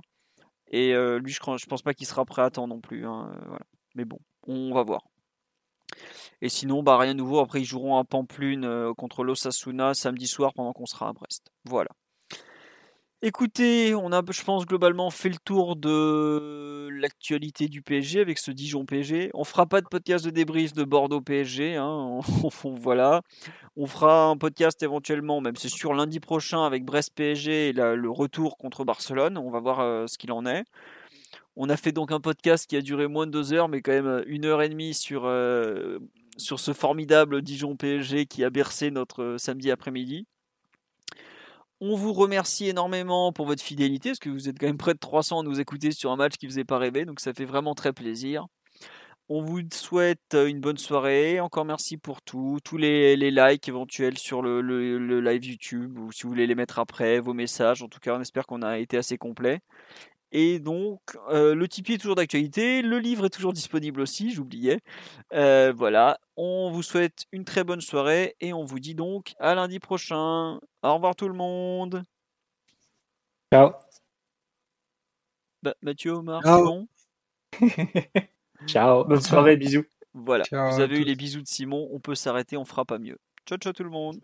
Et euh, lui, je ne pense pas qu'il sera prêt à temps non plus. Hein, euh, Mais bon, on va voir. Et sinon, bah, rien de nouveau. Après, ils joueront à Pamplune euh, contre l'Osasuna samedi soir pendant qu'on sera à Brest. Voilà. Écoutez, on a, je pense, globalement fait le tour de l'actualité du PSG avec ce Dijon PSG. On fera pas de podcast de débrief de Bordeaux PSG. Hein, on, voilà. On fera un podcast éventuellement, même c'est sûr, lundi prochain avec Brest PSG et le retour contre Barcelone. On va voir euh, ce qu'il en est. On a fait donc un podcast qui a duré moins de deux heures, mais quand même euh, une heure et demie sur, euh, sur ce formidable Dijon PSG qui a bercé notre samedi après-midi. On vous remercie énormément pour votre fidélité, parce que vous êtes quand même près de 300 à nous écouter sur un match qui ne faisait pas rêver, donc ça fait vraiment très plaisir. On vous souhaite une bonne soirée. Encore merci pour tout. Tous les, likes éventuels sur le, le, live YouTube ou si vous voulez les mettre après, vos messages. En tout cas, on espère qu'on a été assez complet. Et donc, euh, le Tipeee est toujours d'actualité. Le livre est toujours disponible aussi, j'oubliais. Euh, voilà. On vous souhaite une très bonne soirée et on vous dit donc à lundi prochain. Au revoir tout le monde. Ciao. Bah, Mathieu, Omar, c'est bon? Ciao. Bonne soirée, bisous. Voilà. vous avez eu les bisous de Simon. On peut s'arrêter, on fera pas mieux. Ciao, ciao tout le monde.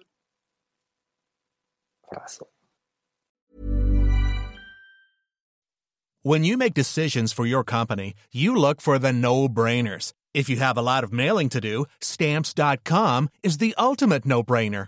When you make decisions for your company, you look for the no-brainers. If you have a lot of mailing to do, stamps.com is the ultimate no-brainer.